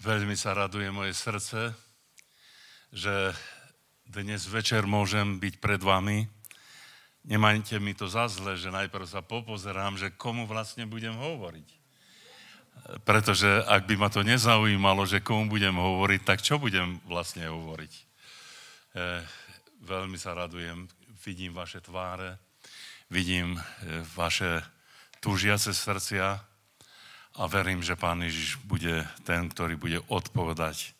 Veľmi sa raduje moje srdce, že dnes večer môžem byť pred vami. Nemajte mi to za zle, že najprv sa popozerám, že komu vlastne budem hovoriť. Pretože ak by ma to nezaujímalo, že komu budem hovoriť, tak čo budem vlastne hovoriť? E, veľmi sa radujem, vidím vaše tváre, vidím e, vaše túžiace srdcia, a verím, že Pán Ježiš bude ten, ktorý bude odpovedať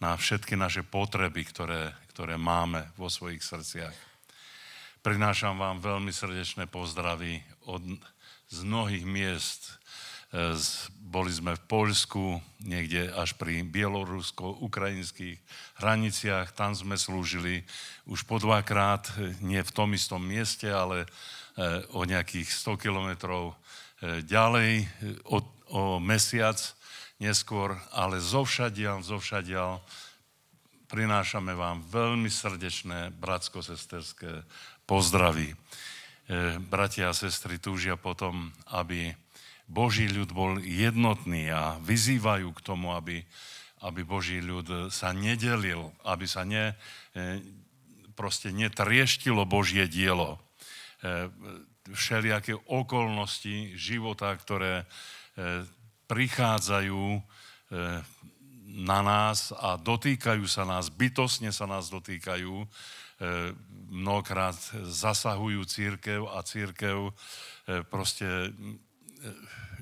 na všetky naše potreby, ktoré, ktoré máme vo svojich srdciach. Prinášam vám veľmi srdečné pozdravy od, z mnohých miest. E, boli sme v Poľsku, niekde až pri bielorusko-ukrajinských hraniciach, tam sme slúžili už po dvakrát, nie v tom istom mieste, ale e, o nejakých 100 kilometrov e, ďalej od o mesiac neskôr, ale zovšadial, zovšadial prinášame vám veľmi srdečné bratsko-sesterské pozdravy. E, bratia a sestry túžia potom, aby Boží ľud bol jednotný a vyzývajú k tomu, aby, aby Boží ľud sa nedelil, aby sa ne, e, proste netrieštilo Božie dielo. E, všelijaké okolnosti života, ktoré prichádzajú e, na nás a dotýkajú sa nás, bytosne sa nás dotýkajú, e, mnohokrát zasahujú církev a církev proste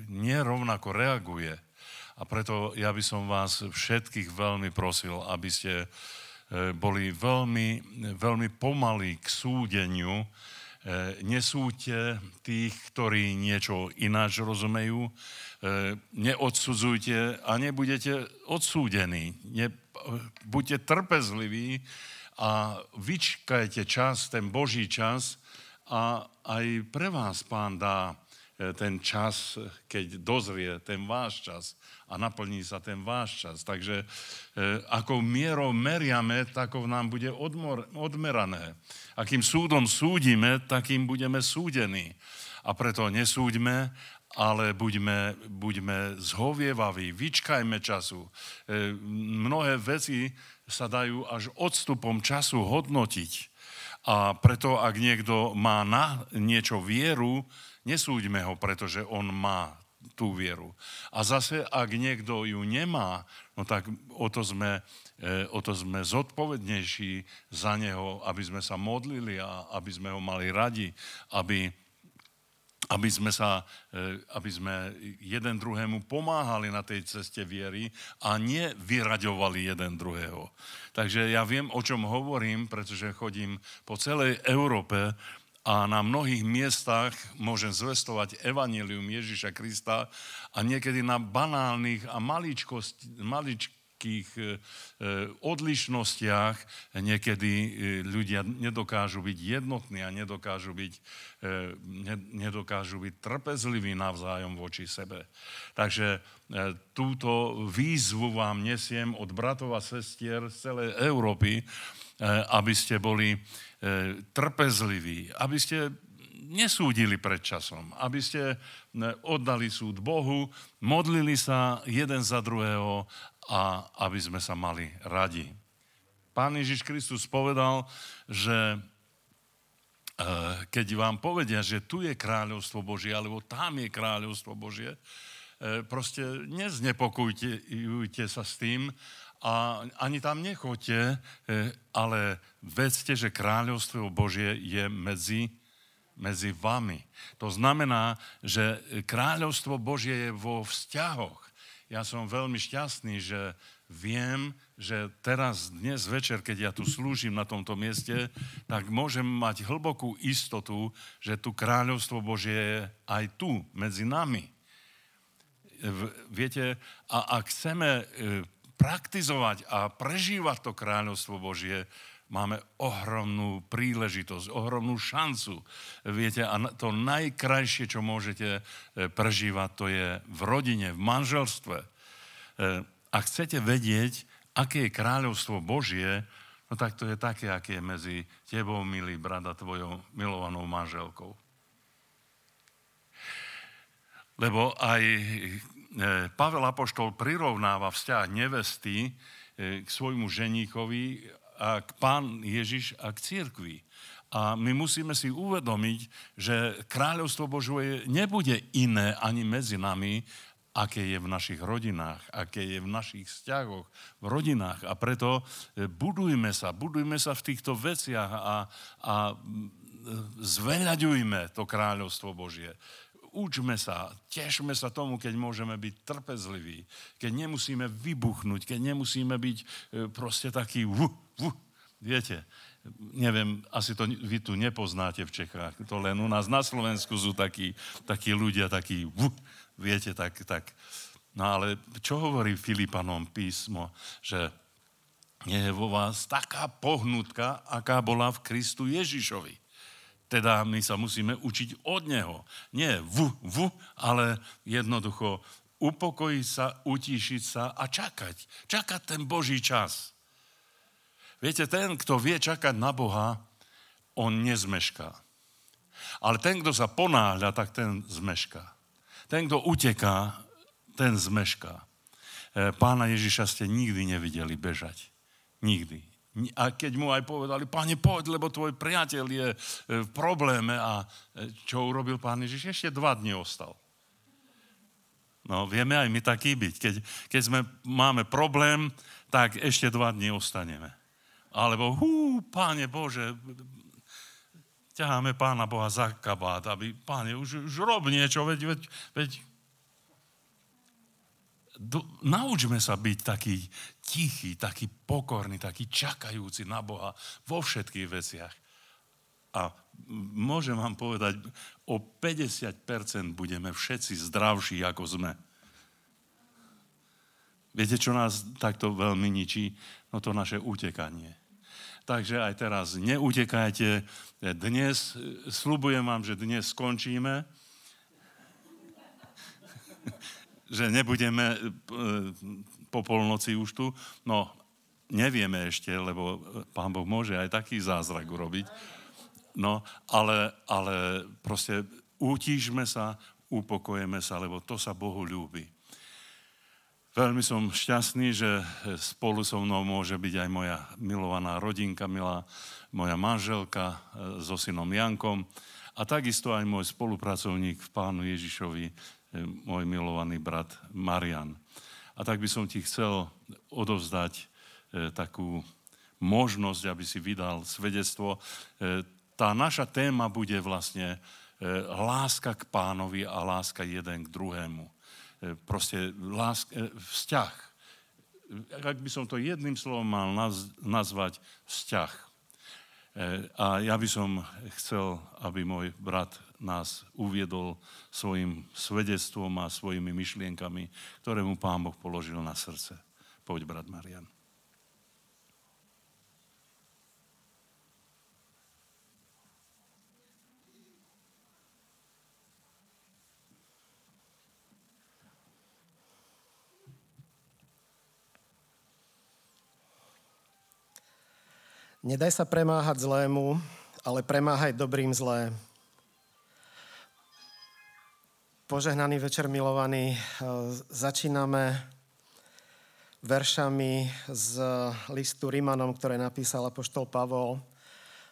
nerovnako reaguje. A preto ja by som vás všetkých veľmi prosil, aby ste boli veľmi, veľmi pomalí k súdeniu, E, nesúďte tých, ktorí niečo ináč rozumejú, e, neodsudzujte a nebudete odsúdení. Buďte trpezliví a vyčkajte čas, ten Boží čas a aj pre vás pán dá e, ten čas, keď dozrie ten váš čas a naplní sa ten váš čas. Takže e, ako mierou meriame, tako nám bude odmor, odmerané. Akým súdom súdime, takým budeme súdení. A preto nesúďme, ale buďme, buďme zhovievaví, vyčkajme času. E, mnohé veci sa dajú až odstupom času hodnotiť. A preto, ak niekto má na niečo vieru, nesúďme ho, pretože on má tú vieru. A zase, ak niekto ju nemá, no tak o to sme, o to sme zodpovednejší za neho, aby sme sa modlili a aby sme ho mali radi, aby, aby sme, sa, e, aby sme jeden druhému pomáhali na tej ceste viery a nevyraďovali jeden druhého. Takže ja viem, o čom hovorím, pretože chodím po celej Európe a na mnohých miestach môžem zvestovať evanílium Ježiša Krista a niekedy na banálnych a maličkých e, e, odlišnostiach niekedy e, ľudia nedokážu byť jednotní a nedokážu byť, nedokážu byť trpezliví navzájom voči sebe. Takže túto výzvu vám nesiem od bratov a sestier z celej Európy, aby ste boli E, trpezliví, aby ste nesúdili pred časom, aby ste e, oddali súd Bohu, modlili sa jeden za druhého a aby sme sa mali radi. Pán Ježiš Kristus povedal, že e, keď vám povedia, že tu je kráľovstvo Božie, alebo tam je kráľovstvo Božie, proste neznepokojte sa s tým, a ani tam nechoďte, e, ale vedzte, že kráľovstvo Božie je medzi, medzi vami. To znamená, že kráľovstvo Božie je vo vzťahoch. Ja som veľmi šťastný, že viem, že teraz, dnes večer, keď ja tu slúžim na tomto mieste, tak môžem mať hlbokú istotu, že tu kráľovstvo Božie je aj tu, medzi nami. Viete, a ak chceme e, praktizovať a prežívať to kráľovstvo Božie, máme ohromnú príležitosť, ohromnú šancu. Viete, a to najkrajšie, čo môžete e, prežívať, to je v rodine, v manželstve. E, a chcete vedieť, aké je kráľovstvo Božie, no tak to je také, aké je medzi tebou, milý brat, a tvojou milovanou manželkou. Lebo aj Pavel Apoštol prirovnáva vzťah nevesty k svojmu ženíkovi a pán Ježiš a k církvi. A my musíme si uvedomiť, že kráľovstvo Božie nebude iné ani medzi nami, aké je v našich rodinách, aké je v našich vzťahoch, v rodinách. A preto e, budujme sa, budujme sa v týchto veciach a, a zveľaďujme to kráľovstvo Božie. Učme sa, tešme sa tomu, keď môžeme byť trpezliví, keď nemusíme vybuchnúť, keď nemusíme byť e, proste taký, uh, uh, viete, neviem, asi to vy tu nepoznáte v Čechách, to len u nás na Slovensku sú takí, takí ľudia, takí, uh, viete, tak, tak. No ale čo hovorí Filipanom písmo, že je vo vás taká pohnutka, aká bola v Kristu Ježišovi. Teda my sa musíme učiť od Neho. Nie v, v, ale jednoducho upokojiť sa, utíšiť sa a čakať. Čakať ten Boží čas. Viete, ten, kto vie čakať na Boha, on nezmešká. Ale ten, kto sa ponáhľa, tak ten zmešká. Ten, kto uteká, ten zmešká. E, pána Ježiša ste nikdy nevideli bežať. Nikdy. A keď mu aj povedali, páne, poď, lebo tvoj priateľ je e, v probléme a e, čo urobil pán Ježiš? Ešte dva dni ostal. No, vieme aj my taký byť. Keď, keď sme, máme problém, tak ešte dva dni ostaneme. Alebo, hú, páne Bože, ťaháme pána Boha za kabát, aby, páne, už, už rob niečo, veď, veď, veď do, naučme sa byť taký tichý, taký pokorný, taký čakajúci na Boha vo všetkých veciach. A môžem vám povedať, o 50% budeme všetci zdravší, ako sme. Viete, čo nás takto veľmi ničí? No to naše utekanie. Takže aj teraz neutekajte. Dnes, slubujem vám, že dnes skončíme. Že nebudeme e, po polnoci už tu. No, nevieme ešte, lebo pán Boh môže aj taký zázrak urobiť. No, ale, ale proste utížme sa, upokojeme sa, lebo to sa Bohu ľúbi. Veľmi som šťastný, že spolu so mnou môže byť aj moja milovaná rodinka, milá moja manželka e, so synom Jankom a takisto aj môj spolupracovník v Pánu Ježišovi, e, môj milovaný brat Marian. A tak by som ti chcel odovzdať e, takú možnosť, aby si vydal svedectvo. Tá naša téma bude vlastne láska k pánovi a láska jeden k druhému. E, proste lásk, e, vzťah. Ak by som to jedným slovom mal nazvať vzťah. E, a ja by som chcel, aby môj brat nás uviedol svojim svedectvom a svojimi myšlienkami, ktoré mu Pán Boh položil na srdce. Poď, brat Marian. Nedaj sa premáhať zlému, ale premáhaj dobrým zlé. Požehnaný večer, milovaní. Začíname veršami z listu Rimanom, ktoré napísal apoštol Pavol.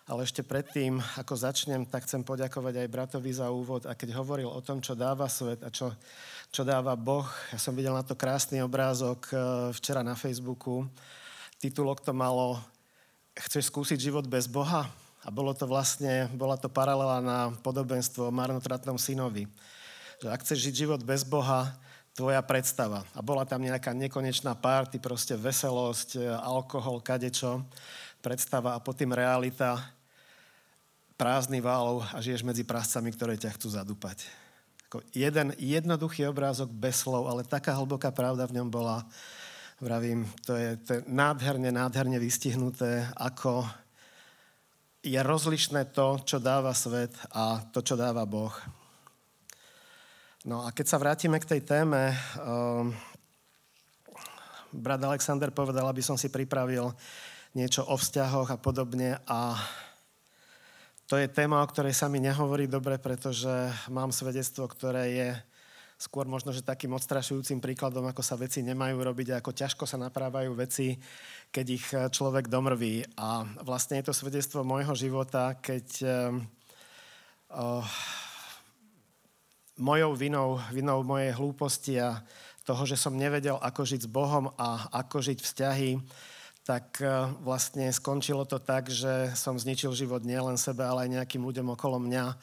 Ale ešte predtým, ako začnem, tak chcem poďakovať aj bratovi za úvod. A keď hovoril o tom, čo dáva svet a čo, čo dáva Boh, ja som videl na to krásny obrázok eh, včera na Facebooku. Titulok to malo chceš skúsiť život bez Boha? A bolo to vlastne, bola to paralela na podobenstvo o marnotratnom synovi. Že ak chceš žiť život bez Boha, tvoja predstava. A bola tam nejaká nekonečná párty, proste veselosť, alkohol, kadečo, predstava a potom realita, prázdny válov a žiješ medzi prascami, ktoré ťa chcú zadúpať. Ako jeden jednoduchý obrázok bez slov, ale taká hlboká pravda v ňom bola, Vravím, to je, to je nádherne, nádherne vystihnuté, ako je rozlišné to, čo dáva svet a to, čo dáva Boh. No a keď sa vrátime k tej téme, um, brat Alexander povedal, aby som si pripravil niečo o vzťahoch a podobne a to je téma, o ktorej sa mi nehovorí dobre, pretože mám svedectvo, ktoré je skôr možno, že takým odstrašujúcim príkladom, ako sa veci nemajú robiť a ako ťažko sa naprávajú veci, keď ich eh, človek domrví. A vlastne je to svedectvo môjho života, keď uh, mojou vinou, vinou mojej hlúposti a toho, že som nevedel, ako žiť s Bohom a ako žiť vzťahy, tak vlastne skončilo to tak, že som zničil život nielen sebe, ale aj nejakým ľuďom okolo mňa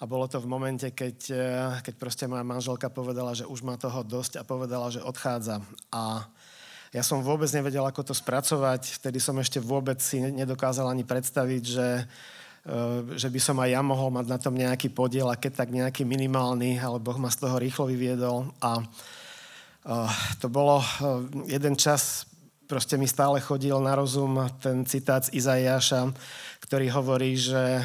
a bolo to v momente, keď, eh, keď proste moja manželka povedala, že už má toho dosť a povedala, že odchádza. A ja som vôbec nevedel, ako to spracovať. Vtedy som ešte vôbec si nedokázal ani predstaviť, že, že by som aj ja mohol mať na tom nejaký podiel a keď tak nejaký minimálny, ale Boh ma z toho rýchlo vyviedol. A eh, to bolo jeden čas, proste mi stále chodil na rozum ten citát z Izajáša, ktorý hovorí, že e,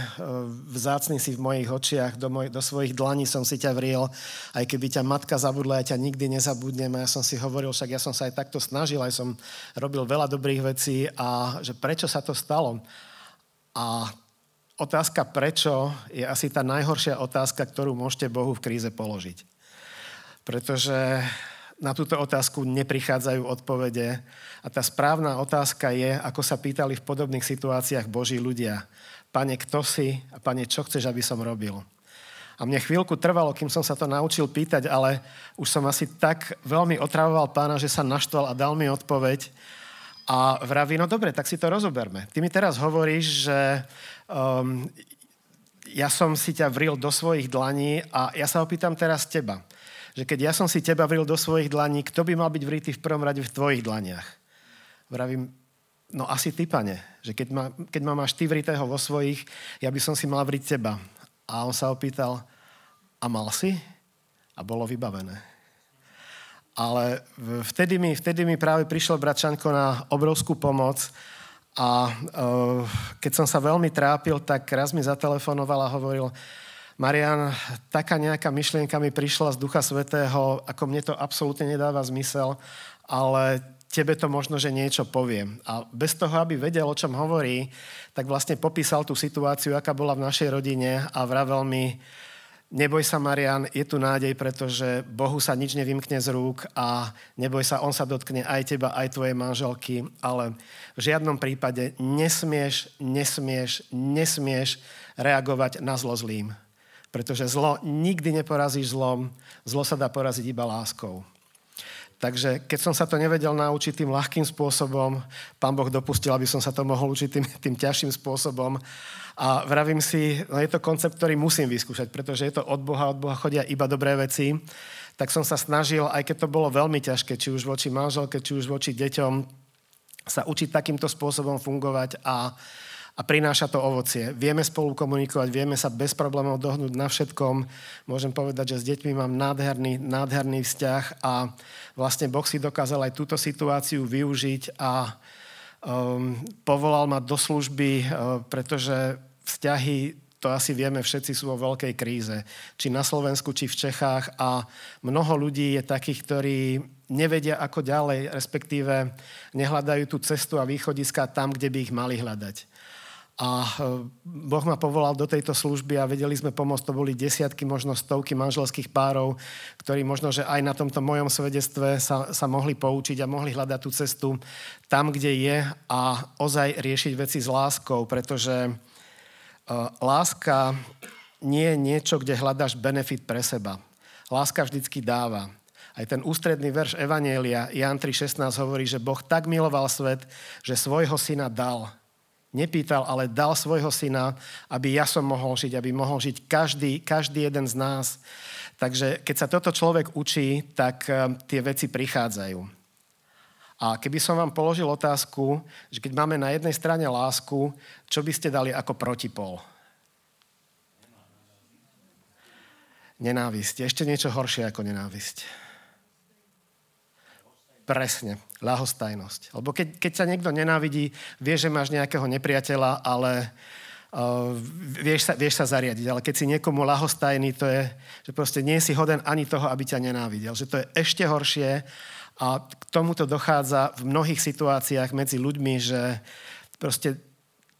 vzácný si v mojich očiach, do, moj, do svojich dlaní som si ťa vril, aj keby ťa matka zabudla, ja ťa nikdy nezabudnem. A ja som si hovoril, však ja som sa aj takto snažil, aj som robil veľa dobrých vecí a že prečo sa to stalo. A otázka prečo je asi tá najhoršia otázka, ktorú môžete Bohu v kríze položiť. Pretože na túto otázku neprichádzajú odpovede. A tá správna otázka je, ako sa pýtali v podobných situáciách Boží ľudia. Pane, kto si? A pane, čo chceš, aby som robil? A mne chvíľku trvalo, kým som sa to naučil pýtať, ale už som asi tak veľmi otravoval pána, že sa naštval a dal mi odpoveď. A vraví, no dobre, tak si to rozoberme. Ty mi teraz hovoríš, že um, ja som si ťa vril do svojich dlaní a ja sa opýtam teraz teba že keď ja som si teba vril do svojich dlaní, kto by mal byť vrytý v prvom rade v tvojich dlaniach? Vravím, no asi ty, pane, že keď ma, keď ma máš ty vritého vo svojich, ja by som si mal vriť teba. A on sa opýtal, a mal si? A bolo vybavené. Ale vtedy mi, vtedy mi práve prišiel Bračanko na obrovskú pomoc a uh, keď som sa veľmi trápil, tak raz mi zatelefonoval a hovoril, Marian, taká nejaká myšlienka mi prišla z Ducha Svetého, ako mne to absolútne nedáva zmysel, ale tebe to možno, že niečo poviem. A bez toho, aby vedel, o čom hovorí, tak vlastne popísal tú situáciu, aká bola v našej rodine a vravel mi, neboj sa, Marian, je tu nádej, pretože Bohu sa nič nevymkne z rúk a neboj sa, on sa dotkne aj teba, aj tvojej manželky, ale v žiadnom prípade nesmieš, nesmieš, nesmieš reagovať na zlo zlým pretože zlo nikdy neporazíš zlom, zlo sa dá poraziť iba láskou. Takže keď som sa to nevedel naučiť tým ľahkým spôsobom, pán Boh dopustil, aby som sa to mohol učiť tým, tým ťažším spôsobom. A vravím si, no je to koncept, ktorý musím vyskúšať, pretože je to od Boha, od Boha chodia iba dobré veci. Tak som sa snažil, aj keď to bolo veľmi ťažké, či už voči manželke, či už voči deťom, sa učiť takýmto spôsobom fungovať a a prináša to ovocie. Vieme spolu komunikovať, vieme sa bez problémov dohnúť na všetkom. Môžem povedať, že s deťmi mám nádherný, nádherný vzťah a vlastne Boh si dokázal aj túto situáciu využiť a um, povolal ma do služby, uh, pretože vzťahy to asi vieme, všetci sú vo veľkej kríze. Či na Slovensku, či v Čechách a mnoho ľudí je takých, ktorí nevedia ako ďalej, respektíve nehľadajú tú cestu a východiska tam, kde by ich mali hľadať. A e, Boh ma povolal do tejto služby a vedeli sme pomôcť. To boli desiatky, možno stovky manželských párov, ktorí možno, že aj na tomto mojom svedectve sa, sa mohli poučiť a mohli hľadať tú cestu tam, kde je a ozaj riešiť veci s láskou, pretože uh, láska nie je niečo, kde hľadáš benefit pre seba. Láska vždycky dáva. Aj ten ústredný verš Evanielia, Jan 3.16 hovorí, že Boh tak miloval svet, že svojho syna dal nepýtal, ale dal svojho syna, aby ja som mohol žiť, aby mohol žiť každý, každý jeden z nás. Takže keď sa toto človek učí, tak eh, tie veci prichádzajú. A keby som vám položil otázku, že keď máme na jednej strane lásku, čo by ste dali ako protipol? Nenávisť. Ešte niečo horšie ako nenávisť. Presne, ľahostajnosť. Lebo keď, keď sa niekto nenávidí, vie, že máš nejakého nepriateľa, ale uh, vieš, sa, vieš sa zariadiť. Ale keď si niekomu ľahostajný, to je, že proste nie si hoden ani toho, aby ťa nenávidel. Že to je ešte horšie a k tomuto dochádza v mnohých situáciách medzi ľuďmi, že proste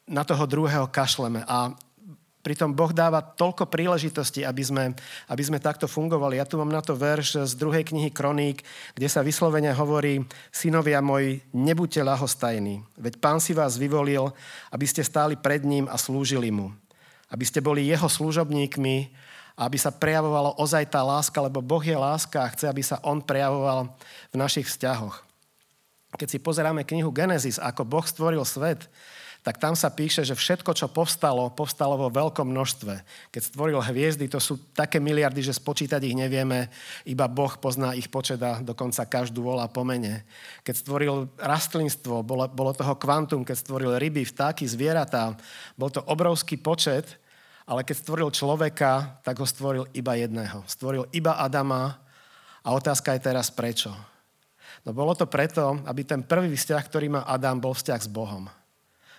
na toho druhého kašleme. A pritom Boh dáva toľko príležitostí, aby sme, aby sme takto fungovali. Ja tu mám na to verš z druhej knihy Kroník, kde sa vyslovene hovorí, synovia moji, nebuďte ľahostajní, veď pán si vás vyvolil, aby ste stáli pred ním a slúžili mu. Aby ste boli jeho služobníkmi, aby sa prejavovala ozaj tá láska, lebo Boh je láska a chce, aby sa on prejavoval v našich vzťahoch. Keď si pozeráme knihu Genesis, ako Boh stvoril svet, tak tam sa píše, že všetko, čo povstalo, povstalo vo veľkom množstve. Keď stvoril hviezdy, to sú také miliardy, že spočítať ich nevieme, iba Boh pozná ich počet a dokonca každú volá po mene. Keď stvoril rastlinstvo, bolo, bolo toho kvantum, keď stvoril ryby, vtáky, zvieratá, bol to obrovský počet, ale keď stvoril človeka, tak ho stvoril iba jedného. Stvoril iba Adama a otázka je teraz prečo. No bolo to preto, aby ten prvý vzťah, ktorý má Adam, bol vzťah s Bohom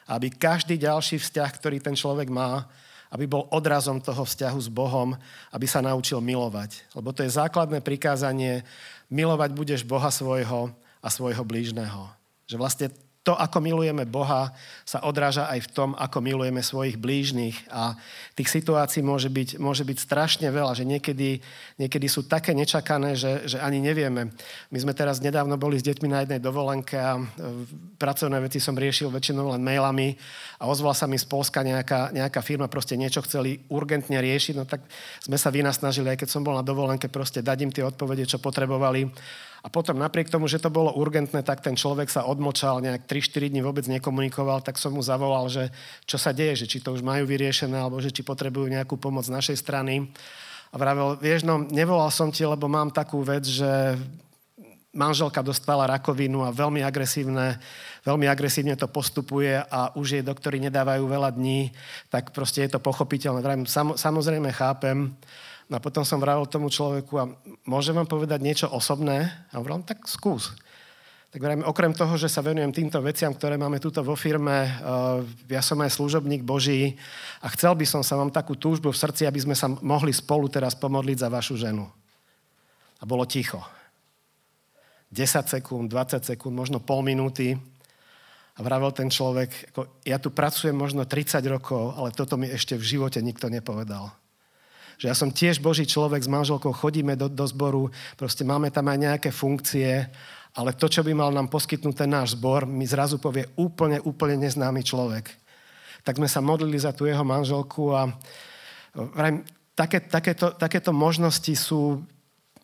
aby každý ďalší vzťah, ktorý ten človek má, aby bol odrazom toho vzťahu s Bohom, aby sa naučil milovať. Lebo to je základné prikázanie, milovať budeš Boha svojho a svojho blížneho. Že vlastne to, ako milujeme Boha, sa odráža aj v tom, ako milujeme svojich blížnych. A tých situácií môže byť, môže byť strašne veľa, že niekedy, niekedy sú také nečakané, že, že ani nevieme. My sme teraz nedávno boli s deťmi na jednej dovolenke a e, pracovné veci som riešil väčšinou len mailami a ozvala sa mi z Polska nejaká, nejaká firma, proste niečo chceli urgentne riešiť, no tak sme sa vynasnažili, aj keď som bol na dovolenke, proste dať im tie odpovede, čo potrebovali. A potom napriek tomu, že to bolo urgentné, tak ten človek sa odmočal, nejak 3-4 dní vôbec nekomunikoval, tak som mu zavolal, že čo sa deje, že či to už majú vyriešené, alebo že či potrebujú nejakú pomoc z našej strany. A vravel, vieš, no nevolal som ti, lebo mám takú vec, že manželka dostala rakovinu a veľmi agresívne, veľmi agresívne to postupuje a už jej doktori nedávajú veľa dní, tak proste je to pochopiteľné. Vravím, sam, samozrejme chápem, No a potom som vravil tomu človeku, a môžem vám povedať niečo osobné? A on tak skús. Tak vravím, okrem toho, že sa venujem týmto veciam, ktoré máme tuto vo firme, uh, ja som aj služobník Boží a chcel by som sa vám takú túžbu v srdci, aby sme sa mohli spolu teraz pomodliť za vašu ženu. A bolo ticho. 10 sekúnd, 20 sekúnd, možno pol minúty. A vravel ten človek, ako, ja tu pracujem možno 30 rokov, ale toto mi ešte v živote nikto nepovedal že ja som tiež Boží človek, s manželkou chodíme do, do zboru, proste máme tam aj nejaké funkcie, ale to, čo by mal nám poskytnúť ten náš zbor, mi zrazu povie úplne, úplne neznámy človek. Tak sme sa modlili za tú jeho manželku a vrajím, také, takéto, takéto možnosti sú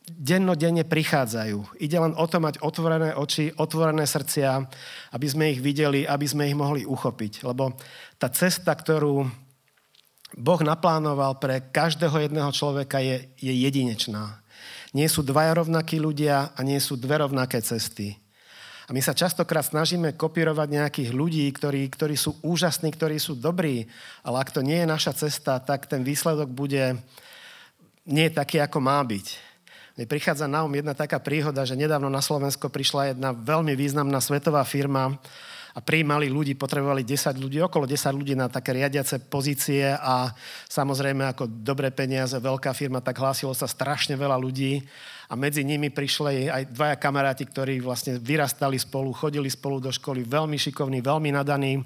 dennodenne prichádzajú. Ide len o to mať otvorené oči, otvorené srdcia, aby sme ich videli, aby sme ich mohli uchopiť. Lebo tá cesta, ktorú Boh naplánoval pre každého jedného človeka je, je jedinečná. Nie sú dvaja rovnakí ľudia a nie sú dve rovnaké cesty. A my sa častokrát snažíme kopírovať nejakých ľudí, ktorí, ktorí sú úžasní, ktorí sú dobrí, ale ak to nie je naša cesta, tak ten výsledok bude nie taký, ako má byť. Mne prichádza na um jedna taká príhoda, že nedávno na Slovensko prišla jedna veľmi významná svetová firma, a prijímali ľudí, potrebovali 10 ľudí, okolo 10 ľudí na také riadiace pozície a samozrejme ako dobré peniaze, veľká firma, tak hlásilo sa strašne veľa ľudí a medzi nimi prišli aj dvaja kamaráti, ktorí vlastne vyrastali spolu, chodili spolu do školy, veľmi šikovní, veľmi nadaní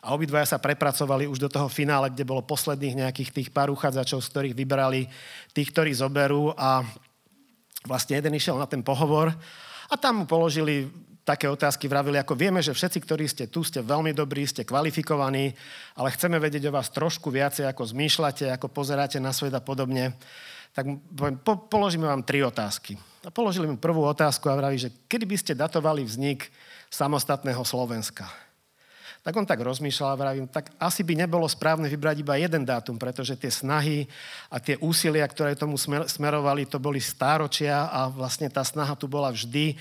a obidvaja sa prepracovali už do toho finále, kde bolo posledných nejakých tých pár uchádzačov, z ktorých vybrali tých, ktorí zoberú a vlastne jeden išiel na ten pohovor a tam mu položili také otázky vravili, ako vieme, že všetci, ktorí ste tu, ste veľmi dobrí, ste kvalifikovaní, ale chceme vedieť o vás trošku viacej, ako zmýšľate, ako pozeráte na svet a podobne. Tak poviem, po, položíme vám tri otázky. A položili mi prvú otázku a vraví, že kedy by ste datovali vznik samostatného Slovenska? Tak on tak rozmýšľal a vravím, tak asi by nebolo správne vybrať iba jeden dátum, pretože tie snahy a tie úsilia, ktoré tomu smerovali, to boli stáročia a vlastne tá snaha tu bola vždy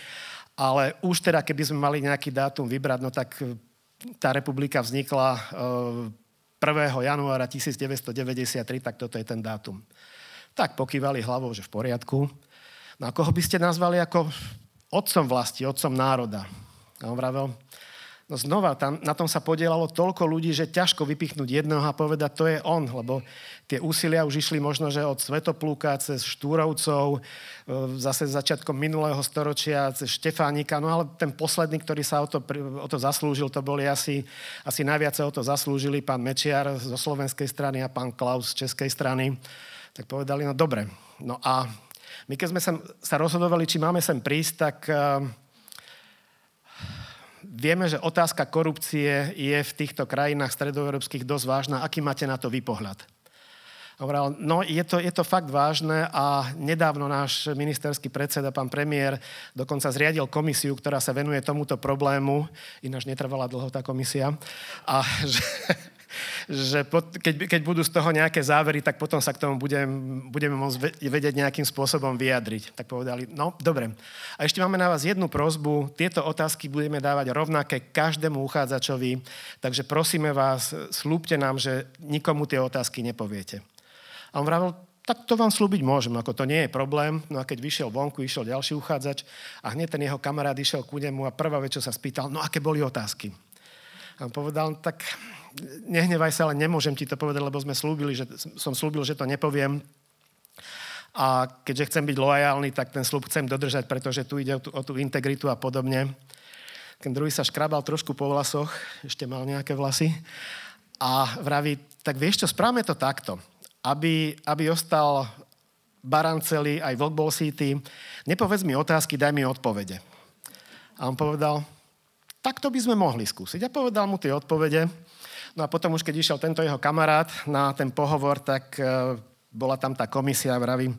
ale už teda, keby sme mali nejaký dátum vybrať, no tak e, tá republika vznikla 1. E, januára 1993, tak toto je ten dátum. Tak pokývali hlavou, že v poriadku. No a koho by ste nazvali ako otcom vlasti, otcom národa? A on vravel, No znova, tam, na tom sa podielalo toľko ľudí, že ťažko vypichnúť jedného a povedať, to je on, lebo tie úsilia už išli možno, že od Svetoplúka cez Štúrovcov, e, zase začiatkom minulého storočia, cez Štefánika, no ale ten posledný, ktorý sa o to, o to zaslúžil, to boli asi, asi najviac o to zaslúžili pán Mečiar zo slovenskej strany a pán Klaus z českej strany. Tak povedali, no dobre. No a my keď sme sa, sa rozhodovali, či máme sem prísť, tak uh, vieme, že otázka korupcie je v týchto krajinách stredoeurópskych dosť vážna. Aký máte na to vypohľad? Hovoril, no je to, je to fakt vážne a nedávno náš ministerský predseda, pán premiér, dokonca zriadil komisiu, ktorá sa venuje tomuto problému. Ináč netrvala dlho tá komisia. A že, že pot, keď, keď budú z toho nejaké závery, tak potom sa k tomu budem, budeme môcť vedieť nejakým spôsobom vyjadriť. Tak povedali, no dobre. A ešte máme na vás jednu prozbu. Tieto otázky budeme dávať rovnaké každému uchádzačovi, takže prosíme vás, slúbte nám, že nikomu tie otázky nepoviete. A on vravil, tak to vám slúbiť môžem, ako to nie je problém. No a keď vyšiel vonku, išiel ďalší uchádzač a hneď ten jeho kamarát išiel ku nemu a prvá vec, čo sa spýtal, no aké boli otázky. A on povedal, tak nehnevaj sa, ale nemôžem ti to povedať, lebo sme slúbili, že, som slúbil, že to nepoviem. A keďže chcem byť lojálny, tak ten slúb chcem dodržať, pretože tu ide o tú, o tú integritu a podobne. Ten druhý sa škrabal trošku po vlasoch, ešte mal nejaké vlasy. A vraví, tak vieš čo, správame to takto. Aby, aby ostal Baranceli, aj Vlk bol City, nepovedz mi otázky, daj mi odpovede. A on povedal, tak to by sme mohli skúsiť. A povedal mu tie odpovede. No a potom už, keď išiel tento jeho kamarát na ten pohovor, tak e, bola tam tá komisia, vraví,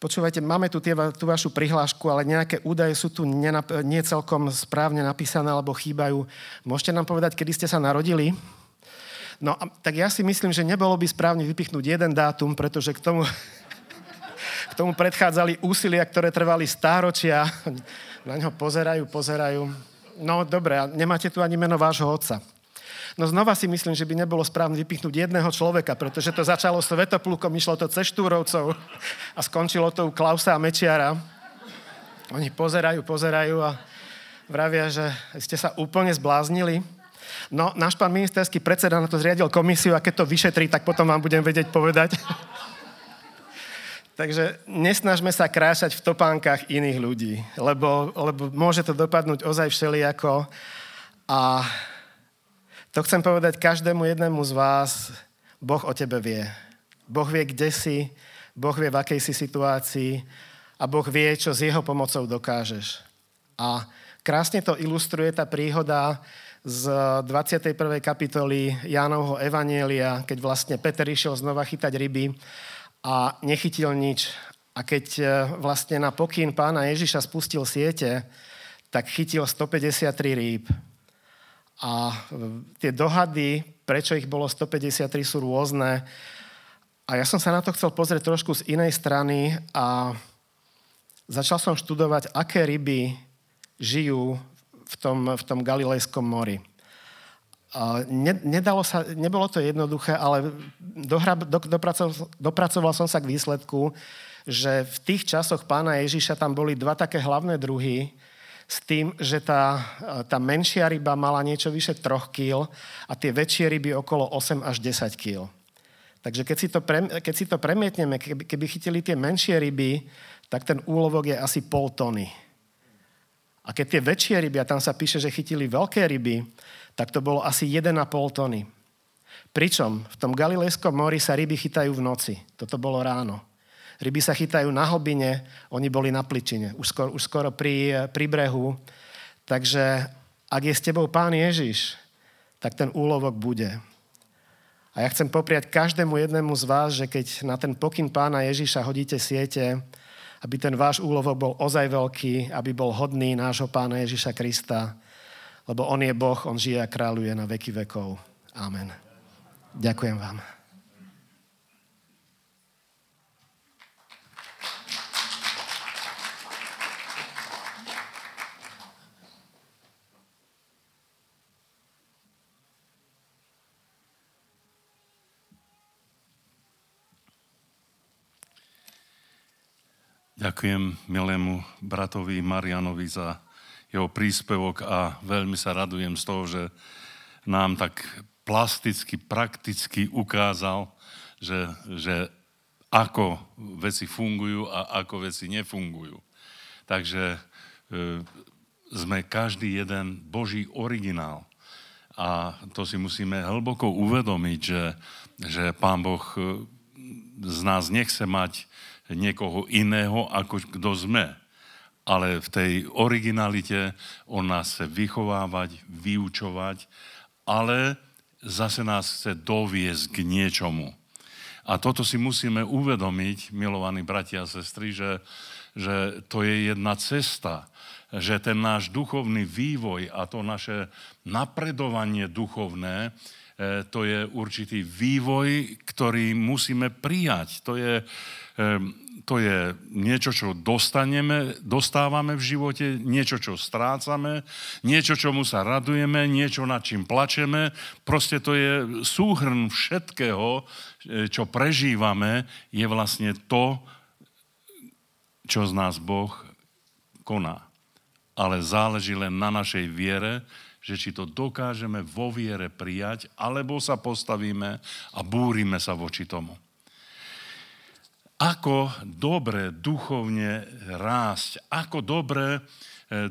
počúvajte, máme tu tie, tú vašu prihlášku, ale nejaké údaje sú tu nenap- nie celkom správne napísané alebo chýbajú. Môžete nám povedať, kedy ste sa narodili? No a, tak ja si myslím, že nebolo by správne vypichnúť jeden dátum, pretože k tomu, k tomu predchádzali úsilia, ktoré trvali stáročia. Na ňo pozerajú, pozerajú. No dobre, nemáte tu ani meno vášho otca. No znova si myslím, že by nebolo správne vypichnúť jedného človeka, pretože to začalo Svetoplukom, išlo to cez Štúrovcov a skončilo to u Klausa a Mečiara. Oni pozerajú, pozerajú a vravia, že ste sa úplne zbláznili. No, náš pán ministerský predseda na to zriadil komisiu a keď to vyšetrí, tak potom vám budem vedieť povedať. Takže nesnažme sa krášať v topánkach iných ľudí, lebo, lebo môže to dopadnúť ozaj všelijako a to chcem povedať každému jednému z vás, Boh o tebe vie. Boh vie, kde si, Boh vie, v akej si situácii a Boh vie, čo s jeho pomocou dokážeš. A krásne to ilustruje tá príhoda z 21. kapitoly Jánovho Evanielia, keď vlastne Peter išiel znova chytať ryby a nechytil nič. A keď e, vlastne na pokyn pána Ježiša spustil siete, tak chytil 153 rýb. A tie dohady, prečo ich bolo 153, sú rôzne. A ja som sa na to chcel pozrieť trošku z inej strany a začal som študovať, aké ryby žijú v tom, v tom Galilejskom mori. A ne, nedalo sa, nebolo to jednoduché, ale dohra, do, dopracoval, dopracoval som sa k výsledku, že v tých časoch pána Ježiša tam boli dva také hlavné druhy, s tým, že tá, tá menšia ryba mala niečo vyše 3 kg a tie väčšie ryby okolo 8 až 10 kg. Takže keď si to, pre, keď si to premietneme, keby, keby chytili tie menšie ryby, tak ten úlovok je asi pol tony. A keď tie väčšie ryby, a tam sa píše, že chytili veľké ryby, tak to bolo asi 1,5 tony. Pričom v tom Galilejskom mori sa ryby chytajú v noci. Toto bolo ráno. Ryby sa chytajú na hlbine, oni boli na pličine, už skoro, už skoro pri, pri brehu. Takže ak je s tebou Pán Ježiš, tak ten úlovok bude. A ja chcem popriať každému jednému z vás, že keď na ten pokyn pána Ježiša hodíte siete, aby ten váš úlovok bol ozaj veľký, aby bol hodný nášho pána Ježiša Krista, lebo on je Boh, on žije a kráľuje na veky vekov. Amen. Ďakujem vám. Ďakujem milému bratovi Marianovi za jeho príspevok a veľmi sa radujem z toho, že nám tak plasticky, prakticky ukázal, že, že ako veci fungujú a ako veci nefungujú. Takže e, sme každý jeden Boží originál. A to si musíme hlboko uvedomiť, že, že Pán Boh e, z nás nechce mať niekoho iného, ako kto sme. Ale v tej originalite on nás chce vychovávať, vyučovať, ale zase nás chce doviesť k niečomu. A toto si musíme uvedomiť, milovaní bratia a sestry, že, že to je jedna cesta, že ten náš duchovný vývoj a to naše napredovanie duchovné, to je určitý vývoj, ktorý musíme prijať. To je, e, to je niečo, čo dostaneme, dostávame v živote, niečo, čo strácame, niečo, čomu sa radujeme, niečo, nad čím plačeme. Proste to je súhrn všetkého, e, čo prežívame, je vlastne to, čo z nás Boh koná. Ale záleží len na našej viere, že či to dokážeme vo viere prijať, alebo sa postavíme a búrime sa voči tomu ako dobre duchovne rásť, ako dobre e,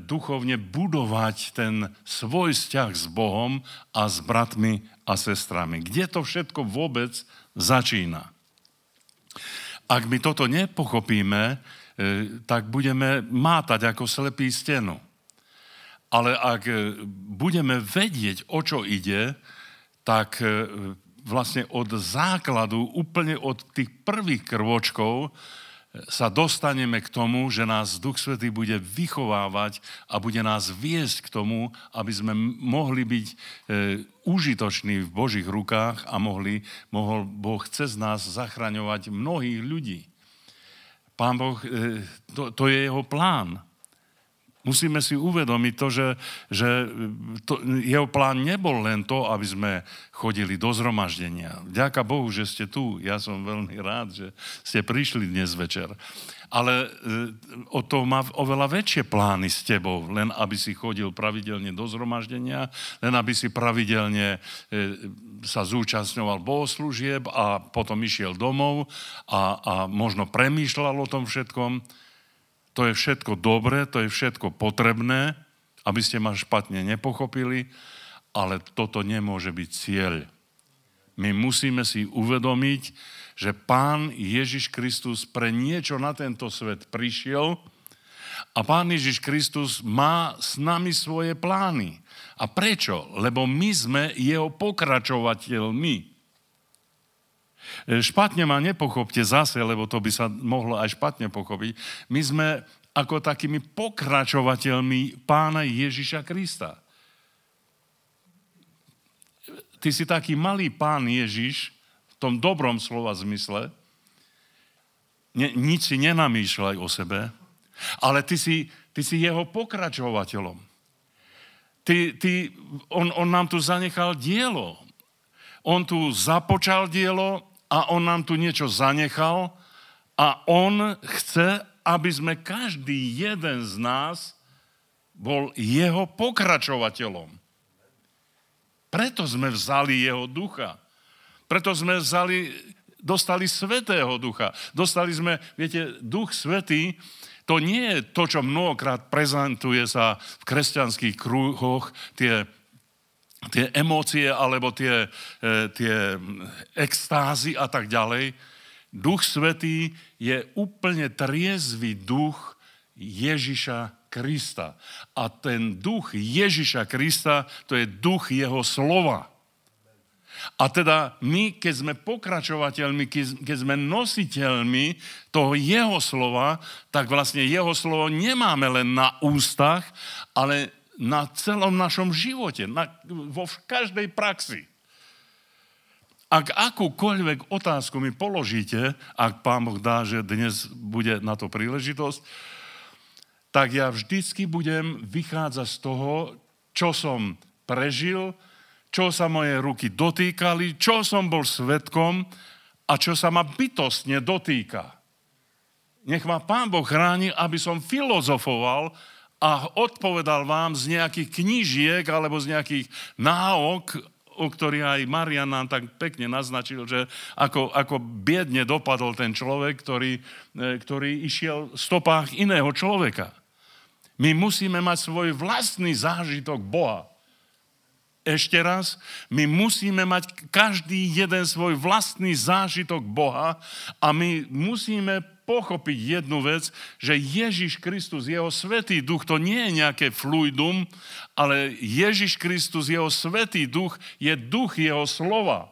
duchovne budovať ten svoj vzťah s Bohom a s bratmi a sestrami. Kde to všetko vôbec začína? Ak my toto nepochopíme, e, tak budeme mátať ako slepý stenu. Ale ak e, budeme vedieť, o čo ide, tak vlastne od základu, úplne od tých prvých krvočkov sa dostaneme k tomu, že nás Duch Svetý bude vychovávať a bude nás viesť k tomu, aby sme mohli byť e, užitoční v Božích rukách a mohli, mohol Boh cez nás zachraňovať mnohých ľudí. Pán Boh, e, to, to je jeho plán. Musíme si uvedomiť to, že, že to, jeho plán nebol len to, aby sme chodili do zhromaždenia. Ďaká Bohu, že ste tu. Ja som veľmi rád, že ste prišli dnes večer. Ale e, o to má oveľa väčšie plány s tebou, len aby si chodil pravidelne do zhromaždenia, len aby si pravidelne e, sa zúčastňoval bohoslúžieb a potom išiel domov a, a možno premýšľal o tom všetkom to je všetko dobré, to je všetko potrebné, aby ste ma špatne nepochopili, ale toto nemôže byť cieľ. My musíme si uvedomiť, že Pán Ježiš Kristus pre niečo na tento svet prišiel a Pán Ježiš Kristus má s nami svoje plány. A prečo? Lebo my sme jeho pokračovateľmi. E, špatne ma nepochopte zase, lebo to by sa mohlo aj špatne pochopiť. My sme ako takými pokračovateľmi pána Ježiša Krista. Ty si taký malý pán Ježiš, v tom dobrom slova zmysle, ne, nič si nenamýšľaj o sebe, ale ty si, ty si jeho pokračovateľom. Ty, ty, on, on nám tu zanechal dielo. On tu započal dielo a on nám tu niečo zanechal a on chce, aby sme každý jeden z nás bol jeho pokračovateľom. Preto sme vzali jeho ducha. Preto sme vzali, dostali svetého ducha. Dostali sme, viete, duch svetý, to nie je to, čo mnohokrát prezentuje sa v kresťanských kruhoch, tie tie emócie alebo tie, e, tie extázy a tak ďalej. Duch Svetý je úplne triezvý duch Ježiša Krista. A ten duch Ježiša Krista, to je duch jeho slova. A teda my, keď sme pokračovateľmi, keď sme nositeľmi toho jeho slova, tak vlastne jeho slovo nemáme len na ústach, ale na celom našom živote, na, vo každej praxi. Ak akúkoľvek otázku mi položíte, ak Pán Boh dá, že dnes bude na to príležitosť, tak ja vždycky budem vychádzať z toho, čo som prežil, čo sa moje ruky dotýkali, čo som bol svetkom a čo sa ma bytostne dotýka. Nech ma Pán Boh chráni, aby som filozofoval a odpovedal vám z nejakých knížiek alebo z nejakých náok, o ktorých aj Marian nám tak pekne naznačil, že ako, ako biedne dopadol ten človek, ktorý, e, ktorý išiel v stopách iného človeka. My musíme mať svoj vlastný zážitok Boha. Ešte raz, my musíme mať každý jeden svoj vlastný zážitok Boha a my musíme pochopiť jednu vec, že Ježiš Kristus, jeho svetý duch, to nie je nejaké fluidum, ale Ježiš Kristus, jeho svetý duch, je duch jeho slova.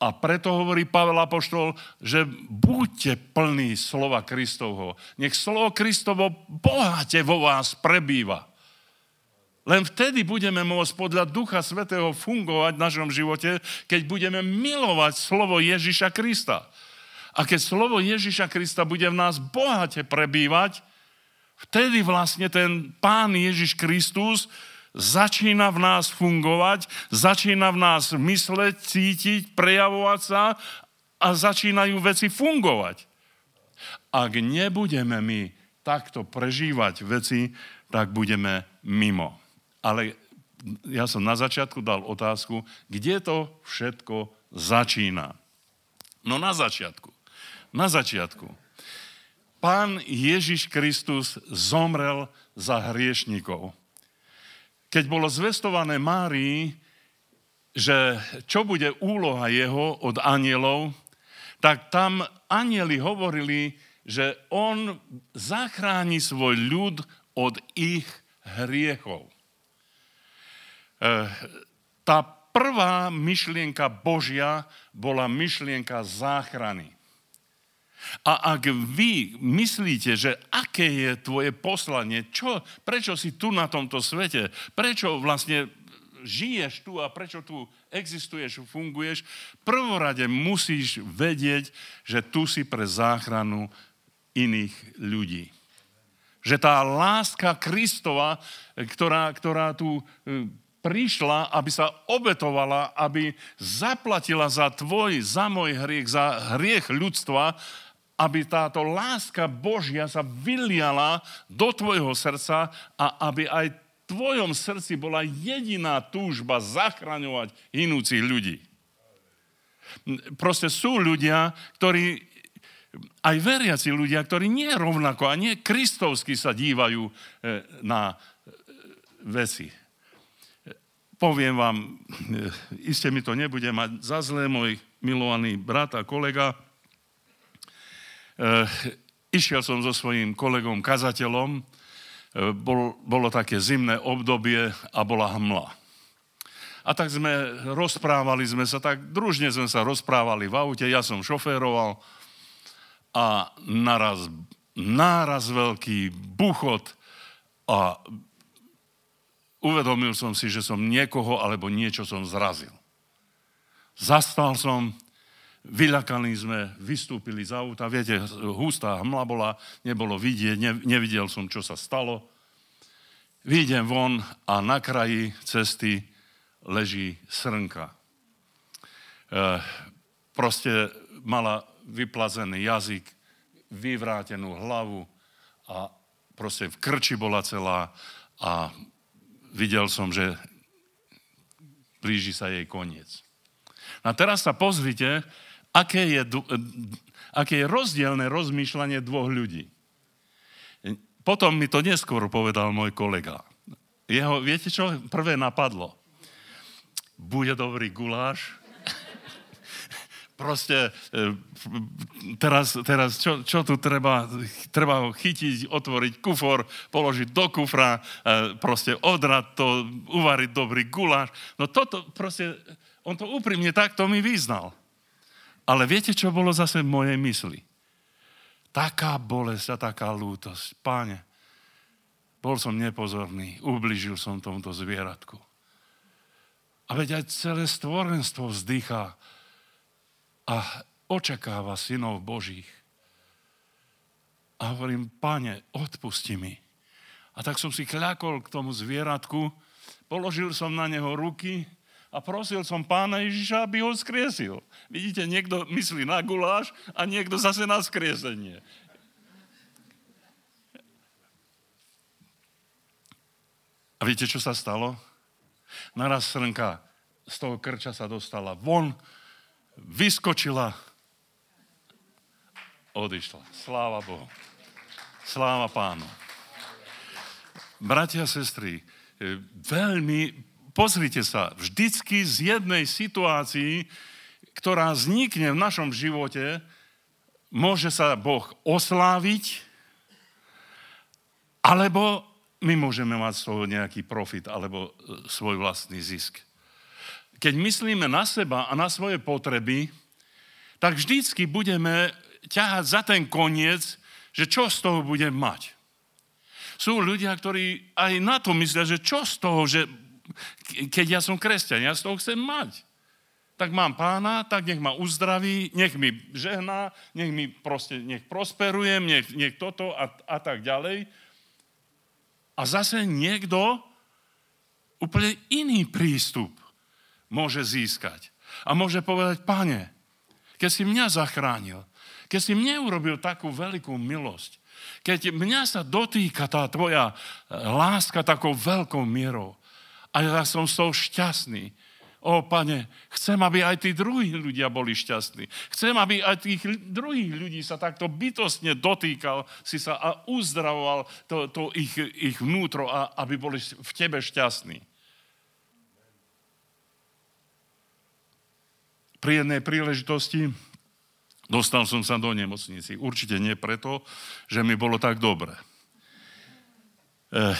A preto hovorí Pavel Apoštol, že buďte plní slova Kristovho. Nech slovo Kristovo bohate vo vás prebýva. Len vtedy budeme môcť podľa Ducha Svetého fungovať v našom živote, keď budeme milovať slovo Ježiša Krista. A keď slovo Ježiša Krista bude v nás bohate prebývať, vtedy vlastne ten Pán Ježiš Kristus začína v nás fungovať, začína v nás mysleť, cítiť, prejavovať sa a začínajú veci fungovať. Ak nebudeme my takto prežívať veci, tak budeme mimo. Ale ja som na začiatku dal otázku, kde to všetko začína. No na začiatku. Na začiatku. Pán Ježiš Kristus zomrel za hriešnikov keď bolo zvestované Márii, že čo bude úloha jeho od anielov, tak tam anieli hovorili, že on zachráni svoj ľud od ich hriechov. E, tá prvá myšlienka Božia bola myšlienka záchrany. A ak vy myslíte, že aké je tvoje poslanie, čo, prečo si tu na tomto svete, prečo vlastne žiješ tu a prečo tu existuješ, funguješ, prvorade musíš vedieť, že tu si pre záchranu iných ľudí. Že tá láska Kristova, ktorá, ktorá tu e, prišla, aby sa obetovala, aby zaplatila za tvoj, za môj hriech, za hriech ľudstva, aby táto láska Božia sa vyliala do tvojho srdca a aby aj v tvojom srdci bola jediná túžba zachraňovať inúcich ľudí. Proste sú ľudia, ktorí, aj veriaci ľudia, ktorí nie rovnako a nie kristovsky sa dívajú e, na e, veci. Poviem vám, e, iste mi to nebude mať za zlé, môj milovaný brat a kolega, išiel som so svojím kolegom kazateľom, eh, bol, bolo také zimné obdobie a bola hmla. A tak sme rozprávali sme sa, tak družne sme sa rozprávali v aute, ja som šoféroval a naraz, náraz veľký buchot a uvedomil som si, že som niekoho alebo niečo som zrazil. Zastal som, Vyľakaní sme, vystúpili z auta, viete, hustá hmla bola, nebolo vidieť, ne, nevidel som, čo sa stalo. Výjdem von a na kraji cesty leží srnka. E, proste mala vyplazený jazyk, vyvrátenú hlavu a proste v krči bola celá a videl som, že blíži sa jej koniec. A teraz sa pozrite, aké je, aké je rozdielne rozmýšľanie dvoch ľudí. Potom mi to neskôr povedal môj kolega. Jeho, viete čo, prvé napadlo. Bude dobrý guláš. Proste e, teraz, teraz čo, čo tu treba? Treba ho chytiť, otvoriť kufor, položiť do kufra, e, proste odrať to, uvariť dobrý guláš. No toto proste, on to úprimne takto mi vyznal. Ale viete, čo bolo zase v mojej mysli? Taká bolesť a taká lútosť. Páne, bol som nepozorný, ubližil som tomuto zvieratku. A veď aj celé stvorenstvo vzdychá a očakáva synov Božích. A hovorím, pane, odpusti mi. A tak som si kľakol k tomu zvieratku, položil som na neho ruky a prosil som pána Ježiša, aby ho skriesil. Vidíte, niekto myslí na guláš a niekto zase na skriesenie. A viete, čo sa stalo? Naraz srnka z toho krča sa dostala von, vyskočila, odišla. Sláva Bohu. Sláva pánu. Bratia a sestry, e, veľmi, pozrite sa, vždycky z jednej situácii, ktorá vznikne v našom živote, môže sa Boh osláviť, alebo my môžeme mať z toho nejaký profit alebo e, svoj vlastný zisk. Keď myslíme na seba a na svoje potreby, tak vždycky budeme ťahať za ten koniec, že čo z toho budem mať. Sú ľudia, ktorí aj na to myslia, že čo z toho, že keď ja som kresťan, ja z toho chcem mať. Tak mám pána, tak nech ma uzdraví, nech mi žehná, nech mi proste, nech prosperujem, nech, nech toto a, a tak ďalej. A zase niekto úplne iný prístup môže získať. A môže povedať, pane, keď si mňa zachránil, keď si mne urobil takú veľkú milosť, keď mňa sa dotýka tá tvoja e, láska takou veľkou mierou a ja som z toho šťastný, O, pane, chcem, aby aj tí druhí ľudia boli šťastní. Chcem, aby aj tých druhých ľudí sa takto bytostne dotýkal si sa a uzdravoval to, to ich, ich vnútro, a aby boli v tebe šťastní. Pri jednej príležitosti Dostal som sa do nemocnici. Určite nie preto, že mi bolo tak dobre. Eh,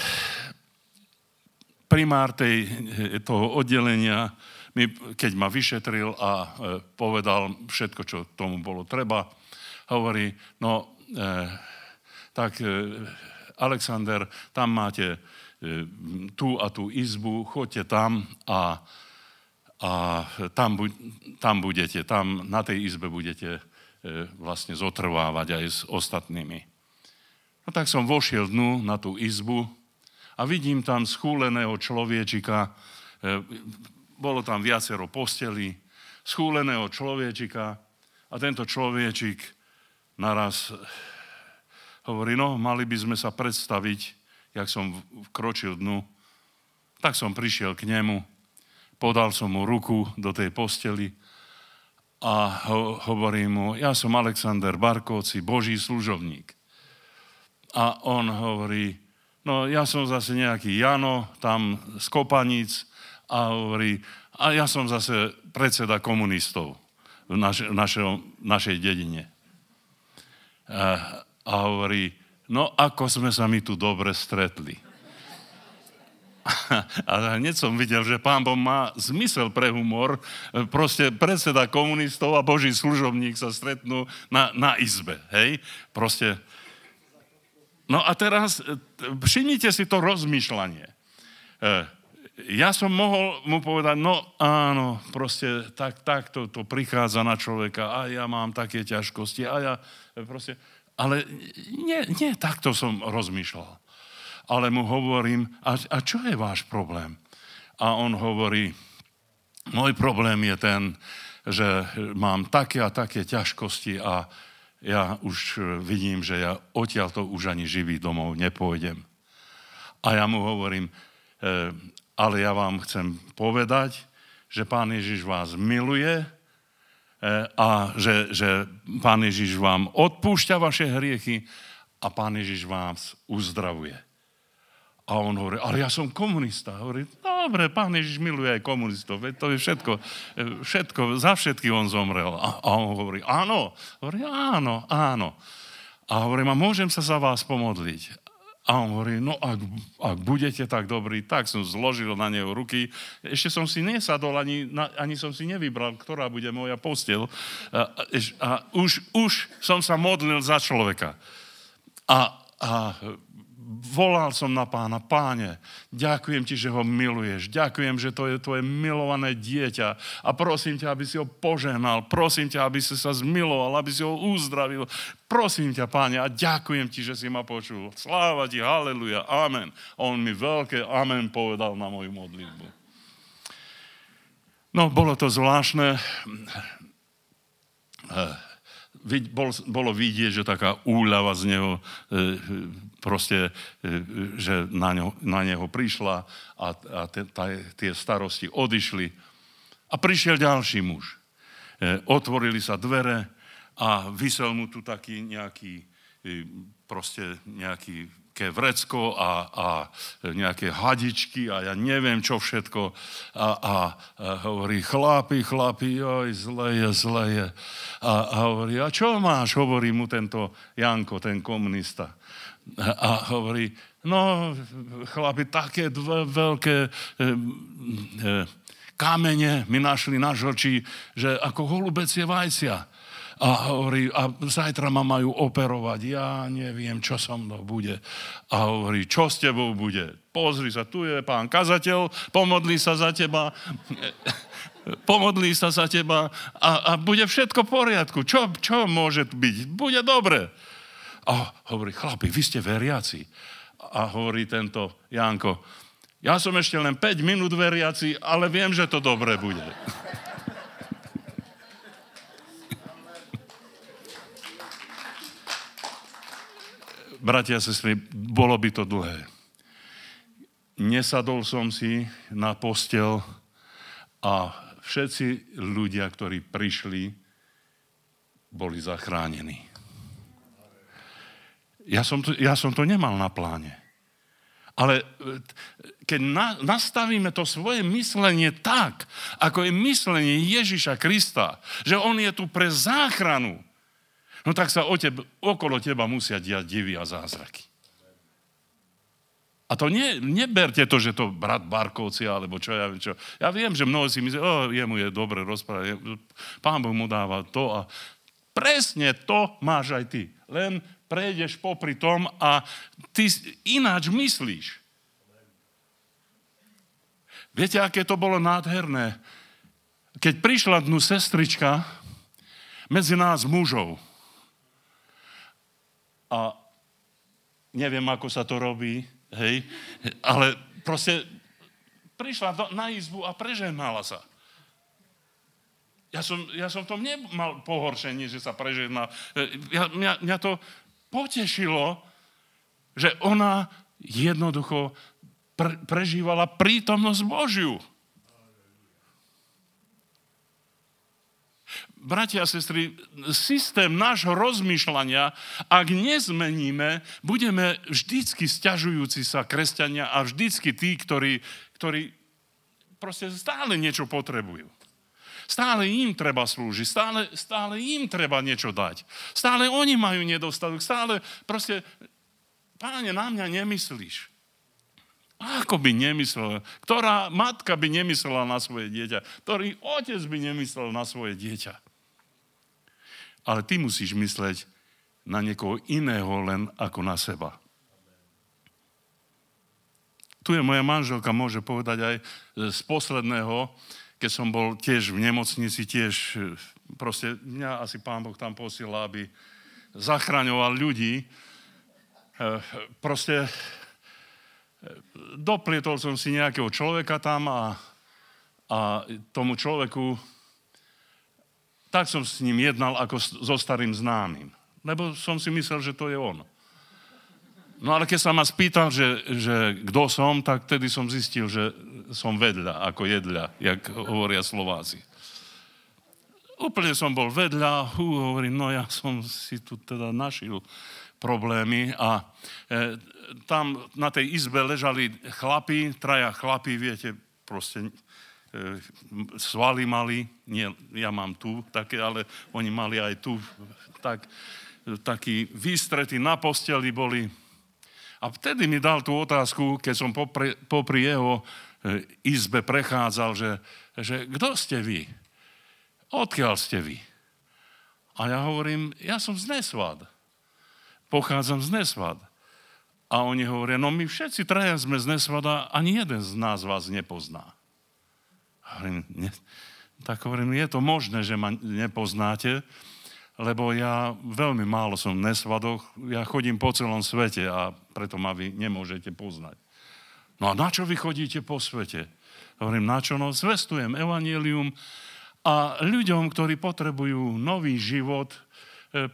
primár tej, eh, toho oddelenia, mi, keď ma vyšetril a eh, povedal všetko, čo tomu bolo treba, hovorí, no eh, tak Alexander, tam máte eh, tú a tú izbu, choďte tam a, a tam, bu, tam budete, tam na tej izbe budete E, vlastne zotrvávať aj s ostatnými. No tak som vošiel dnu na tú izbu a vidím tam schúleného človečika, e, bolo tam viacero postelí, schúleného človečika a tento človečik naraz hovorí, no mali by sme sa predstaviť, jak som vkročil dnu. Tak som prišiel k nemu, podal som mu ruku do tej posteli a ho, hovorí mu, ja som Alexander Barkovci, Boží služovník. A on hovorí, no ja som zase nejaký Jano, tam z Kopanic a hovorí, a ja som zase predseda komunistov v naš, našo, našej dedine. A, a hovorí, no ako sme sa my tu dobre stretli. A hneď som videl, že pán Boh má zmysel pre humor. Proste predseda komunistov a boží služobník sa stretnú na, na izbe. Hej? Proste... No a teraz všimnite si to rozmýšľanie. E, ja som mohol mu povedať, no áno, proste tak, tak to, to prichádza na človeka a ja mám také ťažkosti a ja proste... Ale nie, nie takto som rozmýšľal ale mu hovorím, a, a čo je váš problém? A on hovorí, môj problém je ten, že mám také a také ťažkosti a ja už vidím, že ja odtiaľto už ani živý domov nepôjdem. A ja mu hovorím, e, ale ja vám chcem povedať, že Pán Ježiš vás miluje e, a že, že Pán Ježiš vám odpúšťa vaše hriechy a Pán Ježiš vás uzdravuje. A on hovorí, ale ja som komunista. Hovorí, dobre, pán Ježiš miluje aj komunistov, veď to je všetko, e, všetko, za všetky on zomrel. A, a on hovorí, áno. Hovorí, áno, áno. A hovorím, a môžem sa za vás pomodliť? A on hovorí, no ak, ak budete tak dobrí, tak som zložil na neho ruky. Ešte som si nesadol, ani, ani som si nevybral, ktorá bude moja postel. A, a už, už som sa modlil za človeka. A, a volal som na pána, páne, ďakujem ti, že ho miluješ, ďakujem, že to je tvoje milované dieťa a prosím ťa, aby si ho požehnal, prosím ťa, aby si sa zmiloval, aby si ho uzdravil, prosím ťa, páne, a ďakujem ti, že si ma počul. Sláva ti, haleluja, amen. On mi veľké amen povedal na moju modlitbu. No, bolo to zvláštne. bol, bolo vidieť, že taká úľava z neho, e, proste, e, že na, ňo, na neho prišla a, a te, ta, tie starosti odišli. A prišiel ďalší muž. E, otvorili sa dvere a vysel mu tu taký nejaký, proste nejaký nejaké vrecko a, a nejaké hadičky a ja neviem čo všetko. A, a, a hovorí, chlapi, chlapi, oj, zle je, zle je. A, a hovorí, a čo máš? Hovorí mu tento Janko, ten komunista. A, hovorí, no, chlapi, také dve veľké e, e, kamene mi našli na žlči, že ako holubecie vajcia a hovorí, a zajtra ma majú operovať, ja neviem, čo so mnou bude. A hovorí, čo s tebou bude? Pozri sa, tu je pán kazateľ, pomodlí sa za teba, pomodlí sa za teba a, a bude všetko v poriadku. Čo, čo môže byť? Bude dobre. A hovorí, chlapi, vy ste veriaci. A hovorí tento Janko, ja som ešte len 5 minút veriaci, ale viem, že to dobre bude. bratia a sestry, bolo by to dlhé. Nesadol som si na postel a všetci ľudia, ktorí prišli, boli zachránení. Ja som to, ja som to nemal na pláne. Ale e, keď na, nastavíme to svoje myslenie tak, ako je myslenie Ježiša Krista, že on je tu pre záchranu, no tak sa o teb, okolo teba musia diať divy a zázraky. A to nie, neberte to, že to brat Barkovci, alebo čo ja viem čo. Ja viem, že mnohí si myslí, o, jemu je dobre rozprávať, pán Boh mu dáva to a presne to máš aj ty. Len prejdeš popri tom a ty ináč myslíš. Viete, aké to bolo nádherné? Keď prišla dnu sestrička medzi nás mužov, a neviem, ako sa to robí, hej, ale proste prišla do, na izbu a prežehnala sa. Ja som, ja som v tom nemal pohoršenie, že sa prežehná. Ja, mňa, mňa to potešilo, že ona jednoducho pre, prežívala prítomnosť Božiu. bratia a sestry, systém nášho rozmýšľania, ak nezmeníme, budeme vždycky stiažujúci sa kresťania a vždycky tí, ktorí, ktorí proste stále niečo potrebujú. Stále im treba slúžiť, stále, stále im treba niečo dať. Stále oni majú nedostatok, stále proste, páne, na mňa nemyslíš. Ako by nemyslela? Ktorá matka by nemyslela na svoje dieťa? Ktorý otec by nemyslel na svoje dieťa? Ale ty musíš mysleť na niekoho iného len ako na seba. Tu je moja manželka, môže povedať aj z posledného, keď som bol tiež v nemocnici, tiež proste mňa asi pán Boh tam posiela, aby zachraňoval ľudí. Proste doplietol som si nejakého človeka tam a, a tomu človeku tak som s ním jednal ako so starým známym. Lebo som si myslel, že to je on. No ale keď sa ma spýtal, že, že kto som, tak tedy som zistil, že som vedľa, ako jedľa, jak hovoria Slováci. Úplne som bol vedľa, hú, hovorím, no ja som si tu teda našil problémy a e, tam na tej izbe ležali chlapi, traja chlapi, viete, proste E, svaly mali, nie, ja mám tu také, ale oni mali aj tu, tak, takí výstrety na posteli boli. A vtedy mi dal tú otázku, keď som popri, popri jeho e, izbe prechádzal, že, že kto ste vy? Odkiaľ ste vy? A ja hovorím, ja som z Nesvad. Pochádzam z Nesvad. A oni hovoria, no my všetci traja sme z Nesvada, ani jeden z nás vás nepozná. Hovorím, ne, tak hovorím, je to možné, že ma nepoznáte, lebo ja veľmi málo som v nesvadoch, ja chodím po celom svete a preto ma vy nemôžete poznať. No a na čo vy chodíte po svete? Hovorím, na čo? No, zvestujem evanielium a ľuďom, ktorí potrebujú nový život,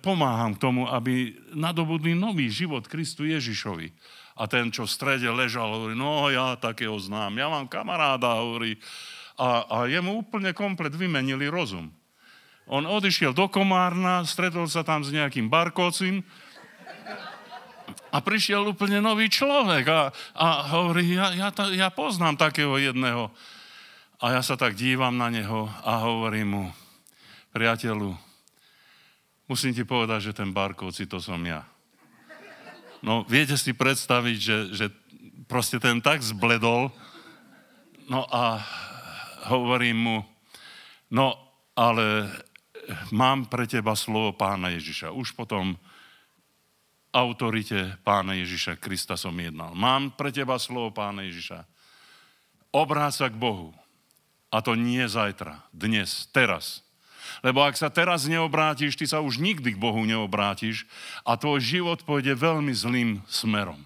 pomáham k tomu, aby nadobudli nový život Kristu Ježišovi. A ten, čo v strede ležal, hovorí, no ja takého znám, ja mám kamaráda, hovorí, a, a jemu úplne komplet vymenili rozum. On odišiel do Komárna, stretol sa tam s nejakým barkocím, a prišiel úplne nový človek a, a hovorí, ja, ja, ja poznám takého jedného. A ja sa tak dívam na neho a hovorím mu, priateľu, musím ti povedať, že ten Barkovci to som ja. No, viete si predstaviť, že, že proste ten tak zbledol, no a hovorím mu, no ale mám pre teba slovo pána Ježiša. Už potom autorite pána Ježiša Krista som jednal. Mám pre teba slovo pána Ježiša. Obráť sa k Bohu. A to nie zajtra, dnes, teraz. Lebo ak sa teraz neobrátiš, ty sa už nikdy k Bohu neobrátiš a tvoj život pôjde veľmi zlým smerom.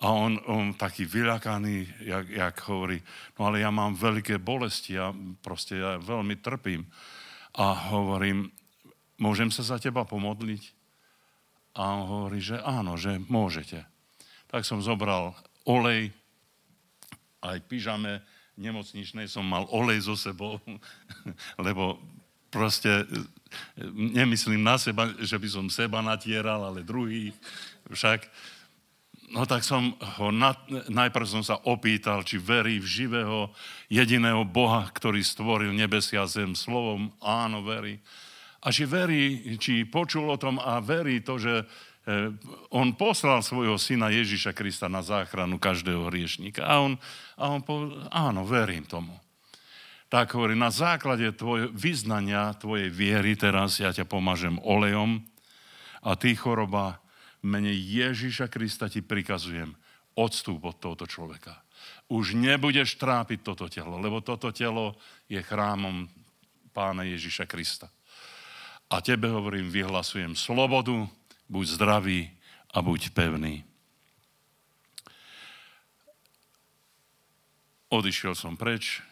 A on, on taký vyľakaný, jak, jak hovorí, no ale ja mám veľké bolesti, ja proste ja veľmi trpím. A hovorím, môžem sa za teba pomodliť? A on hovorí, že áno, že môžete. Tak som zobral olej, aj pyžame nemocničnej som mal olej so sebou, lebo proste nemyslím na seba, že by som seba natieral, ale druhý však. No tak som ho, na, najprv som sa opýtal, či verí v živého, jediného Boha, ktorý stvoril nebesia zem slovom. Áno, verí a či verí, či počul o tom a verí to, že e, on poslal svojho syna Ježiša Krista na záchranu každého hriešníka. A on, a on povedal, áno, verím tomu. Tak hovorí, na základe tvojho vyznania, tvojej viery teraz ja ťa pomažem olejom a ty choroba, mene Ježiša Krista ti prikazujem, odstúp od tohoto človeka. Už nebudeš trápiť toto telo, lebo toto telo je chrámom pána Ježiša Krista. A tebe hovorím, vyhlasujem slobodu, buď zdravý a buď pevný. Odišiel som preč,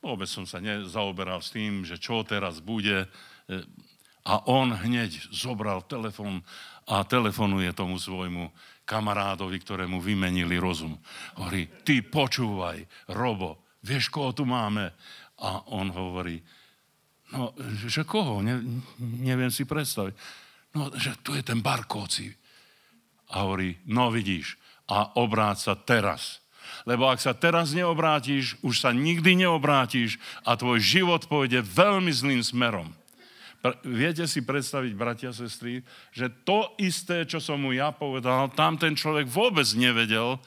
vôbec som sa nezaoberal s tým, že čo teraz bude. A on hneď zobral telefon a telefonuje tomu svojmu kamarádovi, ktorému vymenili rozum. Hovorí, ty počúvaj, Robo, vieš, koho tu máme? A on hovorí, No, že koho? Ne, neviem si predstaviť. No, že tu je ten Barkóci. A hovorí, no vidíš, a obráť sa teraz. Lebo ak sa teraz neobrátiš, už sa nikdy neobrátiš a tvoj život pôjde veľmi zlým smerom. Viete si predstaviť, bratia sestry, že to isté, čo som mu ja povedal, tam ten človek vôbec nevedel,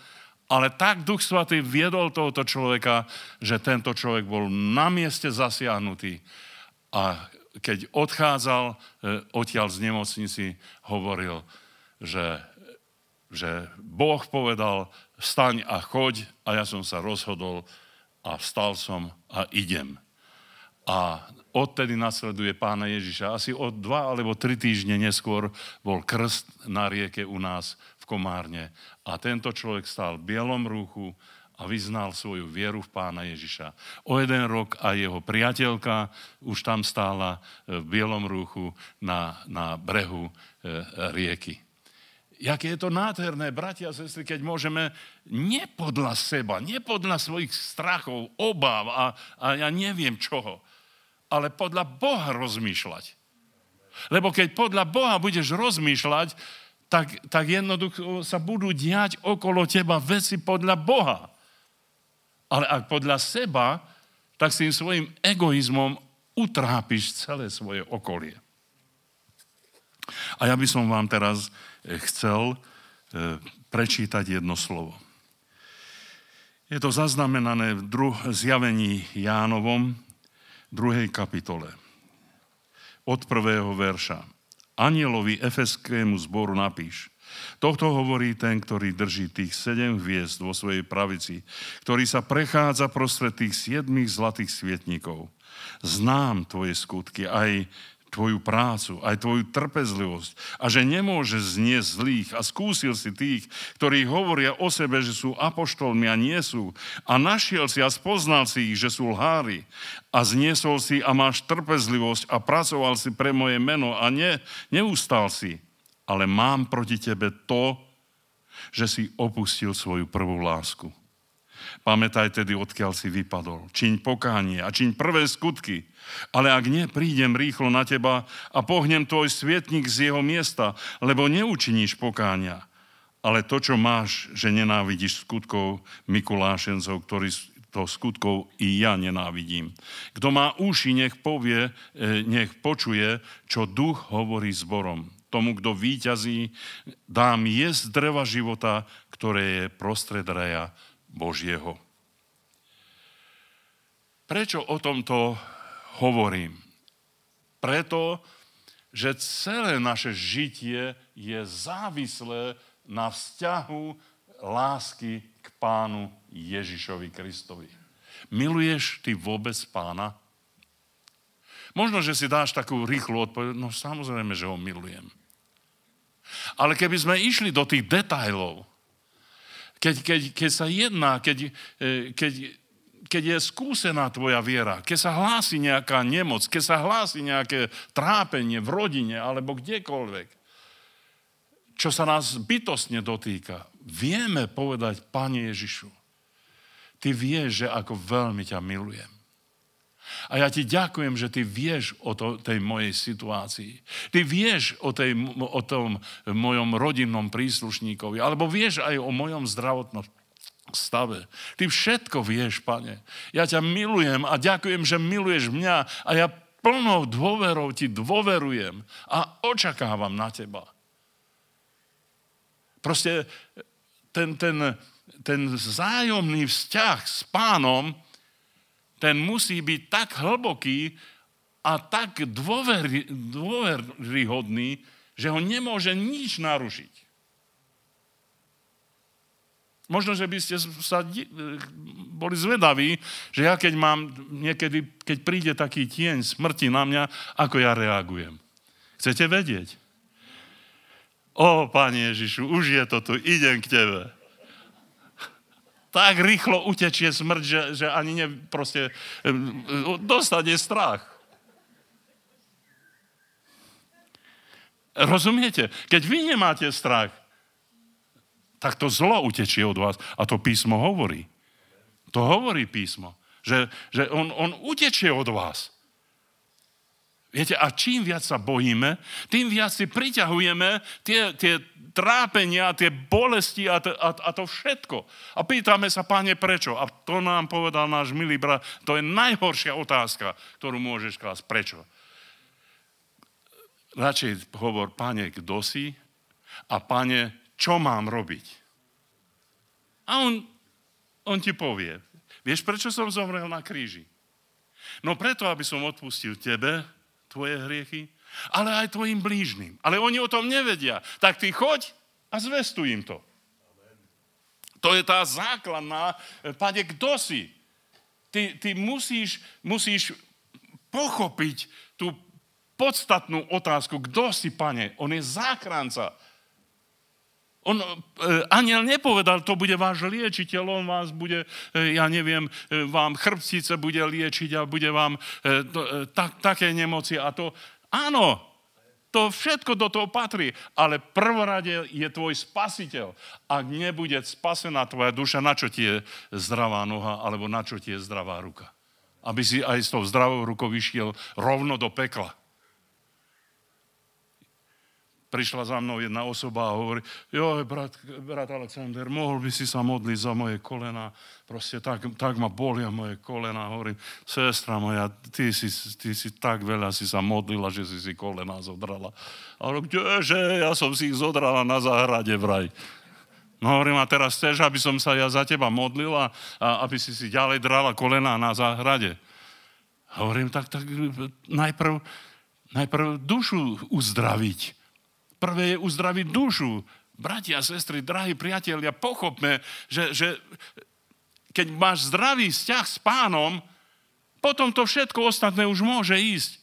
ale tak Duch Svatý viedol tohoto človeka, že tento človek bol na mieste zasiahnutý a keď odchádzal e, odtiaľ z nemocnici, hovoril, že, že Boh povedal, staň a choď a ja som sa rozhodol a vstal som a idem. A odtedy nasleduje pána Ježiša. Asi od dva alebo tri týždne neskôr bol krst na rieke u nás v Komárne. A tento človek stál v bielom rúchu a vyznal svoju vieru v pána Ježiša. O jeden rok a jeho priateľka už tam stála e, v bielom rúchu na, na brehu e, rieky. Jaké je to nádherné, bratia a sestry, keď môžeme nepodľa seba, nepodľa svojich strachov, obáv a, a ja neviem čoho, ale podľa Boha rozmýšľať. Lebo keď podľa Boha budeš rozmýšľať, tak, tak jednoducho sa budú diať okolo teba veci podľa Boha. Ale ak podľa seba, tak s tým svojim egoizmom utrápiš celé svoje okolie. A ja by som vám teraz eh, chcel eh, prečítať jedno slovo. Je to zaznamenané v druh- zjavení Jánovom, druhej kapitole, od prvého verša. Anielovi Efeskému zboru napíš, Tohto hovorí ten, ktorý drží tých sedem hviezd vo svojej pravici, ktorý sa prechádza prostred tých siedmých zlatých svietníkov. Znám tvoje skutky, aj tvoju prácu, aj tvoju trpezlivosť a že nemôže zniesť zlých a skúsil si tých, ktorí hovoria o sebe, že sú apoštolmi a nie sú a našiel si a spoznal si ich, že sú lhári a zniesol si a máš trpezlivosť a pracoval si pre moje meno a ne, neustal si. Ale mám proti tebe to, že si opustil svoju prvú lásku. Pamätaj tedy, odkiaľ si vypadol. Čiň pokánie a čiň prvé skutky. Ale ak nie, rýchlo na teba a pohnem tvoj svietnik z jeho miesta, lebo neučiníš pokánia. Ale to, čo máš, že nenávidíš skutkov Mikulášencov, ktorí to skutkov i ja nenávidím. Kto má uši, nech povie, e, nech počuje, čo duch hovorí zborom. Tomu, kto výťazí, dám jesť dreva života, ktoré je prostred raja Božieho. Prečo o tomto hovorím? Preto, že celé naše žitie je závislé na vzťahu lásky k pánu Ježišovi Kristovi. Miluješ ty vôbec pána? Možno, že si dáš takú rýchlu odpoveď, no samozrejme, že ho milujem. Ale keby sme išli do tých detajlov, keď, keď, keď sa jedná, keď, e, keď, keď je skúsená tvoja viera, keď sa hlási nejaká nemoc, keď sa hlási nejaké trápenie v rodine alebo kdekoľvek, čo sa nás bytostne dotýka, vieme povedať, Pane Ježišu, Ty vieš, že ako veľmi ťa milujem. A ja ti ďakujem, že ty vieš o to, tej mojej situácii. Ty vieš o, tej, o tom mojom rodinnom príslušníkovi, alebo vieš aj o mojom zdravotnom stave. Ty všetko vieš, pane. Ja ťa milujem a ďakujem, že miluješ mňa a ja plnou dôverou ti dôverujem a očakávam na teba. Proste ten, ten, ten vzájomný vzťah s pánom ten musí byť tak hlboký a tak dôvery, dôveryhodný, že ho nemôže nič narušiť. Možno, že by ste sa boli zvedaví, že ja keď mám niekedy, keď príde taký tieň smrti na mňa, ako ja reagujem. Chcete vedieť? O, Pane Ježišu, už je to tu, idem k Tebe tak rýchlo utečie smrť, že, že ani ne, proste dostane strach. Rozumiete? Keď vy nemáte strach, tak to zlo utečie od vás. A to písmo hovorí. To hovorí písmo. Že, že on, on utečie od vás. Viete, a čím viac sa bojíme, tým viac si priťahujeme tie, tie trápenia, tie bolesti a to, a, a to všetko. A pýtame sa, páne, prečo? A to nám povedal náš milý brat, to je najhoršia otázka, ktorú môžeš klásť. Prečo? Radšej hovor, páne, kto si? A páne, čo mám robiť? A on, on ti povie, vieš, prečo som zomrel na kríži? No preto, aby som odpustil tebe, tvoje hriechy, ale aj tvojim blížnym. Ale oni o tom nevedia. Tak ty choď a zvestuj im to. To je tá základná, pane, kto si? Ty, ty musíš, musíš pochopiť tú podstatnú otázku, kto si, pane? On je záchranca. On, e, aniel nepovedal, to bude váš liečiteľ, on vás bude, e, ja neviem, e, vám chrbcice bude liečiť a bude vám tak, také nemoci a to. Áno, to všetko do toho patrí, ale prvorade je tvoj spasiteľ. Ak nebude spasená tvoja duša, na čo ti je zdravá noha, alebo na čo ti je zdravá ruka? Aby si aj s tou zdravou rukou vyšiel rovno do pekla prišla za mnou jedna osoba a hovorí, jo, brat, brat Alexander, mohol by si sa modliť za moje kolena, proste tak, tak ma bolia moje kolena. Hovorím, sestra moja, ty si, ty si tak veľa si sa modlila, že si si kolena zodrala. A hovorím, kdeže, ja som si ich zodrala na záhrade vraj. No hovorím, a teraz chceš, aby som sa ja za teba modlila a aby si si ďalej drala kolena na záhrade. Hovorím, tak, tak najprv, najprv dušu uzdraviť Prvé je uzdraviť dušu. Bratia, sestry, drahí priatelia, pochopme, že, že keď máš zdravý vzťah s pánom, potom to všetko ostatné už môže ísť.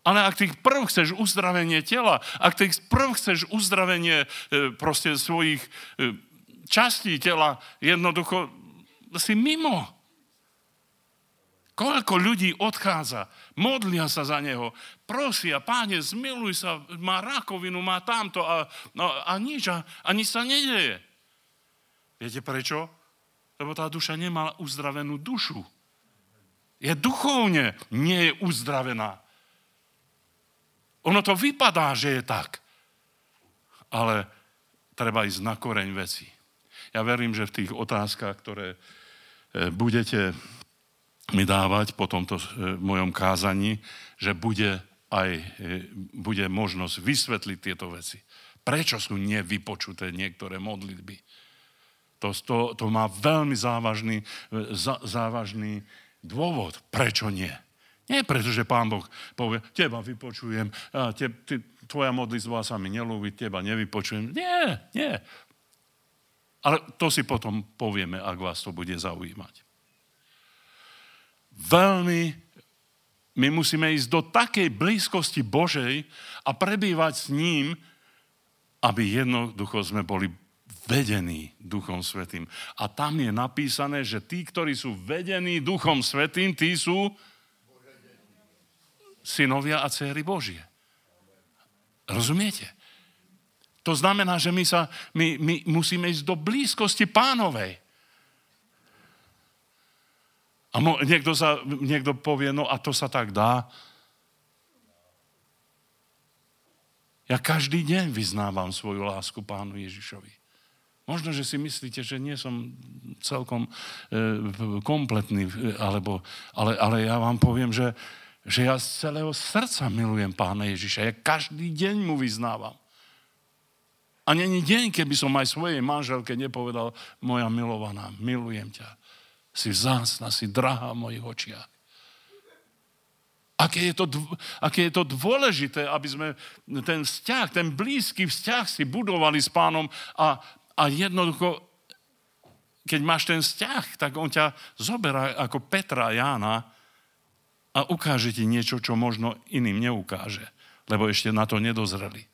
Ale ak ty prv chceš uzdravenie tela, ak ty prv chceš uzdravenie e, proste svojich e, častí tela, jednoducho si mimo. Koľko ľudí odchádza, modlia sa za neho, prosia, páne, zmiluj sa, má rakovinu, má tamto a, no, a nič, a, a nič sa nedeje. Viete prečo? Lebo tá duša nemá uzdravenú dušu. Je duchovne, nie je uzdravená. Ono to vypadá, že je tak. Ale treba ísť na koreň veci. Ja verím, že v tých otázkach, ktoré e, budete mi dávať po tomto e, mojom kázaní, že bude aj e, bude možnosť vysvetliť tieto veci. Prečo sú nevypočuté niektoré modlitby? To, to, to má veľmi závažný, závažný dôvod, prečo nie. Nie preto, že Pán Boh povie, teba vypočujem, a te, tvoja modlitba sa mi nelúbi, teba nevypočujem. Nie, nie. Ale to si potom povieme, ak vás to bude zaujímať. Veľmi my musíme ísť do takej blízkosti Božej a prebývať s ním, aby jednoducho sme boli vedení Duchom Svetým. A tam je napísané, že tí, ktorí sú vedení Duchom Svetým, tí sú synovia a céry Božie. Rozumiete? To znamená, že my, sa, my, my musíme ísť do blízkosti pánovej. A mo, niekto, sa, niekto povie, no a to sa tak dá. Ja každý deň vyznávam svoju lásku pánu Ježišovi. Možno, že si myslíte, že nie som celkom e, kompletný, alebo, ale, ale ja vám poviem, že, že ja z celého srdca milujem Pána Ježiša. Ja každý deň mu vyznávam. A není deň, keby som aj svojej manželke nepovedal, moja milovaná, milujem ťa. Si vzácna, si drahá v mojich očiach. Aké je, to, aké je to dôležité, aby sme ten vzťah, ten blízky vzťah si budovali s pánom a, a jednoducho, keď máš ten vzťah, tak on ťa zoberá ako Petra Jána a ukáže ti niečo, čo možno iným neukáže, lebo ešte na to nedozreli.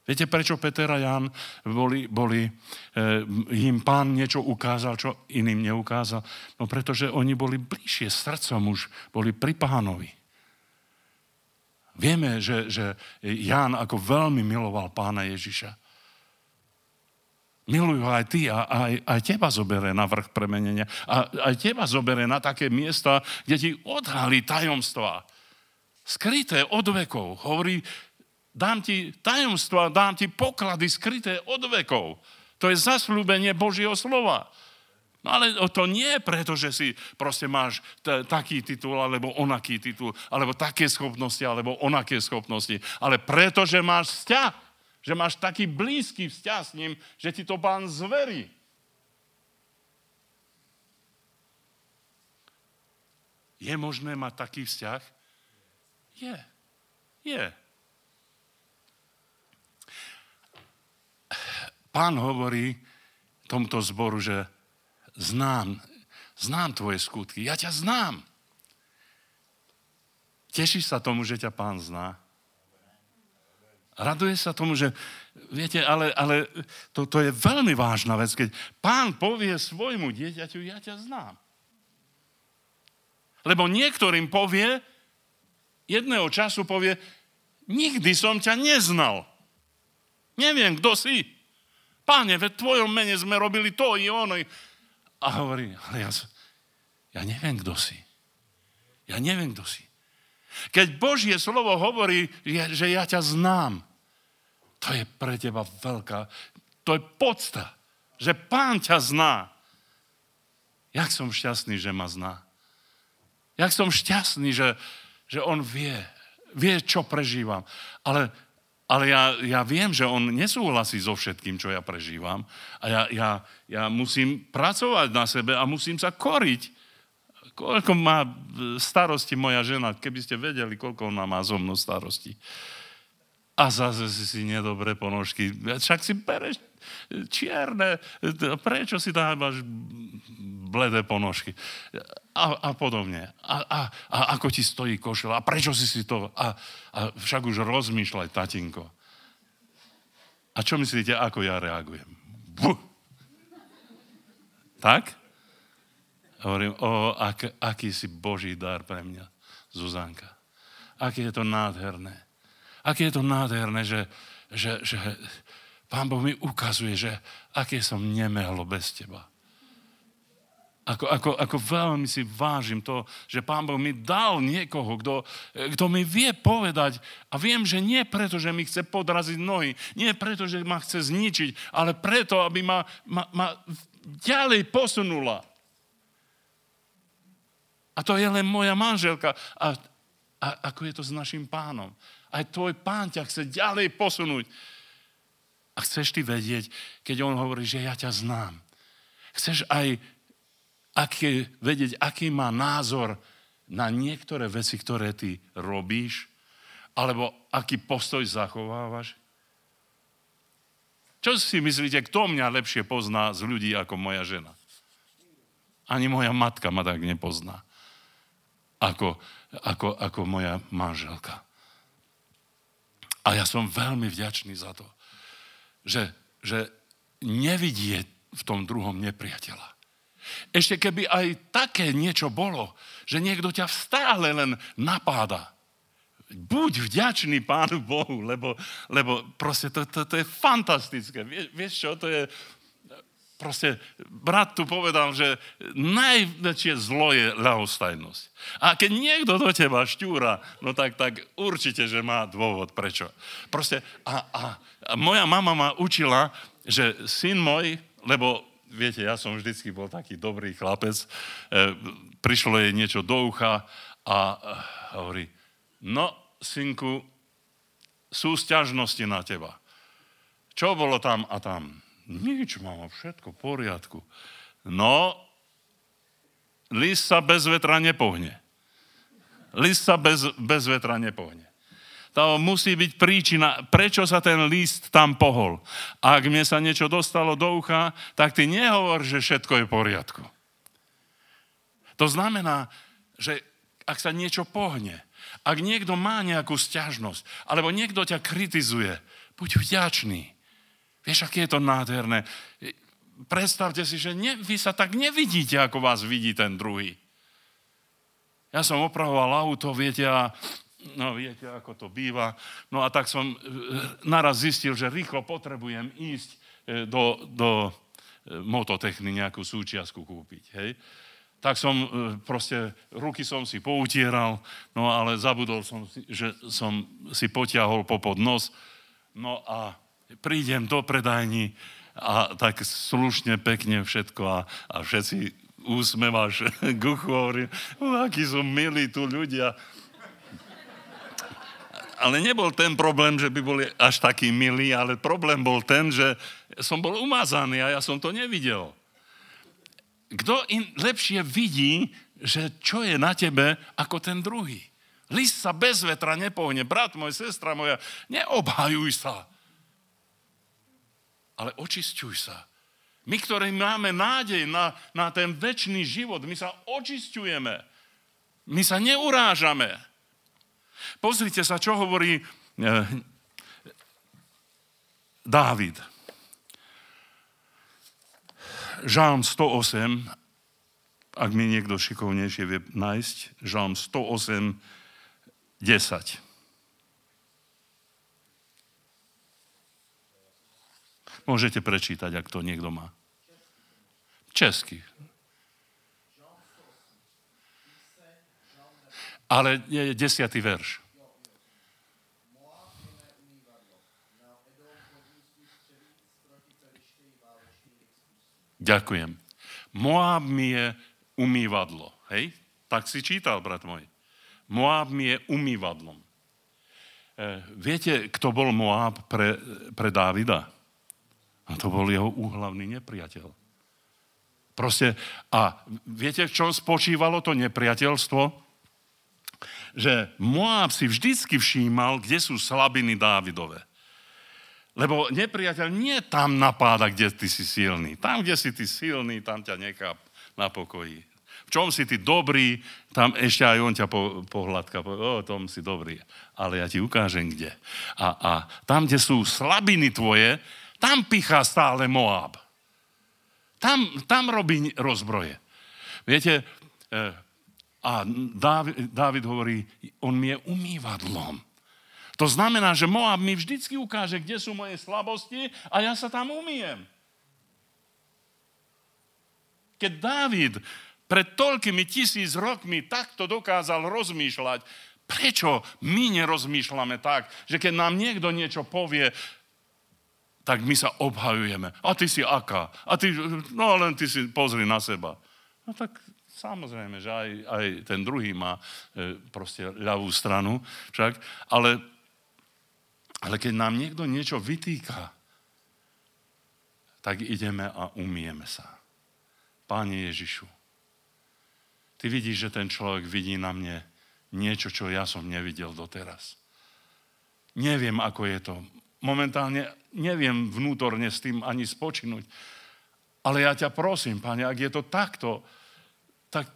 Viete, prečo Peter a Jan boli, boli e, im pán niečo ukázal, čo iným neukázal? No pretože oni boli bližšie srdcom už, boli pri pánovi. Vieme, že, že Ján ako veľmi miloval pána Ježiša. Milujú aj ty a aj, aj teba zoberie na vrch premenenia. A aj teba zoberie na také miesta, kde ti odhalí tajomstva. Skryté od vekov. Hovorí, dám ti tajomstva, dám ti poklady skryté od vekov. To je zaslúbenie Božieho slova. No ale to nie je preto, že si proste máš t- taký titul, alebo onaký titul, alebo také schopnosti, alebo onaké schopnosti, ale preto, že máš vzťah že máš taký blízky vzťah s ním, že ti to pán zverí. Je možné mať taký vzťah? Je. Je. Pán hovorí tomto zboru, že znám, znám tvoje skutky. Ja ťa znám. Tešíš sa tomu, že ťa pán zná? Raduje sa tomu, že, viete, ale, ale to, to je veľmi vážna vec, keď pán povie svojmu dieťaťu, ja ťa znám. Lebo niektorým povie, jedného času povie, nikdy som ťa neznal. Neviem, kto si. Páne, ve tvojom mene sme robili to i ono. A hovorí, ale ja, ja neviem, kto si. Ja neviem, kto si. Keď Božie slovo hovorí, že ja ťa znám, to je pre teba veľká, to je podsta, že pán ťa zná. Jak som šťastný, že ma zná. Jak som šťastný, že, že on vie, vie, čo prežívam. Ale, ale ja, ja viem, že on nesúhlasí so všetkým, čo ja prežívam. A ja, ja, ja musím pracovať na sebe a musím sa koriť. Koľko má starosti moja žena, keby ste vedeli, koľko ona má zo mnou starosti a zase si si nedobre ponožky. Však si bereš čierne, prečo si dávaš bledé ponožky a, a podobne. A, a, a ako ti stojí košel a prečo si si to... A, a však už rozmýšľaj, tatinko. A čo myslíte, ako ja reagujem? Buh. Tak? Hovorím, o, ak, aký si Boží dar pre mňa, Zuzanka. Aké je to nádherné. Aké je to nádherné, že, že, že Pán Boh mi ukazuje, že aké som nemehlo bez teba. Ako, ako, ako veľmi si vážim to, že Pán Boh mi dal niekoho, kto, kto mi vie povedať a viem, že nie preto, že mi chce podraziť nohy, nie preto, že ma chce zničiť, ale preto, aby ma, ma, ma ďalej posunula. A to je len moja manželka. A, a ako je to s našim pánom? Aj tvoj pán ťa chce ďalej posunúť. A chceš ty vedieť, keď on hovorí, že ja ťa znám. Chceš aj aký, vedieť, aký má názor na niektoré veci, ktoré ty robíš, alebo aký postoj zachovávaš? Čo si myslíte, kto mňa lepšie pozná z ľudí ako moja žena? Ani moja matka ma tak nepozná, ako, ako, ako moja manželka. A ja som veľmi vďačný za to, že, že nevidie v tom druhom nepriateľa. Ešte keby aj také niečo bolo, že niekto ťa stále len napáda. Buď vďačný Pánu Bohu, lebo, lebo proste to, to, to je fantastické. Vie, vieš čo, to je... Proste brat tu povedal, že najväčšie zlo je ľahostajnosť. A keď niekto do teba šťúra, no tak, tak určite, že má dôvod, prečo. Proste, a, a, a moja mama ma učila, že syn môj, lebo viete, ja som vždycky bol taký dobrý chlapec, e, prišlo jej niečo do ucha a e, hovorí, no, synku, sú sťažnosti na teba. Čo bolo tam a tam? Nič, mama, všetko v poriadku. No, list sa bez vetra nepohne. List sa bez, bez vetra nepohne to musí byť príčina, prečo sa ten list tam pohol. Ak mne sa niečo dostalo do ucha, tak ty nehovor, že všetko je v poriadku. To znamená, že ak sa niečo pohne, ak niekto má nejakú stiažnosť, alebo niekto ťa kritizuje, buď vďačný. Vieš, aké je to nádherné. Predstavte si, že ne, vy sa tak nevidíte, ako vás vidí ten druhý. Ja som opravoval auto, viete, a No viete, ako to býva. No a tak som e, naraz zistil, že rýchlo potrebujem ísť e, do, do e, mototechny nejakú súčiastku kúpiť. Hej? Tak som proste, ruky som si poutieral, no ale zabudol som si, že som si potiahol popod nos. No a prídem do predajní a tak slušne, pekne všetko a, a všetci úsmeváš guchu, hovorím, akí sú milí tu ľudia ale nebol ten problém, že by boli až takí milí, ale problém bol ten, že som bol umazaný a ja som to nevidel. Kto in, lepšie vidí, že čo je na tebe, ako ten druhý? List sa bez vetra nepohne. Brat môj, sestra moja, neobhajuj sa. Ale očisťuj sa. My, ktorí máme nádej na, na ten väčší život, my sa očisťujeme. My sa neurážame. Pozrite sa, čo hovorí eh, Dávid. Žálm 108, ak mi niekto šikovnejšie vie nájsť, Žálm 108, 10. Môžete prečítať, ak to niekto má. Česky. Ale je desiatý verš. Ďakujem. Moab mi je umývadlo. Hej? Tak si čítal, brat môj. Moab mi je umývadlom. E, viete, kto bol Moab pre, pre Dávida? A to bol jeho úhlavný nepriateľ. Proste, a viete, v čom spočívalo to nepriateľstvo? že Moab si vždycky všímal, kde sú slabiny Dávidové. Lebo nepriateľ nie tam napáda, kde ty si silný. Tam, kde si ty silný, tam ťa nechá na pokoji. V čom si ty dobrý, tam ešte aj on ťa po, pohľadka, po, o, tom si dobrý. Ale ja ti ukážem, kde. A, a tam, kde sú slabiny tvoje, tam pichá stále Moab. Tam, tam robí rozbroje. Viete, eh, a Dávid, hovorí, on mi je umývadlom. To znamená, že Moab mi vždycky ukáže, kde sú moje slabosti a ja sa tam umýjem. Keď Dávid pred toľkými tisíc rokmi takto dokázal rozmýšľať, prečo my nerozmýšľame tak, že keď nám niekto niečo povie, tak my sa obhajujeme. A ty si aká? A ty, no len ty si pozri na seba. No tak samozrejme, že aj, aj ten druhý má e, proste ľavú stranu však, ale ale keď nám niekto niečo vytýka, tak ideme a umieme sa. Páne Ježišu, Ty vidíš, že ten človek vidí na mne niečo, čo ja som nevidel doteraz. Neviem, ako je to. Momentálne neviem vnútorne s tým ani spočinúť. Ale ja ťa prosím, Pane, ak je to takto, tak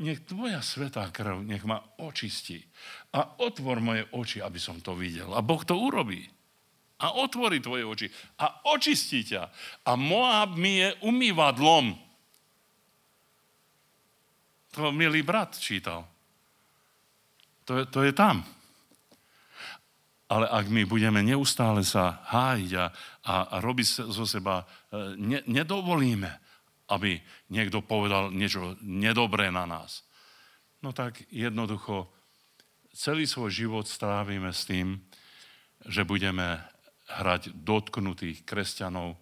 nech tvoja svetá krv, nech ma očistí. A otvor moje oči, aby som to videl. A Boh to urobí. A otvorí tvoje oči. A očistí ťa. A Moab mi je umývadlom. To milý brat čítal. To je, to je tam. Ale ak my budeme neustále sa hájiť a, a, robiť zo seba, e, ne, nedovolíme, aby niekto povedal niečo nedobré na nás. No tak jednoducho celý svoj život strávime s tým, že budeme hrať dotknutých kresťanov,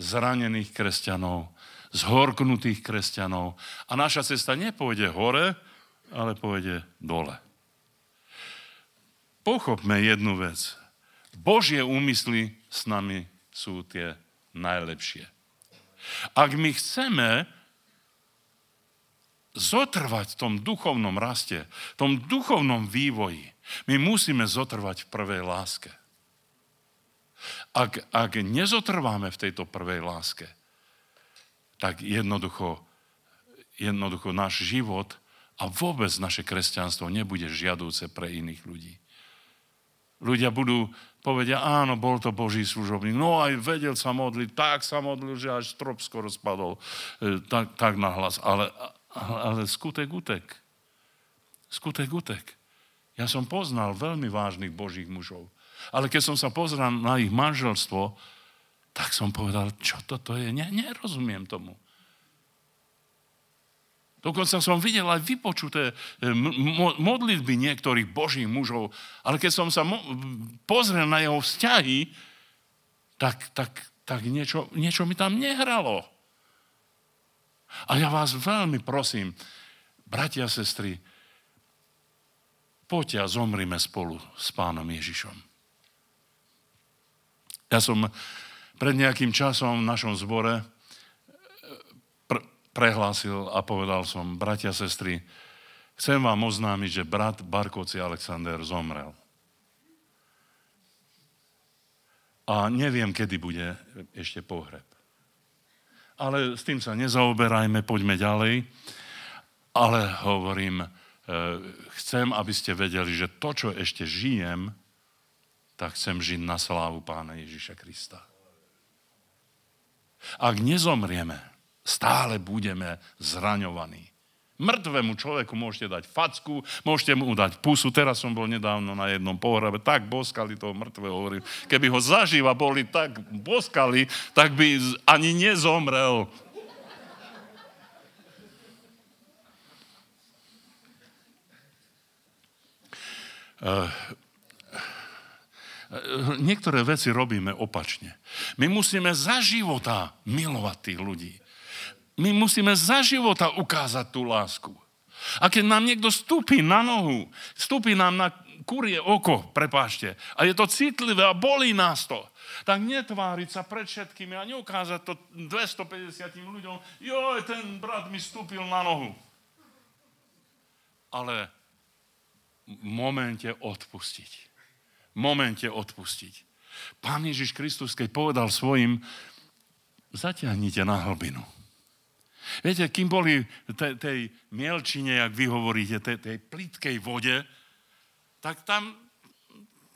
zranených kresťanov, zhorknutých kresťanov. A naša cesta nepôjde hore, ale pôjde dole. Pochopme jednu vec. Božie úmysly s nami sú tie najlepšie. Ak my chceme zotrvať v tom duchovnom raste, v tom duchovnom vývoji, my musíme zotrvať v prvej láske. Ak, ak nezotrváme v tejto prvej láske, tak jednoducho, jednoducho náš život a vôbec naše kresťanstvo nebude žiadúce pre iných ľudí. Ľudia budú povedia, áno, bol to Boží služobník. No aj vedel sa modliť, tak sa modlil, že až strop skoro spadol. E, tak, tak nahlas. Ale, ale skutek utek. Skutek utek. Ja som poznal veľmi vážnych Božích mužov. Ale keď som sa pozrel na ich manželstvo, tak som povedal, čo toto je? Ne, nerozumiem tomu. Dokonca som videl aj vypočuté e, modlitby niektorých božích mužov, ale keď som sa pozrel na jeho vzťahy, tak, tak, tak niečo, niečo mi tam nehralo. A ja vás veľmi prosím, bratia a sestry, poďte a zomrime spolu s pánom Ježišom. Ja som pred nejakým časom v našom zbore prehlásil a povedal som, bratia, sestry, chcem vám oznámiť, že brat Barkovci Alexander zomrel. A neviem, kedy bude ešte pohreb. Ale s tým sa nezaoberajme, poďme ďalej. Ale hovorím, e, chcem, aby ste vedeli, že to, čo ešte žijem, tak chcem žiť na slávu Pána Ježiša Krista. Ak nezomrieme, stále budeme zraňovaní. Mŕtvemu človeku môžete dať facku, môžete mu dať pusu. Teraz som bol nedávno na jednom pohrabe, tak boskali toho mŕtvého, hovorím. Keby ho zaživa boli tak boskali, tak by ani nezomrel. Uh, niektoré veci robíme opačne. My musíme za života milovať tých ľudí. My musíme za života ukázať tú lásku. A keď nám niekto stúpi na nohu, stúpi nám na kurie oko, prepášte, a je to citlivé a bolí nás to, tak netváriť sa pred všetkými a neukázať to 250 ľuďom, joj, ten brat mi stúpil na nohu. Ale v momente odpustiť. V momente odpustiť. Pán Ježiš Kristus, keď povedal svojim, zatiahnite na hlbinu Viete, kým boli tej, tej mielčine, jak vy hovoríte, tej, tej plitkej vode, tak tam,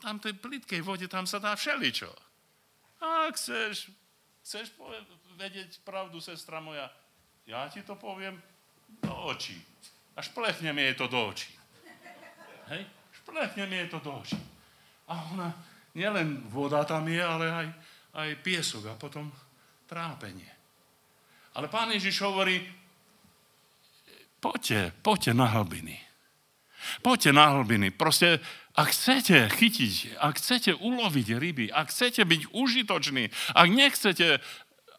tam tej plitkej vode, tam sa dá všeličo. A chceš, chceš vedieť pravdu, sestra moja, ja ti to poviem do očí. A šplechne mi je to do očí. Hej? Šplechne mi je to do očí. A ona, nielen voda tam je, ale aj, aj piesok a potom trápenie. Ale pán Ježiš hovorí, poďte, poďte na hlbiny. Poďte na hlbiny. Proste, ak chcete chytiť, ak chcete uloviť ryby, ak chcete byť užitoční, ak nechcete,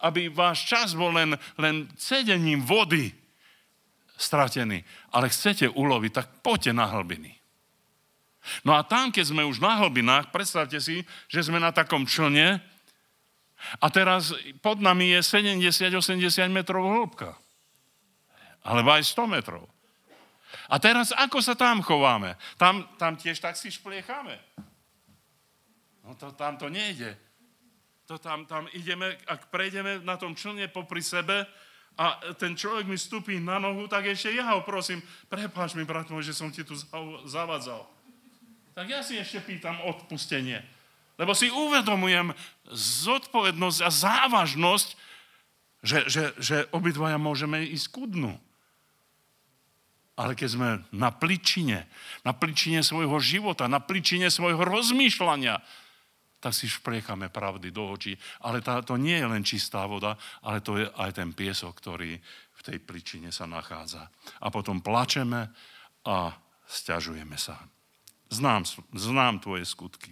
aby váš čas bol len, len cedením vody stratený, ale chcete uloviť, tak poďte na hlbiny. No a tam, keď sme už na hlbinách, predstavte si, že sme na takom člne, a teraz pod nami je 70-80 metrov hĺbka. Alebo aj 100 metrov. A teraz ako sa tam chováme? Tam, tam tiež tak si špliecháme. No to, tam to nejde. To tam, tam ideme, ak prejdeme na tom člne popri sebe a ten človek mi stupí na nohu, tak ešte ja ho prosím, prepáč mi, brat môj, že som ti tu zavadzal. Tak ja si ešte pýtam odpustenie. Lebo si uvedomujem zodpovednosť a závažnosť, že, že, že obidvaja môžeme ísť ku dnu. Ale keď sme na pličine, na pličine svojho života, na pličine svojho rozmýšľania, tak si špriechame pravdy do očí. Ale tá, to nie je len čistá voda, ale to je aj ten piesok, ktorý v tej pličine sa nachádza. A potom plačeme a stiažujeme sa. Znám, znám tvoje skutky.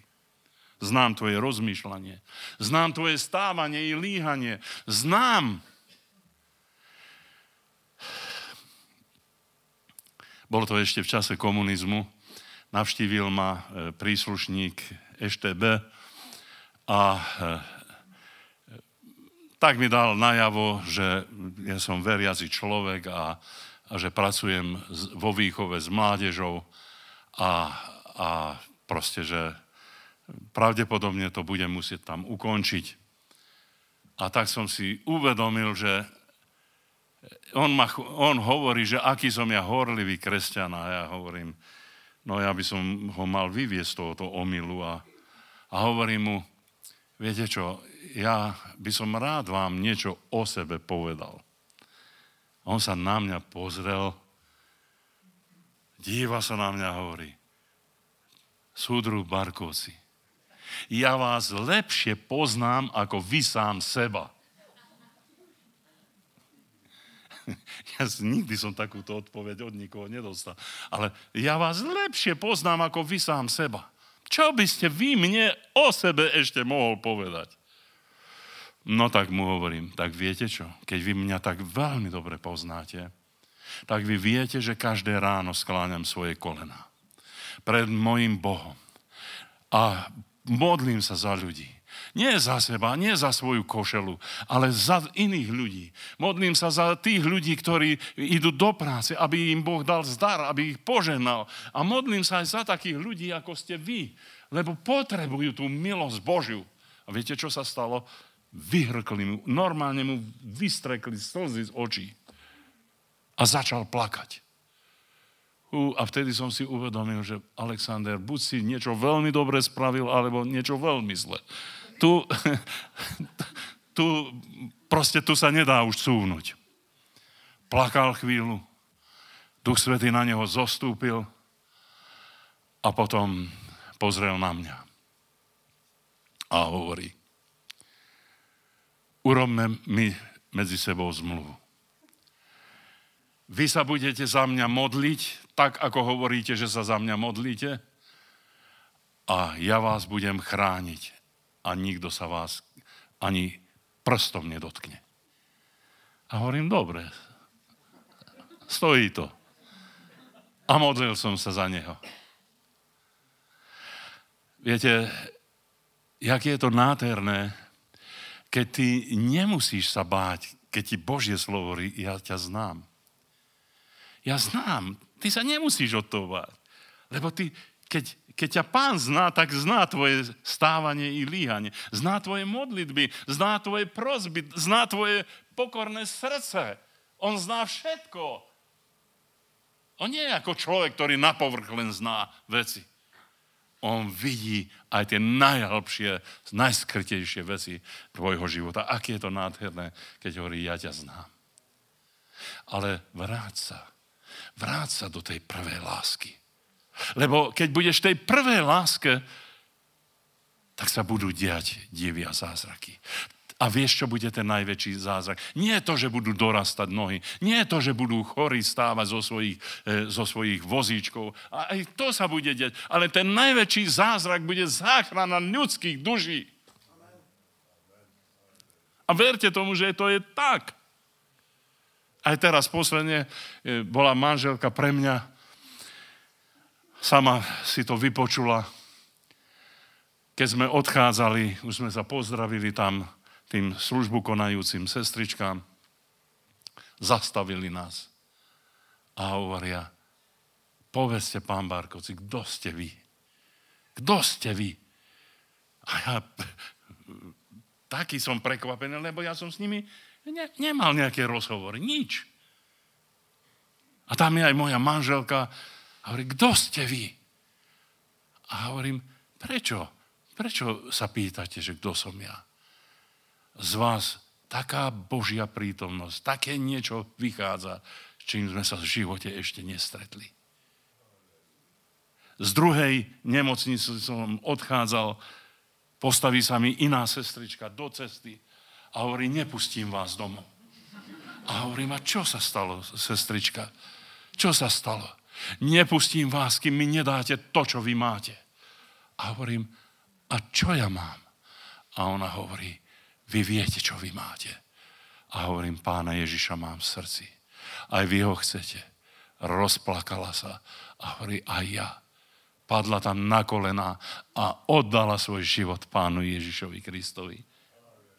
Znám tvoje rozmýšľanie. Znám tvoje stávanie i líhanie. Znám. Bolo to ešte v čase komunizmu. Navštívil ma e, príslušník EŠTB a e, tak mi dal najavo, že ja som veriaci človek a, a že pracujem vo výchove s mládežou a, a proste, že pravdepodobne to budem musieť tam ukončiť. A tak som si uvedomil, že on, ma, on hovorí, že aký som ja horlivý kresťan a ja hovorím, no ja by som ho mal vyviesť z tohoto omilu a, a hovorím mu, viete čo, ja by som rád vám niečo o sebe povedal. A on sa na mňa pozrel, díva sa na mňa a hovorí, súdru Barkovci, ja vás lepšie poznám ako vy sám seba. Ja nikdy som takúto odpoveď od nikoho nedostal. Ale ja vás lepšie poznám ako vy sám seba. Čo by ste vy mne o sebe ešte mohol povedať? No tak mu hovorím, tak viete čo? Keď vy mňa tak veľmi dobre poznáte, tak vy viete, že každé ráno skláňam svoje kolena pred mojim Bohom. A modlím sa za ľudí. Nie za seba, nie za svoju košelu, ale za iných ľudí. Modlím sa za tých ľudí, ktorí idú do práce, aby im Boh dal zdar, aby ich poženal. A modlím sa aj za takých ľudí, ako ste vy, lebo potrebujú tú milosť Božiu. A viete, čo sa stalo? Vyhrkli mu, normálne mu vystrekli slzy z očí. A začal plakať. Uh, a vtedy som si uvedomil, že Alexander, buď si niečo veľmi dobre spravil, alebo niečo veľmi zle. Tu, tu, proste tu sa nedá už cúvnuť. Plakal chvíľu, Duch Svetý na neho zostúpil a potom pozrel na mňa a hovorí, urobme my medzi sebou zmluvu. Vy sa budete za mňa modliť tak, ako hovoríte, že sa za mňa modlíte a ja vás budem chrániť a nikto sa vás ani prstom nedotkne. A hovorím, dobre, stojí to. A modlil som sa za neho. Viete, jak je to nádherné, keď ty nemusíš sa báť, keď ti Božie slovo ja ťa znám. Ja znám Ty sa nemusíš o to báť. Lebo ty, keď, keď ťa pán zná, tak zná tvoje stávanie i líhanie. Zná tvoje modlitby, zná tvoje prozby, zná tvoje pokorné srdce. On zná všetko. On nie je ako človek, ktorý na povrch len zná veci. On vidí aj tie najhlbšie, najskrtejšie veci tvojho života. Aké je to nádherné, keď hovorí, ja ťa znám. Ale vráť sa. Vráť sa do tej prvej lásky. Lebo keď budeš tej prvej láske, tak sa budú diať divy a zázraky. A vieš, čo bude ten najväčší zázrak? Nie je to, že budú dorastať nohy. Nie je to, že budú chorí stávať zo svojich, e, zo svojich vozíčkov. A aj to sa bude deť. Ale ten najväčší zázrak bude záchrana ľudských duší. A verte tomu, že to je tak. Aj teraz posledne e, bola manželka pre mňa, sama si to vypočula. Keď sme odchádzali, už sme sa pozdravili tam, tým službu konajúcim sestričkám, zastavili nás a hovoria, povedzte, pán Barkovci, kto ste vy? Kto ste vy? A ja taký som prekvapený, lebo ja som s nimi ne, nemal nejaké rozhovory, nič. A tam je aj moja manželka a hovorí, kto ste vy? A hovorím, prečo? Prečo sa pýtate, že kto som ja? z vás taká Božia prítomnosť, také niečo vychádza, s čím sme sa v živote ešte nestretli. Z druhej nemocnice som odchádzal, postaví sa mi iná sestrička do cesty a hovorí, nepustím vás domov. A hovorím, a čo sa stalo, sestrička? Čo sa stalo? Nepustím vás, kým mi nedáte to, čo vy máte. A hovorím, a čo ja mám? A ona hovorí, vy viete, čo vy máte. A hovorím, pána Ježiša mám v srdci. Aj vy ho chcete. Rozplakala sa a hovorí, aj ja. Padla tam na kolena a oddala svoj život pánu Ježišovi Kristovi.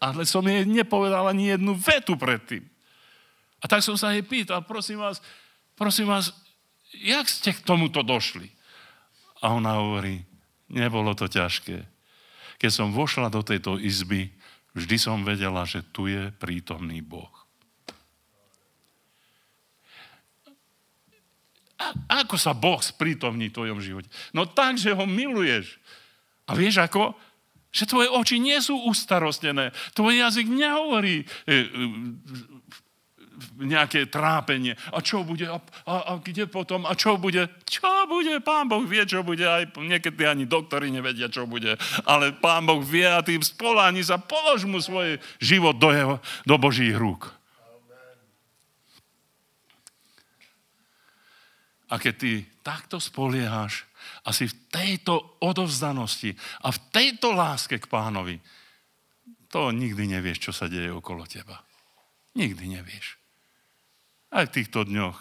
Ale som jej nepovedal ani jednu vetu predtým. A tak som sa jej pýtal, prosím vás, prosím vás, jak ste k tomuto došli? A ona hovorí, nebolo to ťažké. Keď som vošla do tejto izby, Vždy som vedela, že tu je prítomný Boh. A ako sa Boh sprítomní v tvojom živote? No tak, že ho miluješ. A vieš ako? Že tvoje oči nie sú ustarostnené. Tvoj jazyk nehovorí e, e, nejaké trápenie. A čo bude? A, a, a kde potom? A čo bude? Čo bude? Pán Boh vie, čo bude. Aj niekedy ani doktori nevedia, čo bude. Ale Pán Boh vie a tým spoláni sa polož mu svoj život do, jeho, do Božích rúk. A keď ty takto spoliehaš a si v tejto odovzdanosti a v tejto láske k pánovi, to nikdy nevieš, čo sa deje okolo teba. Nikdy nevieš. Aj v týchto dňoch,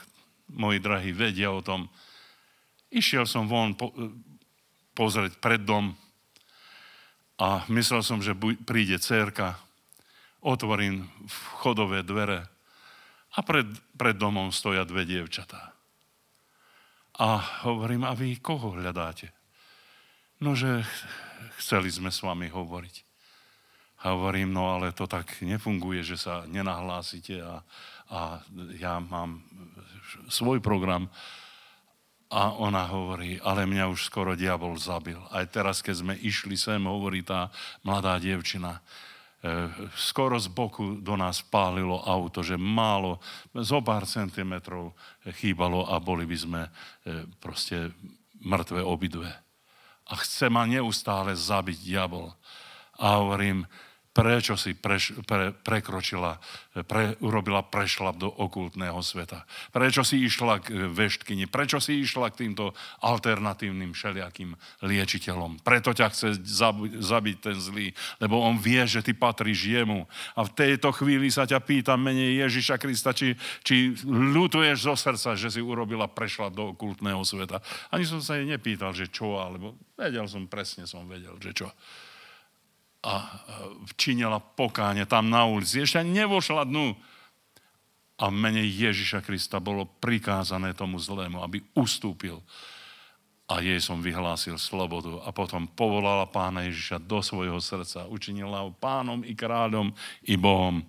moji drahí, vedia o tom. Išiel som von po, pozrieť pred dom a myslel som, že príde cerka, otvorím vchodové dvere a pred, pred domom stoja dve dievčatá. A hovorím, a vy koho hľadáte? No, že chceli sme s vami hovoriť. A hovorím, no ale to tak nefunguje, že sa nenahlásite a, a ja mám svoj program a ona hovorí, ale mňa už skoro diabol zabil. Aj teraz, keď sme išli sem, hovorí tá mladá dievčina, skoro z boku do nás pálilo auto, že málo, zo pár centimetrov chýbalo a boli by sme e, proste mŕtve obidve. A chce ma neustále zabiť diabol. A hovorím, prečo si preš, pre, prekročila, pre, urobila prešlap do okultného sveta. Prečo si išla k veštkyni, prečo si išla k týmto alternatívnym všelijakým liečiteľom. Preto ťa chce zabiť ten zlý, lebo on vie, že ty patríš jemu. A v tejto chvíli sa ťa pýtam menej Ježiša Krista, či, či ľutuješ zo srdca, že si urobila prešlap do okultného sveta. Ani som sa jej nepýtal, že čo, alebo vedel som, presne som vedel, že čo a činila pokáne tam na ulici. Ešte ani nevošla dnu. A v mene Ježiša Krista bolo prikázané tomu zlému, aby ustúpil. A jej som vyhlásil slobodu. A potom povolala pána Ježiša do svojho srdca. Učinila ho pánom i kráľom i Bohom.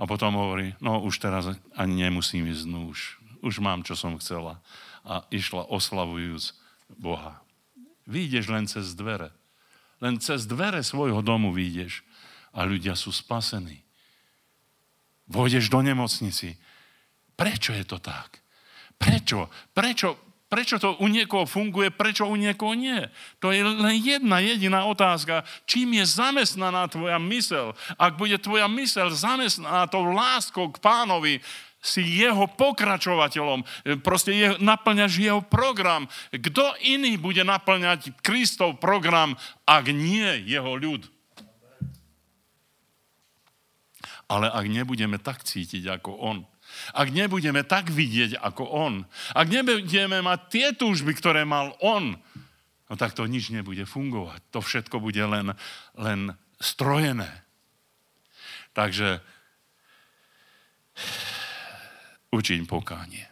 A potom hovorí, no už teraz ani nemusím ísť, no už, už mám, čo som chcela. A išla oslavujúc Boha. Výjdeš len cez dvere. Len cez dvere svojho domu výjdeš a ľudia sú spasení. Vôjdeš do nemocnici. Prečo je to tak? Prečo? Prečo? Prečo to u niekoho funguje, prečo u niekoho nie? To je len jedna jediná otázka. Čím je zamestnaná tvoja mysel? Ak bude tvoja mysel zamestnaná tou láskou k pánovi, si jeho pokračovateľom, proste je, naplňaš jeho program. Kto iný bude naplňať Kristov program, ak nie jeho ľud? Ale ak nebudeme tak cítiť ako on, ak nebudeme tak vidieť ako on, ak nebudeme mať tie túžby, ktoré mal on, no tak to nič nebude fungovať. To všetko bude len, len strojené. Takže učiň pokánie.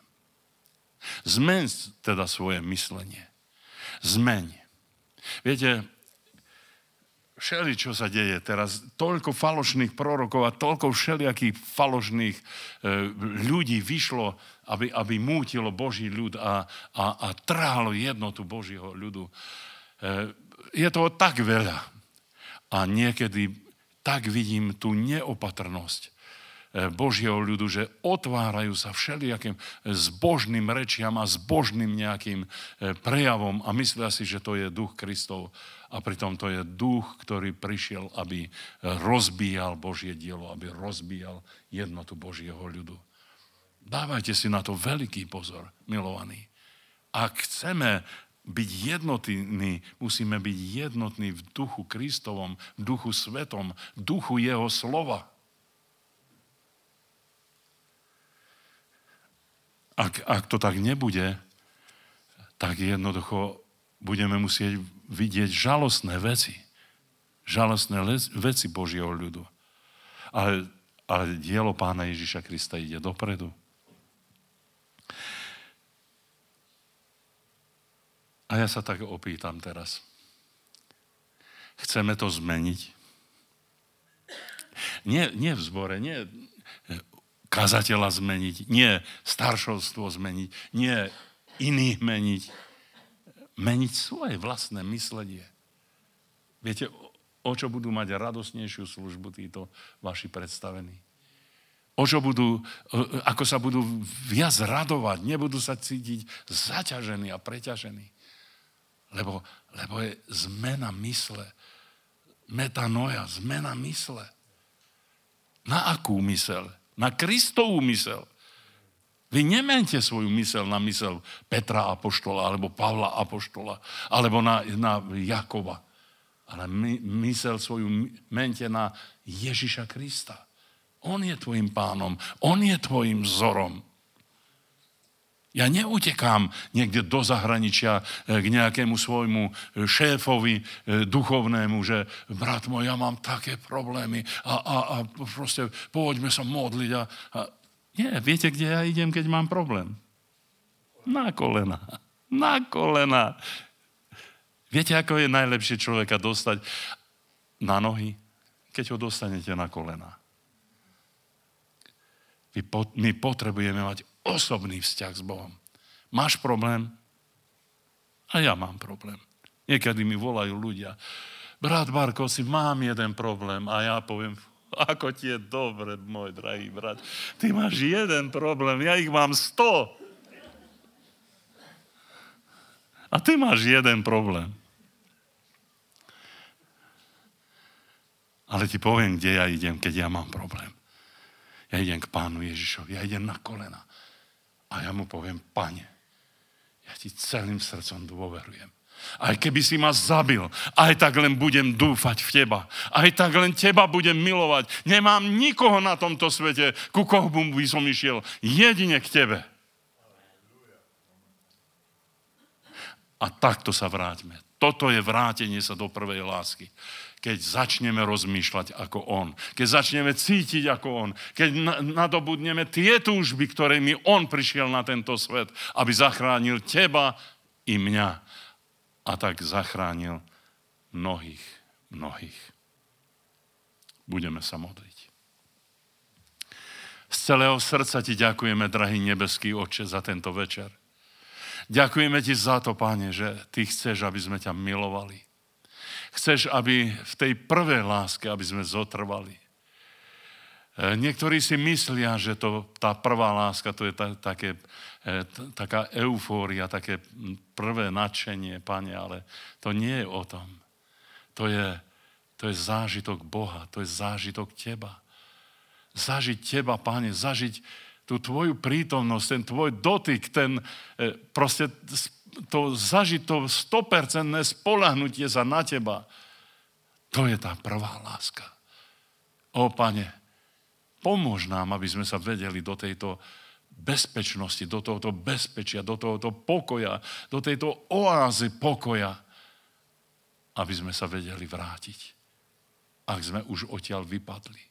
Zmeň teda svoje myslenie. Zmeň. Viete, všeli, čo sa deje teraz, toľko falošných prorokov a toľko všelijakých falošných e, ľudí vyšlo, aby, aby mútilo Boží ľud a, a, a trhalo jednotu Božího ľudu. E, je toho tak veľa. A niekedy tak vidím tú neopatrnosť Božieho ľudu, že otvárajú sa všelijakým zbožným rečiam a zbožným nejakým e, prejavom a myslia si, že to je duch Kristov. A pritom to je duch, ktorý prišiel, aby rozbíjal Božie dielo, aby rozbíjal jednotu Božieho ľudu. Dávajte si na to veľký pozor, milovaní. Ak chceme byť jednotní, musíme byť jednotní v duchu Kristovom, duchu svetom, duchu Jeho slova. Ak, ak to tak nebude, tak jednoducho budeme musieť vidieť žalostné veci. Žalostné veci Božieho ľudu. Ale, ale dielo pána Ježiša Krista ide dopredu. A ja sa tak opýtam teraz. Chceme to zmeniť? Nie, nie v zbore, nie kazateľa zmeniť, nie staršovstvo zmeniť, nie iných meniť. Meniť svoje vlastné myslenie. Viete, o čo budú mať radosnejšiu službu títo vaši predstavení? O čo budú, ako sa budú viac radovať, nebudú sa cítiť zaťažení a preťažení. Lebo, lebo je zmena mysle. Metanoja, zmena mysle. Na akú mysel? Na Kristovú mysel. Vy nemente svoju mysel na mysel Petra Apoštola, alebo Pavla Apoštola, alebo na, na Jakova. Ale my, mysel svoju mente na Ježiša Krista. On je tvojim pánom, on je tvojim vzorom. Ja neutekám niekde do zahraničia e, k nejakému svojmu e, šéfovi e, duchovnému, že brat môj, ja mám také problémy a, a, a proste poďme sa modliť. A, a... Nie, viete, kde ja idem, keď mám problém? Na kolena. Na kolena. Viete, ako je najlepšie človeka dostať na nohy? Keď ho dostanete na kolena. My potrebujeme mať osobný vzťah s Bohom. Máš problém? A ja mám problém. Niekedy mi volajú ľudia, brat Barko, si mám jeden problém a ja poviem, ako ti je dobre, môj drahý brat. Ty máš jeden problém, ja ich mám sto. A ty máš jeden problém. Ale ti poviem, kde ja idem, keď ja mám problém. Ja idem k pánu Ježišovi, ja idem na kolena. A ja mu poviem, pane, ja ti celým srdcom dôverujem. Aj keby si ma zabil, aj tak len budem dúfať v teba. Aj tak len teba budem milovať. Nemám nikoho na tomto svete, ku koho by som išiel. Jedine k tebe. A takto sa vráťme. Toto je vrátenie sa do prvej lásky keď začneme rozmýšľať ako On, keď začneme cítiť ako On, keď nadobudneme tie túžby, ktorými On prišiel na tento svet, aby zachránil teba i mňa. A tak zachránil mnohých, mnohých. Budeme sa modliť. Z celého srdca ti ďakujeme, drahý nebeský oče, za tento večer. Ďakujeme ti za to, páne, že ty chceš, aby sme ťa milovali. Chceš, aby v tej prvej láske, aby sme zotrvali. E, niektorí si myslia, že to, tá prvá láska, to je ta, také, e, taká eufória, také prvé nadšenie, pane, ale to nie je o tom. To je, to je zážitok Boha, to je zážitok teba. Zažiť teba, pane, zažiť tú tvoju prítomnosť, ten tvoj dotyk, ten e, proste to zažiť to 100% spolahnutie sa na teba. To je tá prvá láska. O, pane, pomôž nám, aby sme sa vedeli do tejto bezpečnosti, do tohoto bezpečia, do tohoto pokoja, do tejto oázy pokoja, aby sme sa vedeli vrátiť, ak sme už odtiaľ vypadli.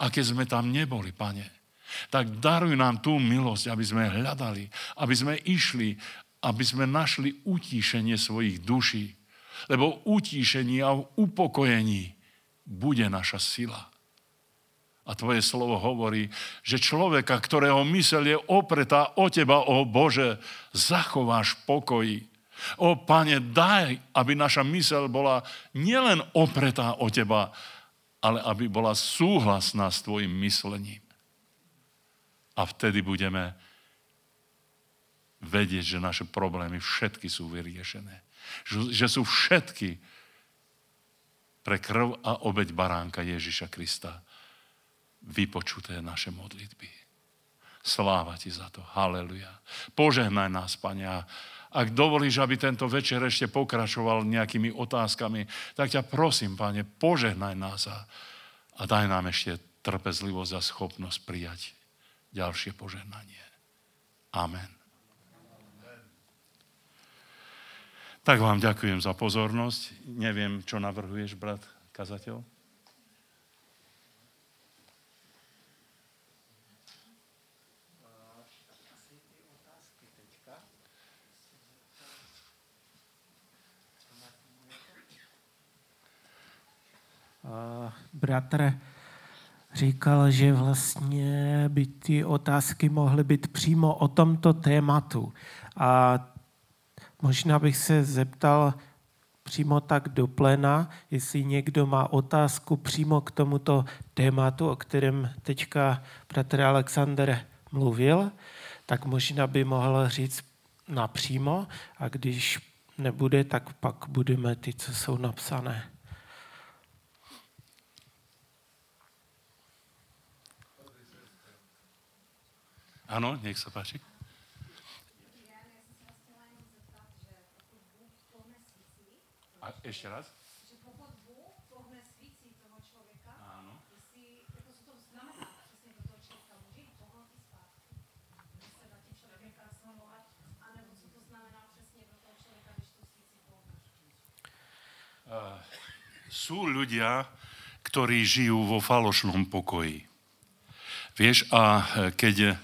A keď sme tam neboli, pane, tak daruj nám tú milosť, aby sme hľadali, aby sme išli, aby sme našli utíšenie svojich duší. Lebo utíšení a upokojení bude naša sila. A tvoje slovo hovorí, že človeka, ktorého mysel je opretá o teba, o Bože, zachováš pokoji. O Pane, daj, aby naša mysel bola nielen opretá o teba, ale aby bola súhlasná s tvojim myslením. A vtedy budeme vedieť, že naše problémy všetky sú vyriešené. Že sú všetky pre krv a obeď baránka Ježiša Krista vypočuté naše modlitby. Sláva ti za to. Haleluja. Požehnaj nás, Pane. A ak dovolíš, aby tento večer ešte pokračoval nejakými otázkami, tak ťa prosím, Pane, požehnaj nás a, a daj nám ešte trpezlivosť a schopnosť prijať ďalšie požehnanie. Amen. Tak vám ďakujem za pozornosť. Neviem, čo navrhuješ, brat kazateľ? Bratr, říkal, že vlastně by ty otázky mohly být přímo o tomto tématu. A možná bych se zeptal přímo tak do plena, jestli někdo má otázku přímo k tomuto tématu, o kterém teďka bratr Alexander mluvil, tak možná by mohl říct napřímo a když nebude, tak pak budeme ty, co jsou napsané. Áno, nech sa páči. A ešte raz? Že pokud Bůh pohne svící toho člověka, Áno. Jestli, jako co to znamená přesně do toho člověka, může jít pohnutý zpátky, může se dá tím člověka slavovat, anebo co to znamená přesně do toho člověka, když tu svící pohne? Uh, sú ľudia, ktorí žijú vo falošnom pokoji. Vieš, a keď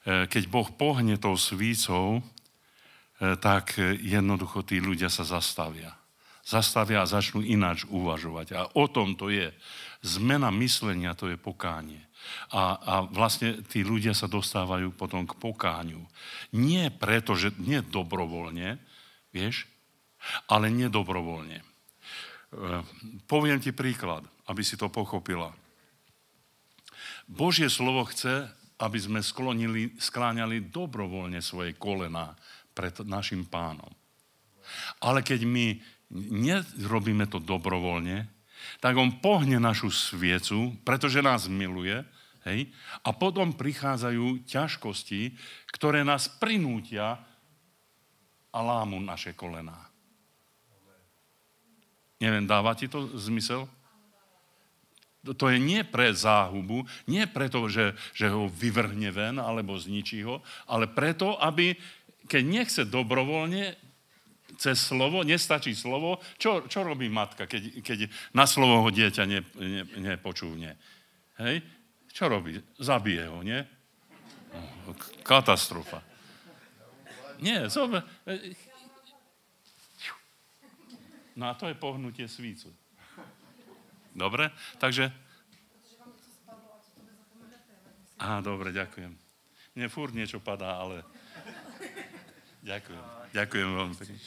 E, keď Boh pohne tou svícou, e, tak jednoducho tí ľudia sa zastavia. Zastavia a začnú ináč uvažovať. A o tom to je. Zmena myslenia to je pokánie. A, a vlastne tí ľudia sa dostávajú potom k pokáňu. Nie preto, že nie dobrovoľne, vieš, ale nedobrovoľne. E, poviem ti príklad, aby si to pochopila. Božie slovo chce, aby sme sklonili, skláňali dobrovoľne svoje kolena pred našim pánom. Ale keď my nerobíme to dobrovoľne, tak on pohne našu sviecu, pretože nás miluje, hej, a potom prichádzajú ťažkosti, ktoré nás prinútia a lámu naše kolená. Neviem, dáva ti to zmysel? To je nie pre záhubu, nie preto, že, že ho vyvrhne ven alebo zničí ho, ale preto, aby, keď nechce dobrovoľne, cez slovo, nestačí slovo, čo, čo robí matka, keď, keď na slovo ho dieťa ne, ne, nepočúvne? Hej? Čo robí? Zabije ho, nie? Katastrofa. Nie, zober. No a to je pohnutie svícu. Dobre? Takže... Á, dobre, ďakujem. Mne furt niečo padá, ale... Ďakujem. Ďakujem veľmi pekne.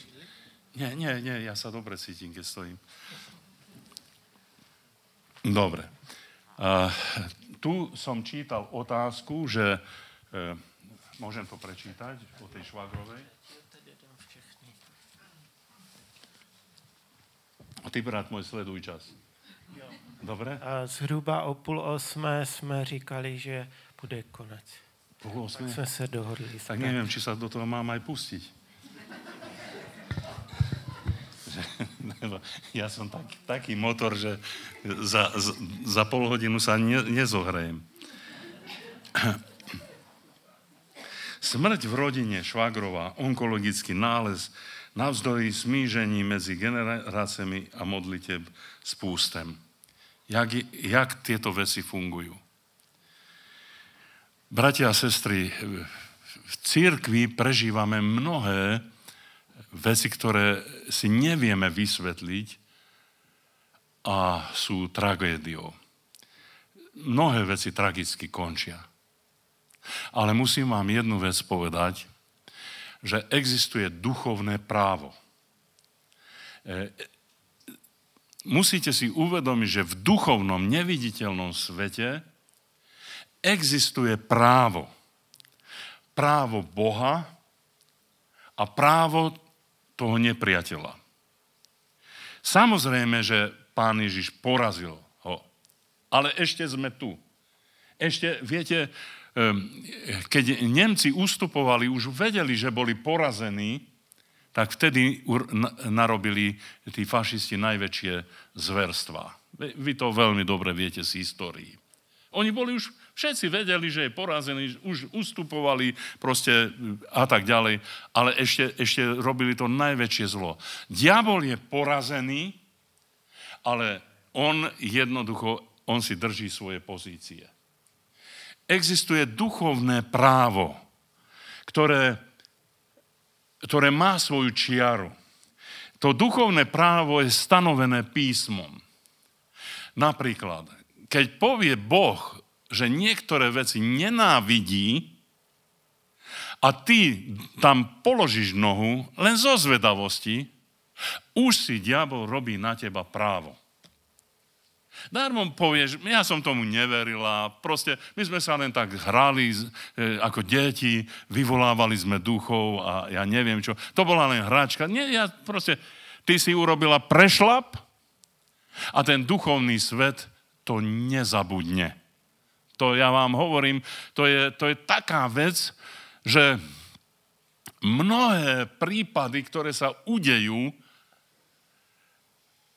Nie, nie, nie, ja sa dobre cítim, keď stojím. Dobre. Uh, tu som čítal otázku, že... Uh, môžem to prečítať o tej švagrovej? A ty, brat môj, sleduj čas. Dobre? A zhruba o půl osmé jsme říkali, že bude konec. Pol osmé? Tak jsme se dohodli. Tak neviem, či sa do toho mám aj pustiť. ja som tak, taký motor, že za, za, za pol hodinu sa ne, nezohrejem. Smrť v rodine Švagrova, onkologický nález, navzdory smížení medzi generáciami a modliteb s pústem. Jak, jak tieto veci fungujú? Bratia a sestry, v církvi prežívame mnohé veci, ktoré si nevieme vysvetliť a sú tragédiou. Mnohé veci tragicky končia. Ale musím vám jednu vec povedať, že existuje duchovné právo. E, musíte si uvedomiť, že v duchovnom, neviditeľnom svete existuje právo. Právo Boha a právo toho nepriateľa. Samozrejme, že pán Ježiš porazil ho. Ale ešte sme tu. Ešte, viete, keď Nemci ustupovali, už vedeli, že boli porazení, tak vtedy narobili tí fašisti najväčšie zverstvá. Vy to veľmi dobre viete z histórii. Oni boli už, všetci vedeli, že je porazený, už ustupovali proste a tak ďalej, ale ešte, ešte robili to najväčšie zlo. Diabol je porazený, ale on jednoducho, on si drží svoje pozície. Existuje duchovné právo, ktoré, ktoré má svoju čiaru. To duchovné právo je stanovené písmom. Napríklad, keď povie Boh, že niektoré veci nenávidí a ty tam položíš nohu len zo zvedavosti, už si diabol robí na teba právo. Darmo povieš, ja som tomu neverila, proste my sme sa len tak hrali e, ako deti, vyvolávali sme duchov a ja neviem čo. To bola len hračka. Nie, ja proste, ty si urobila prešlap a ten duchovný svet to nezabudne. To ja vám hovorím, to je, to je taká vec, že mnohé prípady, ktoré sa udejú,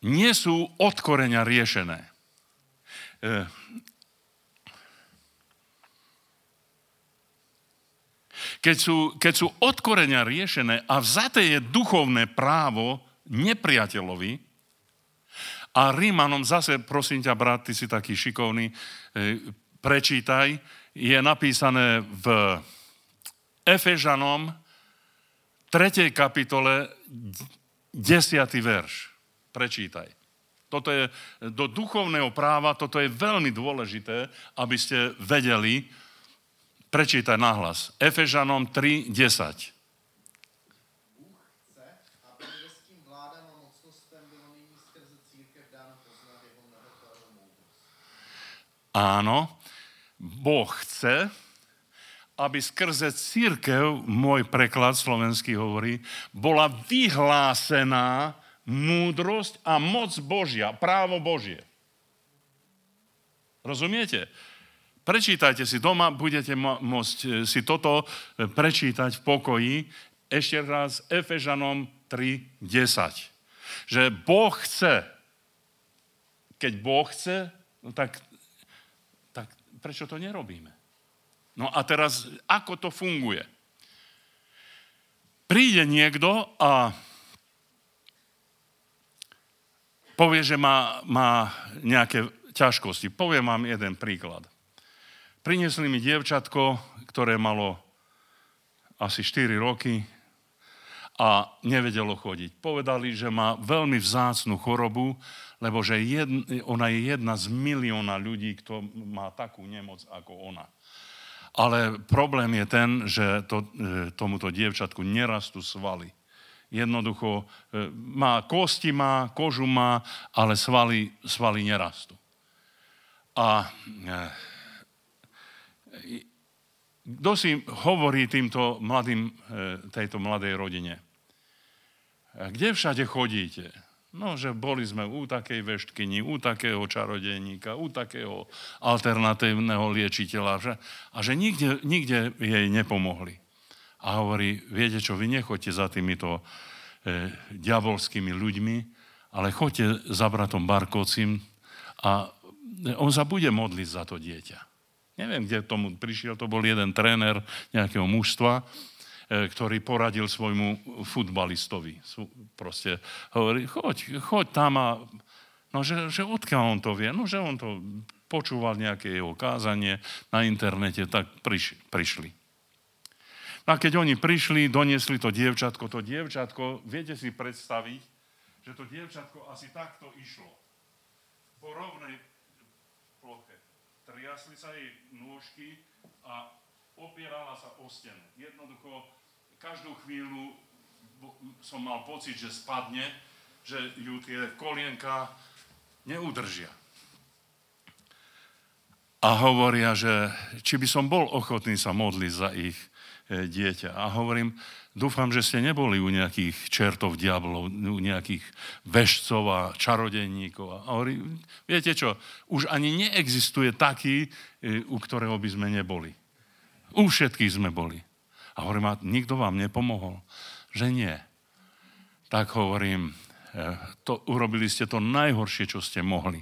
nie sú od koreňa riešené. E, keď sú, keď sú od koreňa riešené a vzaté je duchovné právo nepriateľovi, a Rímanom zase, prosím ťa, brat, ty si taký šikovný, e, prečítaj, je napísané v Efežanom 3. kapitole 10. verš. Prečítaj. Toto je do duchovného práva, toto je veľmi dôležité, aby ste vedeli. Prečítaj nahlas. Efežanom 3, 10. Áno, Boh chce, aby skrze církev, môj preklad slovenský hovorí, bola vyhlásená múdrosť a moc Božia, právo Božie. Rozumiete? Prečítajte si doma, budete môcť e, si toto e, prečítať v pokoji. Ešte raz Efežanom 3.10. Že Boh chce, keď Boh chce, no tak prečo to nerobíme? No a teraz, ako to funguje? Príde niekto a povie, že má, má nejaké ťažkosti. Poviem vám jeden príklad. Priniesli mi dievčatko, ktoré malo asi 4 roky a nevedelo chodiť. Povedali, že má veľmi vzácnu chorobu, lebo že jedna, ona je jedna z milióna ľudí, kto má takú nemoc ako ona. Ale problém je ten, že to, e, tomuto dievčatku nerastú svaly. Jednoducho e, má kosti, má kožu, má, ale svaly, svaly nerastú. A kto si hovorí týmto mladým, tejto mladej rodine? Kde všade chodíte? No, že boli sme u takej veštkyni, u takého čarodejníka, u takého alternatívneho liečiteľa že, a že nikde, nikde jej nepomohli. A hovorí, viete čo, vy nechoďte za týmito e, diabolskými ľuďmi, ale choďte za bratom Barkovcim a on sa bude modliť za to dieťa. Neviem, kde tomu prišiel, to bol jeden tréner nejakého mužstva, E, ktorý poradil svojmu futbalistovi. Proste hovorí, choď, choď tam a... No, že, že odkiaľ on to vie? No, že on to počúval nejaké jeho kázanie na internete, tak priš, prišli. No a keď oni prišli, doniesli to dievčatko, to dievčatko, viete si predstaviť, že to dievčatko asi takto išlo. Po rovnej ploche. Triasli sa jej nôžky a opierala sa o stenu. Jednoducho každú chvíľu som mal pocit, že spadne, že ju tie kolienka neudržia. A hovoria, že či by som bol ochotný sa modliť za ich e, dieťa. A hovorím, dúfam, že ste neboli u nejakých čertov diablov, u nejakých vešcov a čarodejníkov. A hovorí, viete čo, už ani neexistuje taký, e, u ktorého by sme neboli. U všetkých sme boli. A hovorím, a nikto vám nepomohol? Že nie. Tak hovorím, e, to, urobili ste to najhoršie, čo ste mohli.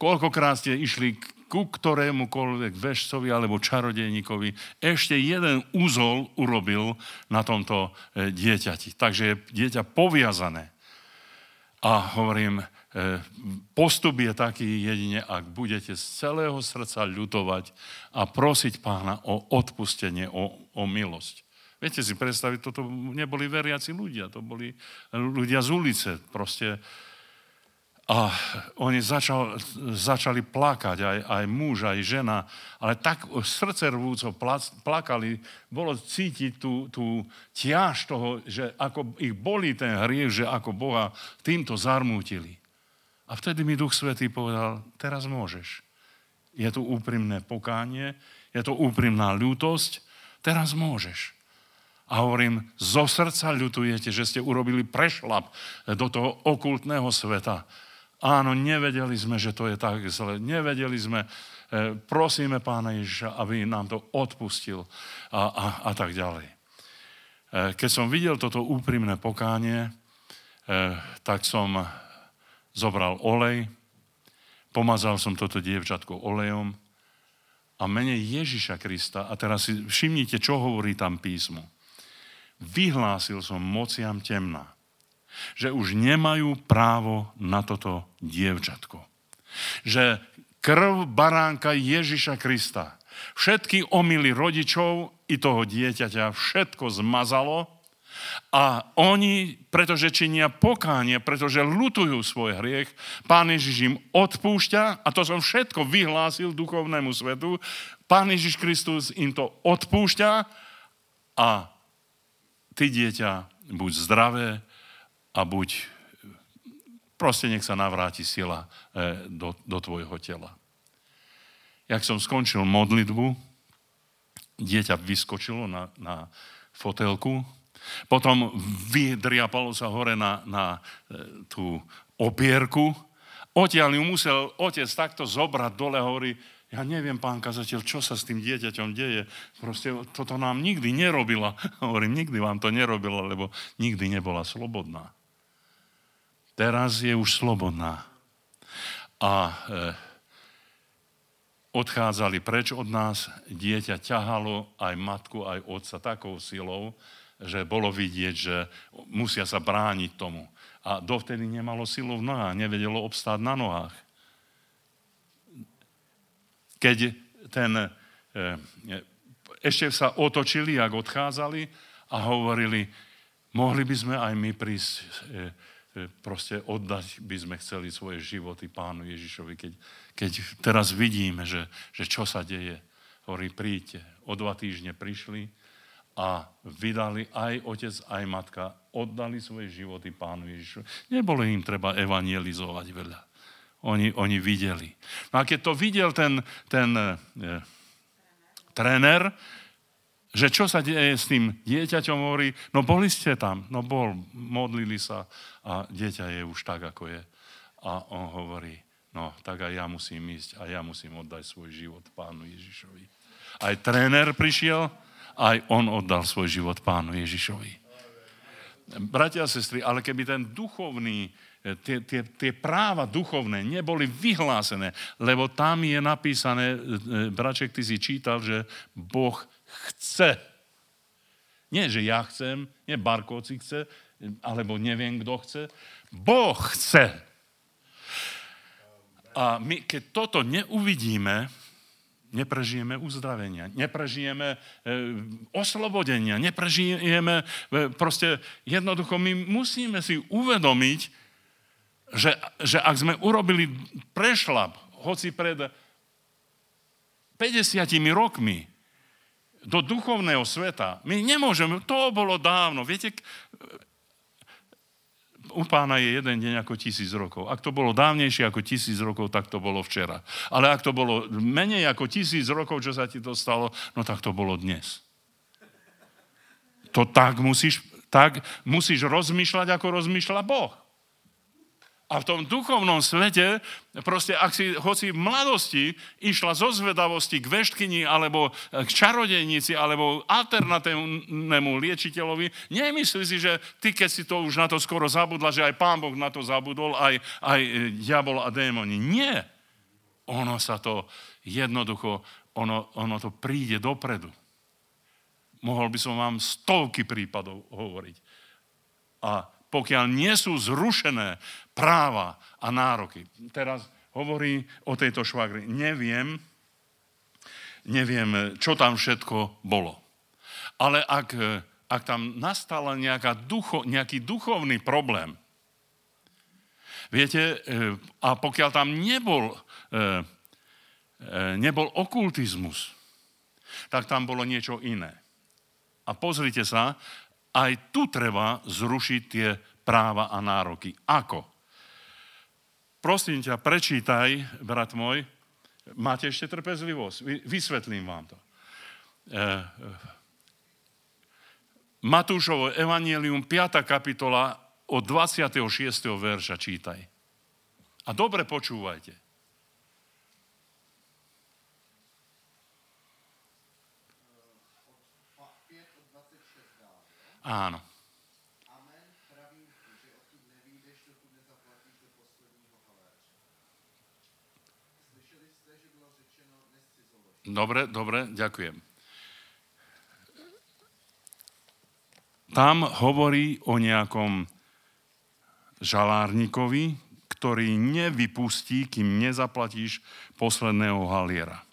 Koľkokrát ste išli ku ktorémukoľvek vešcovi alebo čarodejníkovi, ešte jeden úzol urobil na tomto e, dieťati. Takže je dieťa poviazané. A hovorím, postup je taký jedine, ak budete z celého srdca ľutovať a prosiť pána o odpustenie, o, o milosť. Viete si predstaviť, toto neboli veriaci ľudia, to boli ľudia z ulice proste. A oni začal, začali plakať, aj, aj muž, aj žena, ale tak srdce rvúco plakali, bolo cítiť tú, tú ťaž toho, že ako ich boli ten hriech, že ako Boha týmto zarmútili. A vtedy mi Duch Svetý povedal, teraz môžeš. Je tu úprimné pokánie, je to úprimná ľútosť, teraz môžeš. A hovorím, zo srdca ľutujete, že ste urobili prešlap do toho okultného sveta. Áno, nevedeli sme, že to je tak zle. Nevedeli sme, e, prosíme Pána Ježiša, aby nám to odpustil a, a, a tak ďalej. E, keď som videl toto úprimné pokánie, e, tak som zobral olej, pomazal som toto dievčatko olejom a mene Ježiša Krista, a teraz si všimnite, čo hovorí tam písmo vyhlásil som mociam temna, že už nemajú právo na toto dievčatko. Že krv baránka Ježiša Krista všetky omily rodičov i toho dieťaťa všetko zmazalo a oni, pretože činia pokánie, pretože lutujú svoj hriech, Pán Ježiš im odpúšťa a to som všetko vyhlásil duchovnému svetu. Pán Ježiš Kristus im to odpúšťa a ty dieťa, buď zdravé a buď proste nech sa navráti sila e, do, do tvojho tela. Jak som skončil modlitbu, dieťa vyskočilo na, na fotelku, potom vydriapalo sa hore na, na e, tú opierku, odtiaľ ju musel otec takto zobrať dole a hovorí, ja neviem, pán kazateľ, čo sa s tým dieťaťom deje. Proste toto nám nikdy nerobila. Hovorím, nikdy vám to nerobila, lebo nikdy nebola slobodná. Teraz je už slobodná. A e, odchádzali preč od nás, dieťa ťahalo aj matku, aj otca takou silou, že bolo vidieť, že musia sa brániť tomu. A dovtedy nemalo silu v nohách, nevedelo obstáť na nohách keď ten, e, ešte sa otočili, ak odchádzali a hovorili, mohli by sme aj my prísť, e, e, proste oddať by sme chceli svoje životy pánu Ježišovi, keď, keď teraz vidíme, že, že čo sa deje. Hovorí, príďte. O dva týždne prišli a vydali aj otec, aj matka, oddali svoje životy pánu Ježišu. Nebolo im treba evangelizovať veľa. Oni, oni videli. No a keď to videl ten, ten e, tréner, že čo sa deje s tým dieťaťom, hovorí, no boli ste tam, no bol, modlili sa a dieťa je už tak, ako je. A on hovorí, no tak aj ja musím ísť a ja musím oddať svoj život pánu Ježišovi. Aj tréner prišiel, aj on oddal svoj život pánu Ježišovi. Bratia a sestry, ale keby ten duchovný, eh, tie, tie, tie práva duchovné neboli vyhlásené, lebo tam je napísané, eh, braček, ty si čítal, že Boh chce. Nie, že ja chcem, nie Barkovci chce, alebo neviem, kto chce. Boh chce. A my, keď toto neuvidíme, neprežijeme uzdravenia, neprežijeme e, oslobodenia, neprežijeme, e, proste jednoducho my musíme si uvedomiť, že, že ak sme urobili prešlap, hoci pred 50 rokmi, do duchovného sveta, my nemôžeme, to bolo dávno, viete, u pána je jeden deň ako tisíc rokov. Ak to bolo dávnejšie ako tisíc rokov, tak to bolo včera. Ale ak to bolo menej ako tisíc rokov, čo sa ti to stalo, no tak to bolo dnes. To tak musíš, tak musíš rozmýšľať, ako rozmýšľa Boh. A v tom duchovnom svete, proste ak si hoci v mladosti išla zo zvedavosti k veštkyni, alebo k čarodejnici, alebo alternatívnemu liečiteľovi, nemyslí si, že ty, keď si to už na to skoro zabudla, že aj pán Boh na to zabudol, aj, aj diabol a démoni. Nie. Ono sa to jednoducho, ono, ono to príde dopredu. Mohol by som vám stovky prípadov hovoriť. A pokiaľ nie sú zrušené práva a nároky. Teraz hovorí o tejto švagri. Neviem, neviem, čo tam všetko bolo. Ale ak, ak tam nastal ducho, nejaký duchovný problém, viete, e, a pokiaľ tam nebol, e, e, nebol okultizmus, tak tam bolo niečo iné. A pozrite sa, aj tu treba zrušiť tie práva a nároky. Ako? Prosím ťa, prečítaj, brat môj, máte ešte trpezlivosť, vysvetlím vám to. E, Matúšovo Evangelium, 5. kapitola, od 26. verša čítaj. A dobre počúvajte. Áno. Dobre, dobre, ďakujem. Tam hovorí o nejakom žalárnikovi, ktorý nevypustí, kým nezaplatíš posledného haliera.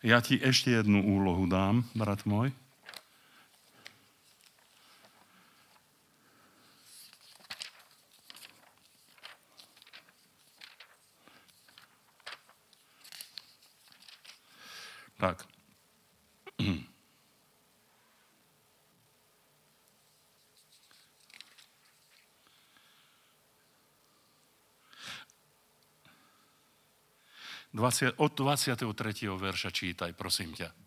Ja ti ešte jednu úlohu dám, brat môj. Tak. od 23. verša čítaj, prosím ťa.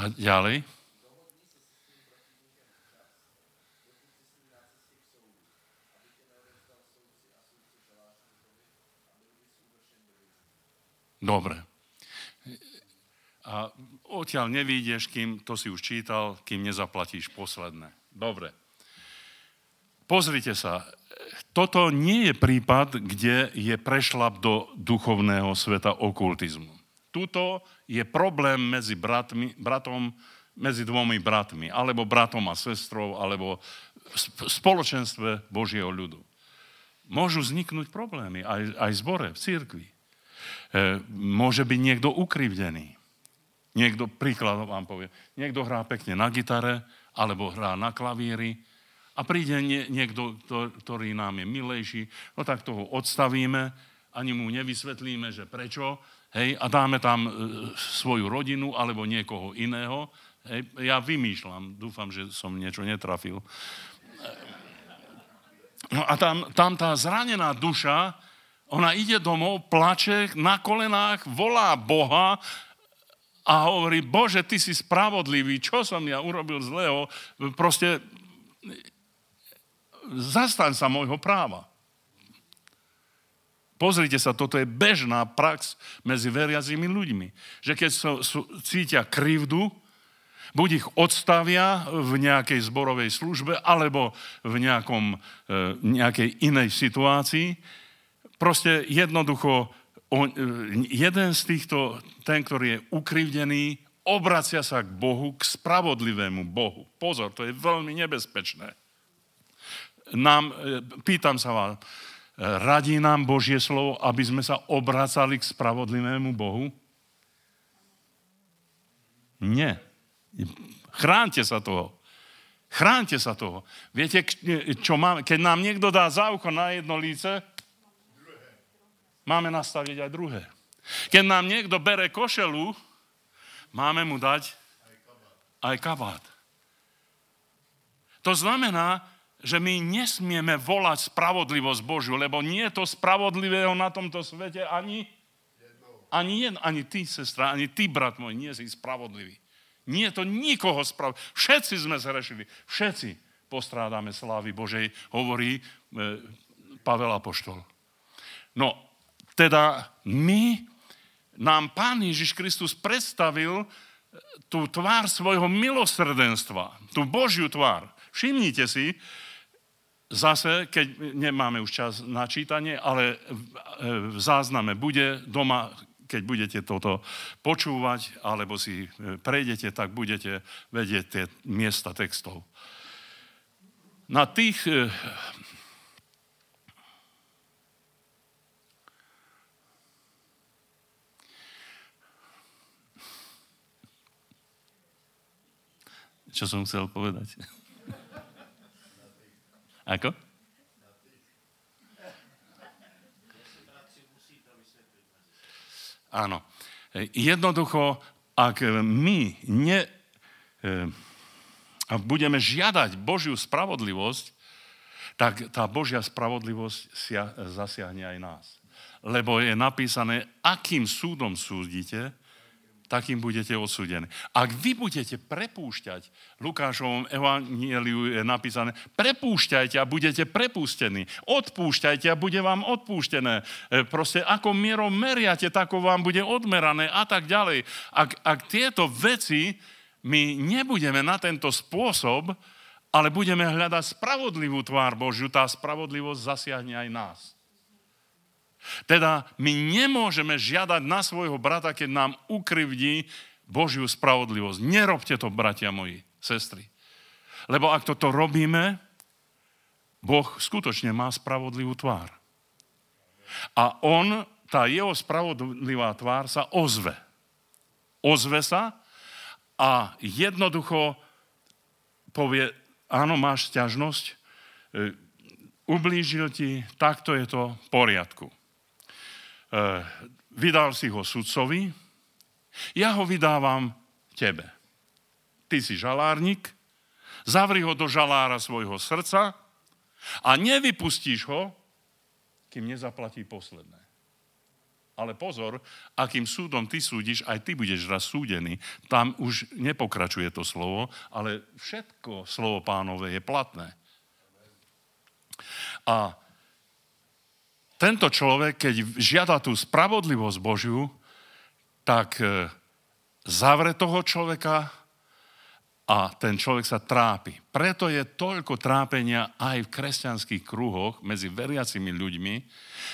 A ďalej? Dobre. A odtiaľ nevídeš, kým, to si už čítal, kým nezaplatíš posledné. Dobre. Pozrite sa, toto nie je prípad, kde je prešlap do duchovného sveta okultizmu. Tuto je problém medzi bratmi, bratom, medzi dvomi bratmi, alebo bratom a sestrou, alebo v spoločenstve Božieho ľudu. Môžu vzniknúť problémy aj, aj zbore, v církvi. môže byť niekto ukrivdený. Niekto, príklad vám povie, niekto hrá pekne na gitare, alebo hrá na klavíri a príde nie, niekto, ktorý nám je milejší, no tak toho odstavíme, ani mu nevysvetlíme, že prečo, hej, a dáme tam e, svoju rodinu alebo niekoho iného. Hej, ja vymýšľam, dúfam, že som niečo netrafil. No a tam, tam tá zranená duša, ona ide domov, plače na kolenách, volá Boha a hovorí, Bože, ty si spravodlivý, čo som ja urobil zlého? Proste zastaň sa môjho práva. Pozrite sa, toto je bežná prax medzi veriacimi ľuďmi. Že keď so, so, cítia krivdu, buď ich odstavia v nejakej zborovej službe alebo v nejakom, e, nejakej inej situácii. Proste jednoducho on, e, jeden z týchto, ten, ktorý je ukrivdený, obracia sa k Bohu, k spravodlivému Bohu. Pozor, to je veľmi nebezpečné. Nám, e, pýtam sa vás, Radí nám Božie slovo, aby sme sa obracali k spravodlivému Bohu? Nie. Chránte sa toho. Chránte sa toho. Viete, čo máme? Keď nám niekto dá ucho na jedno líce, máme nastaviť aj druhé. Keď nám niekto bere košelu, máme mu dať aj kabát. To znamená, že my nesmieme volať spravodlivosť Božiu, lebo nie je to spravodlivého na tomto svete ani, ani, jed, ani ty, sestra, ani ty, brat môj, nie si spravodlivý. Nie je to nikoho spravodlivý. Všetci sme zrešili. Všetci postrádame slávy Božej, hovorí e, Pavel Apoštol. No, teda my, nám Pán Ježiš Kristus predstavil e, tú tvár svojho milosrdenstva, tú Božiu tvár. Všimnite si, Zase, keď nemáme už čas na čítanie, ale v zázname bude doma, keď budete toto počúvať, alebo si e, prejdete, tak budete vedieť tie miesta textov. Na tých e, čo som chcel povedať? Ako? Áno. Jednoducho, ak my ne, ak budeme žiadať Božiu spravodlivosť, tak tá Božia spravodlivosť zasiahne aj nás. Lebo je napísané, akým súdom súdite, takým budete odsúdení. Ak vy budete prepúšťať, Lukášovom evangeliu je napísané, prepúšťajte a budete prepustení. Odpúšťajte a bude vám odpúštené. E, proste ako mierou meriate, tako vám bude odmerané a tak ďalej. Ak, ak tieto veci my nebudeme na tento spôsob, ale budeme hľadať spravodlivú tvár Božiu, tá spravodlivosť zasiahne aj nás. Teda my nemôžeme žiadať na svojho brata, keď nám ukrivdí Božiu spravodlivosť. Nerobte to, bratia moji, sestry. Lebo ak toto robíme, Boh skutočne má spravodlivú tvár. A on, tá jeho spravodlivá tvár sa ozve. Ozve sa a jednoducho povie, áno, máš ťažnosť, e, ublížil ti, takto je to v poriadku. Eh, vydal si ho sudcovi, ja ho vydávam tebe. Ty si žalárnik, zavri ho do žalára svojho srdca a nevypustíš ho, kým nezaplatí posledné. Ale pozor, akým súdom ty súdiš, aj ty budeš raz súdený. Tam už nepokračuje to slovo, ale všetko slovo pánové je platné. A tento človek, keď žiada tú spravodlivosť Božiu, tak e, zavre toho človeka a ten človek sa trápi. Preto je toľko trápenia aj v kresťanských kruhoch medzi veriacimi ľuďmi,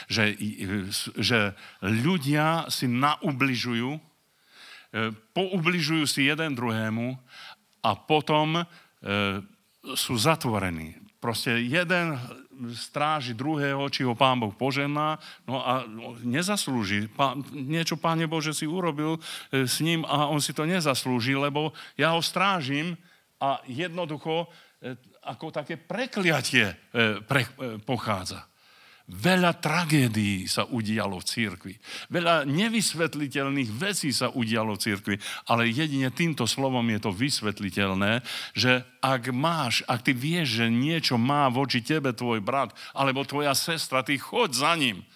že, e, že ľudia si naubližujú, e, poubližujú si jeden druhému a potom sú zatvorení proste jeden stráži druhého, či ho pán Boh požená, no a nezaslúži. Pán, niečo, páne Bože, si urobil e, s ním a on si to nezaslúži, lebo ja ho strážim a jednoducho e, ako také prekliatie e, pre, pochádza. Veľa tragédií sa udialo v církvi. Veľa nevysvetliteľných vecí sa udialo v církvi, ale jedine týmto slovom je to vysvetliteľné, že ak máš, ak ty vieš, že niečo má voči tebe tvoj brat alebo tvoja sestra, ty choď za ním.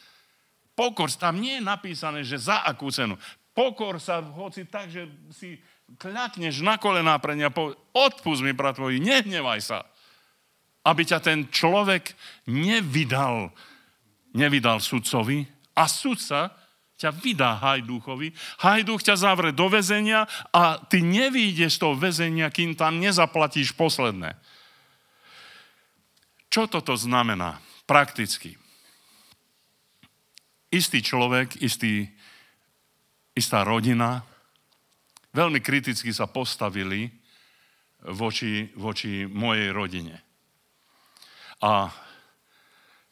Pokor, tam nie je napísané, že za akú cenu. Pokor sa, hoci tak, že si kľakneš na kolená pre ňa, odpust mi, brat tvoj, nehnevaj sa. Aby ťa ten človek nevydal nevydal sudcovi a sudca ťa vydá hajduchovi. Hajduch ťa zavre do väzenia a ty nevídeš z toho väzenia, kým tam nezaplatíš posledné. Čo toto znamená prakticky? Istý človek, istý, istá rodina veľmi kriticky sa postavili voči, voči mojej rodine. A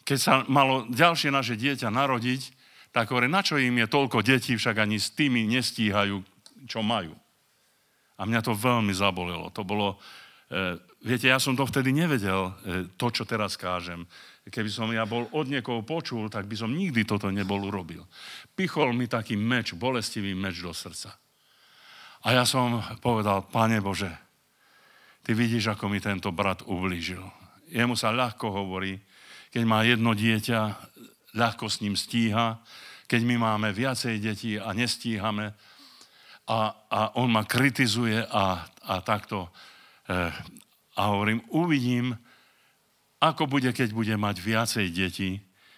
keď sa malo ďalšie naše dieťa narodiť, tak hovorí, na čo im je toľko detí, však ani s tými nestíhajú, čo majú. A mňa to veľmi zabolelo. To bolo, e, viete, ja som to vtedy nevedel, e, to, čo teraz kážem. Keby som ja bol od niekoho počul, tak by som nikdy toto nebol urobil. Pichol mi taký meč, bolestivý meč do srdca. A ja som povedal, Pane Bože, ty vidíš, ako mi tento brat ublížil. Jemu sa ľahko hovorí, keď má jedno dieťa, ľahko s ním stíha, keď my máme viacej detí a nestíhame a, a on ma kritizuje a, a takto e, a hovorím, uvidím, ako bude, keď bude mať viacej detí,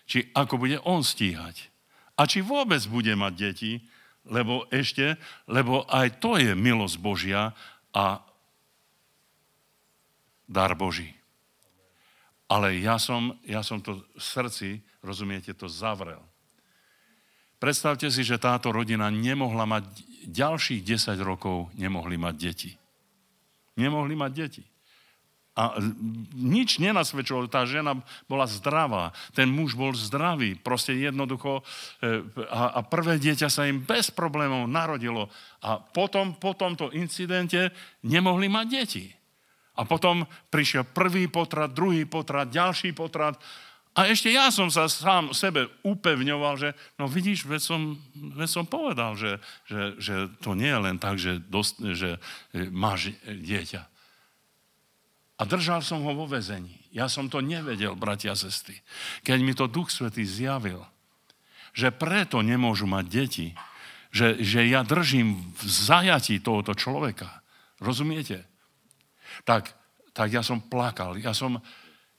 či ako bude on stíhať. A či vôbec bude mať deti, lebo ešte, lebo aj to je milosť Božia a dar Boží. Ale ja som, ja som to v srdci, rozumiete, to zavrel. Predstavte si, že táto rodina nemohla mať, ďalších 10 rokov nemohli mať deti. Nemohli mať deti. A nič nenasvedčovalo, tá žena bola zdravá, ten muž bol zdravý, proste jednoducho e, a, a prvé dieťa sa im bez problémov narodilo a potom po tomto incidente nemohli mať deti. A potom prišiel prvý potrat, druhý potrat, ďalší potrat. A ešte ja som sa sám sebe upevňoval, že no vidíš, veď som, veď som povedal, že, že, že to nie je len tak, že, dost, že máš dieťa. A držal som ho vo vezení. Ja som to nevedel, bratia a sestry. Keď mi to Duch Svetý zjavil, že preto nemôžu mať deti, že, že ja držím v zajatí tohoto človeka. Rozumiete? Tak, tak ja som plakal, ja som,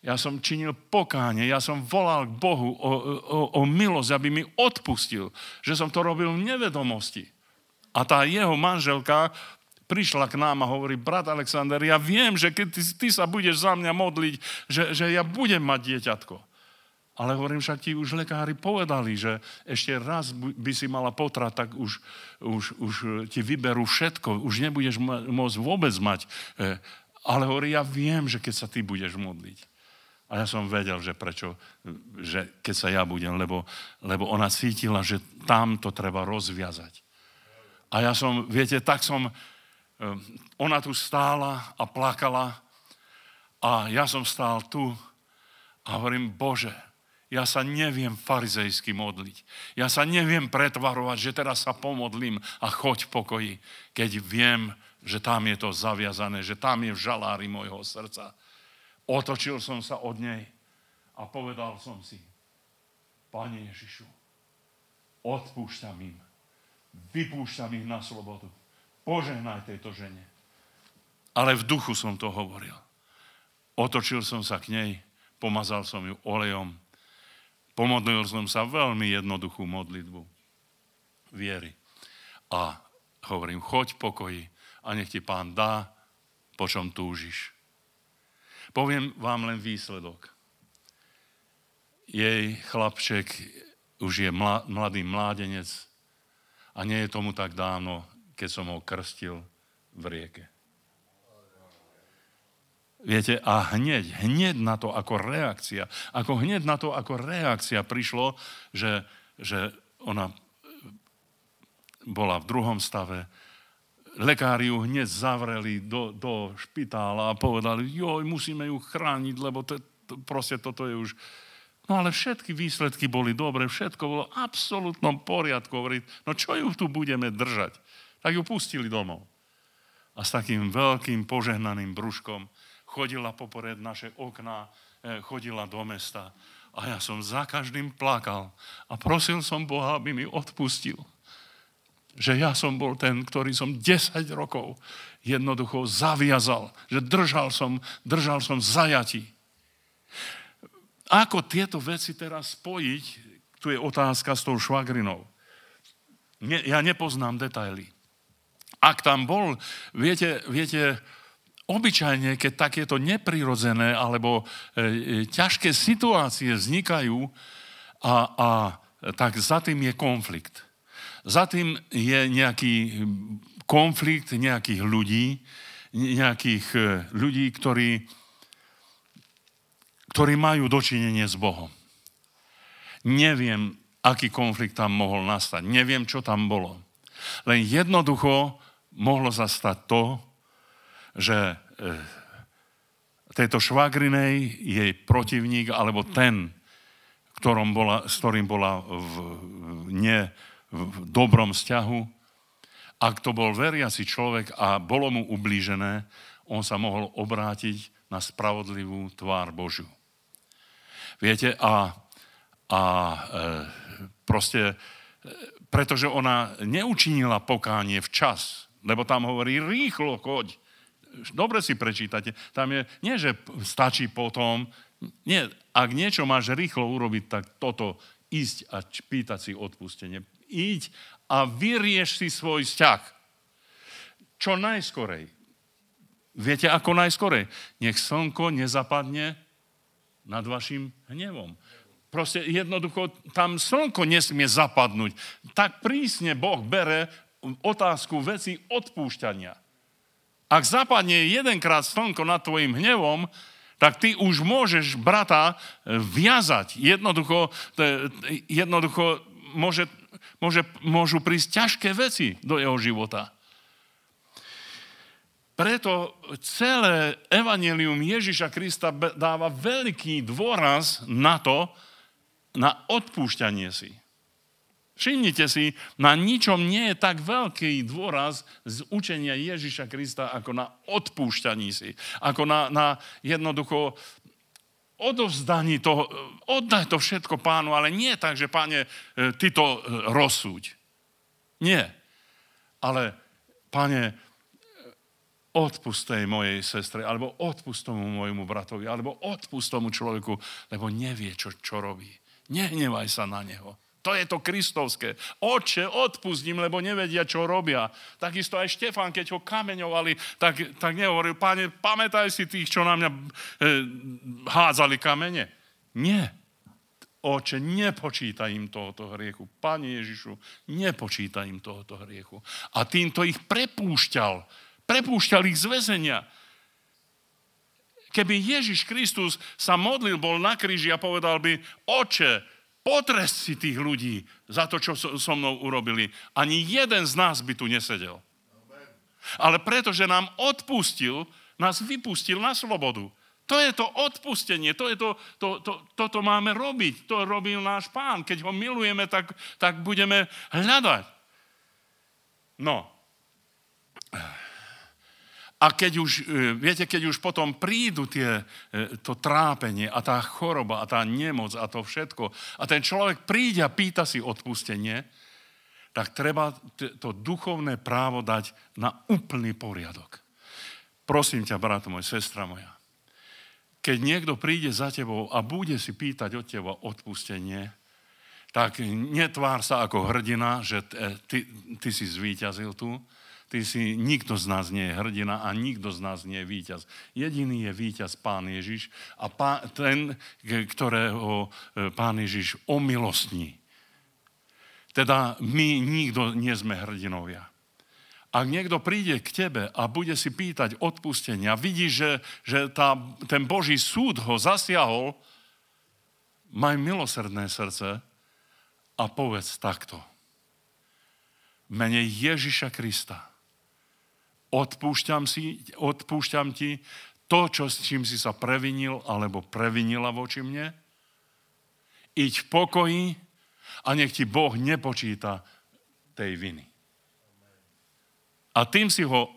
ja som činil pokánie, ja som volal k Bohu o, o, o milosť, aby mi odpustil, že som to robil v nevedomosti. A tá jeho manželka prišla k nám a hovorí, brat Alexander, ja viem, že keď ty, ty sa budeš za mňa modliť, že, že ja budem mať dieťatko. Ale hovorím, však ti už lekári povedali, že ešte raz by si mala potrat, tak už, už, už ti vyberú všetko. Už nebudeš môcť vôbec mať e, ale hovorí, ja viem, že keď sa ty budeš modliť. A ja som vedel, že prečo, že keď sa ja budem, lebo, lebo ona cítila, že tam to treba rozviazať. A ja som, viete, tak som, eh, ona tu stála a plakala a ja som stál tu a hovorím, Bože, ja sa neviem farizejsky modliť. Ja sa neviem pretvarovať, že teraz sa pomodlím a choď v pokoji, keď viem, že tam je to zaviazané, že tam je v žalári môjho srdca. Otočil som sa od nej a povedal som si, Pane Ježišu, odpúšťam im, vypúšťam ich na slobodu. Požehnaj tejto žene. Ale v duchu som to hovoril. Otočil som sa k nej, pomazal som ju olejom, pomodlil som sa veľmi jednoduchú modlitbu viery. A hovorím, choď pokoji, a nech ti pán dá, po čom túžiš. Poviem vám len výsledok. Jej chlapček už je mladý mládenec a nie je tomu tak dávno, keď som ho krstil v rieke. Viete, a hneď, hneď na to ako reakcia, ako hneď na to ako reakcia prišlo, že, že ona bola v druhom stave, lekári ju hneď zavreli do, do špitála a povedali, joj, musíme ju chrániť, lebo to, to, proste toto je už... No ale všetky výsledky boli dobre, všetko bolo v absolútnom poriadku. Hovoriť, no čo ju tu budeme držať? Tak ju pustili domov. A s takým veľkým požehnaným brúškom chodila popored naše okná, eh, chodila do mesta. A ja som za každým plakal a prosil som Boha, aby mi odpustil. Že ja som bol ten, ktorý som 10 rokov jednoducho zaviazal, že držal som, držal som zajatí. Ako tieto veci teraz spojiť, tu je otázka s tou švagrinou. Ne, ja nepoznám detaily. Ak tam bol, viete, viete, obyčajne, keď takéto neprirodzené alebo e, e, ťažké situácie vznikajú, a, a tak za tým je konflikt. Za tým je nejaký konflikt nejakých ľudí, nejakých e, ľudí, ktorí, ktorí majú dočinenie s Bohom. Neviem, aký konflikt tam mohol nastať. Neviem, čo tam bolo. Len jednoducho mohlo zastať to, že e, tejto švagrinej jej protivník, alebo ten, ktorom bola, s ktorým bola v, nie v dobrom vzťahu, ak to bol veriaci človek a bolo mu ublížené, on sa mohol obrátiť na spravodlivú tvár Božiu. Viete, a, a e, proste, e, pretože ona neučinila pokánie včas, lebo tam hovorí, rýchlo choď, dobre si prečítate. Tam je, nie že stačí potom, nie, ak niečo máš rýchlo urobiť, tak toto ísť a pýtať si odpustenie. Íď a vyrieš si svoj vzťah. Čo najskorej. Viete, ako najskorej? Nech slnko nezapadne nad vašim hnevom. Proste jednoducho tam slnko nesmie zapadnúť. Tak prísne Boh bere otázku veci odpúšťania. Ak zapadne jedenkrát slnko nad tvojim hnevom, tak ty už môžeš brata viazať. Jednoducho, jednoducho môže, môže, môžu prísť ťažké veci do jeho života. Preto celé evanelium Ježiša Krista dáva veľký dôraz na to, na odpúšťanie si. Všimnite si, na ničom nie je tak veľký dôraz z učenia Ježiša Krista ako na odpúšťaní si. Ako na, na jednoducho odovzdaní toho, oddaj to všetko pánu, ale nie tak, že páne, e, ty to e, rozsúď. Nie. Ale, pane, odpust tej mojej sestre, alebo odpust tomu môjmu bratovi, alebo odpust tomu človeku, lebo nevie, čo, čo robí. Nehnevaj sa na neho. To je to kristovské. Oče, odpustím, lebo nevedia, čo robia. Takisto aj Štefán, keď ho kameňovali, tak, tak nehovoril, páne, pamätaj si tých, čo na mňa e, hádzali kamene. Nie. Oče, nepočítaj im tohoto hriechu. Pane Ježišu, nepočítaj im tohoto hriechu. A týmto ich prepúšťal. Prepúšťal ich z väzenia. Keby Ježiš Kristus sa modlil, bol na kríži a povedal by, oče, Potrest si tých ľudí za to, čo so mnou urobili. Ani jeden z nás by tu nesedel. Ale pretože nám odpustil, nás vypustil na slobodu. To je to odpustenie, to je to, to, to, toto máme robiť. To robil náš pán. Keď ho milujeme, tak, tak budeme hľadať. No, a keď už, e, viete, keď už potom prídu tie, e, to trápenie a tá choroba a tá nemoc a to všetko a ten človek príde a pýta si odpustenie, tak treba to duchovné právo dať na úplný poriadok. Prosím ťa, brat môj, sestra moja, keď niekto príde za tebou a bude si pýtať od teba odpustenie, tak netvár sa ako hrdina, že ty, ty si zvíťazil tu, Ty si, nikto z nás nie je hrdina a nikto z nás nie je víťaz. Jediný je víťaz Pán Ježiš a pán, ten, ktorého e, Pán Ježiš omilostní. Teda my nikto nie sme hrdinovia. ak niekto príde k tebe a bude si pýtať odpustenia, vidí, že, že tá, ten Boží súd ho zasiahol, maj milosrdné srdce a povedz takto. Mene Ježiša Krista. Odpúšťam, si, odpúšťam ti to, čo, s čím si sa previnil alebo previnila voči mne. Iď v pokoji a nech ti Boh nepočíta tej viny. A tým si ho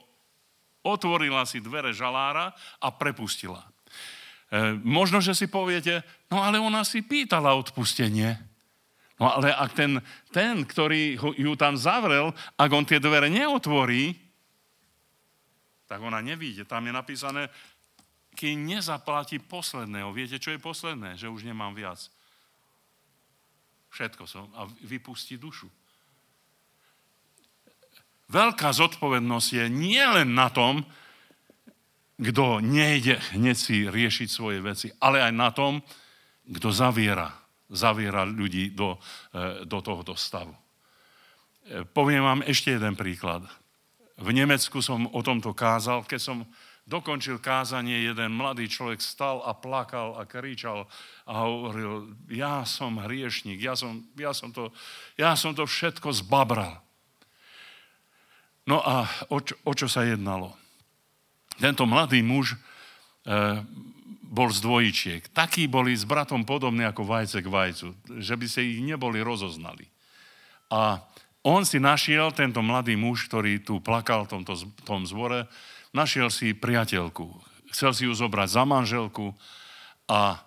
otvorila si dvere žalára a prepustila. E, možno, že si poviete, no ale ona si pýtala odpustenie. No ale ak ten, ten, ktorý ju tam zavrel, ak on tie dvere neotvorí, tak ona nevíde. Tam je napísané, keď nezaplatí posledného. Viete, čo je posledné? Že už nemám viac. Všetko som. A vypustí dušu. Veľká zodpovednosť je nielen na tom, kto nejde hneď si riešiť svoje veci, ale aj na tom, kto zaviera, zaviera ľudí do, e, do tohoto stavu. E, poviem vám ešte jeden príklad. V Nemecku som o tomto kázal, keď som dokončil kázanie, jeden mladý človek stal a plakal a kričal a hovoril, ja som hriešnik, ja som, ja som, to, ja som to všetko zbabral. No a o čo, o čo sa jednalo? Tento mladý muž e, bol z dvojičiek. Takí boli s bratom podobní ako vajce k vajcu, že by sa ich neboli rozoznali. A on si našiel, tento mladý muž, ktorý tu plakal v tomto, tom zbore, našiel si priateľku. Chcel si ju zobrať za manželku a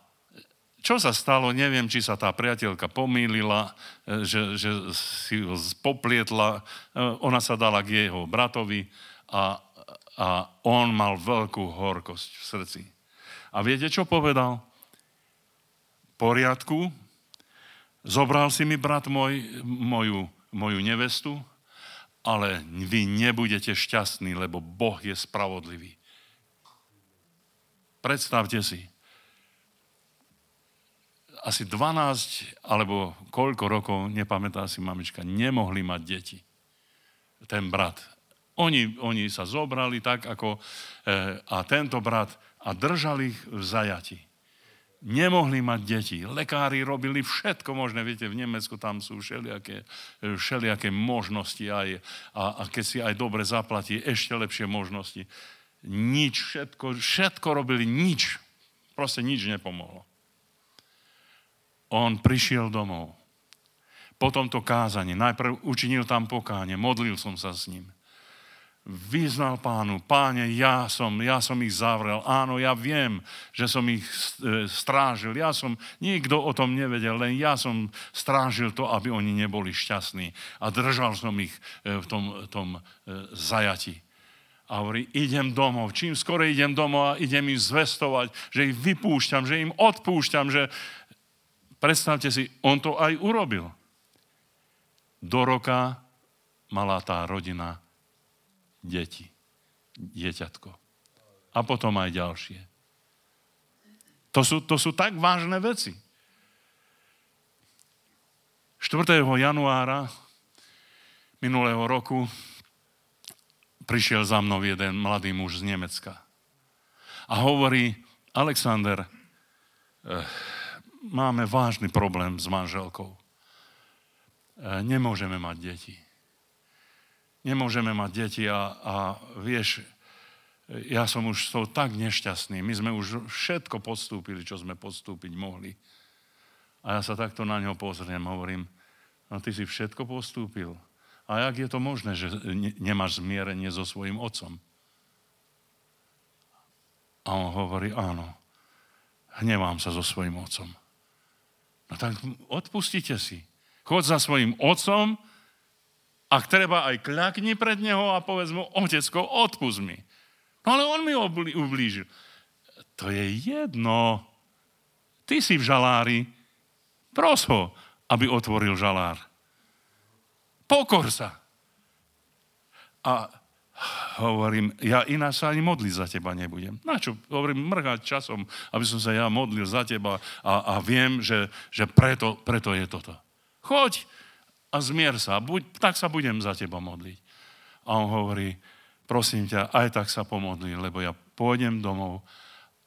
čo sa stalo, neviem, či sa tá priateľka pomýlila, e, že, že si ho poplietla. E, ona sa dala k jeho bratovi a, a on mal veľkú horkosť v srdci. A viete, čo povedal? Poriadku, zobral si mi brat môj, moju, moju nevestu, ale vy nebudete šťastní, lebo Boh je spravodlivý. Predstavte si, asi 12 alebo koľko rokov, nepamätá si mamička, nemohli mať deti. Ten brat. Oni, oni sa zobrali tak ako e, a tento brat a držali ich v zajati. Nemohli mať deti. Lekári robili všetko možné. Viete, v Nemecku tam sú všelijaké, všelijaké možnosti aj, a, a keď si aj dobre zaplatí, ešte lepšie možnosti. Nič, všetko, všetko robili, nič. Proste nič nepomohlo on prišiel domov. Po tomto kázaní, najprv učinil tam pokáne, modlil som sa s ním. Vyznal pánu, páne, ja som, ja som ich zavrel. Áno, ja viem, že som ich e, strážil. Ja som, nikto o tom nevedel, len ja som strážil to, aby oni neboli šťastní. A držal som ich e, v tom, tom e, zajati. A hovorí, idem domov. Čím skoro idem domov a idem im zvestovať, že ich vypúšťam, že im odpúšťam, že, Predstavte si, on to aj urobil. Do roka mala tá rodina deti, dieťatko. A potom aj ďalšie. To sú, to sú tak vážne veci. 4. januára minulého roku prišiel za mnou jeden mladý muž z Nemecka. A hovorí, Alexander, eh, máme vážny problém s manželkou. E, nemôžeme mať deti. Nemôžeme mať deti a, a vieš, ja som už s tou tak nešťastný. My sme už všetko podstúpili, čo sme podstúpiť mohli. A ja sa takto na ňo pozriem, hovorím, no ty si všetko postúpil. A jak je to možné, že nemáš zmierenie so svojim otcom? A on hovorí, áno, hnevám sa so svojim otcom. No tak odpustite si. Chod za svojim otcom, ak treba aj kľakni pred neho a povedz mu, otecko, odpust mi. No ale on mi ublížil. To je jedno. Ty si v žalári. Pros ho, aby otvoril žalár. Pokor sa. A hovorím, ja ináč sa ani modliť za teba nebudem. Na čo? Hovorím, mrhať časom, aby som sa ja modlil za teba a, a viem, že, že preto, preto je toto. Choď a zmier sa, buď, tak sa budem za teba modliť. A on hovorí, prosím ťa, aj tak sa pomodli, lebo ja pôjdem domov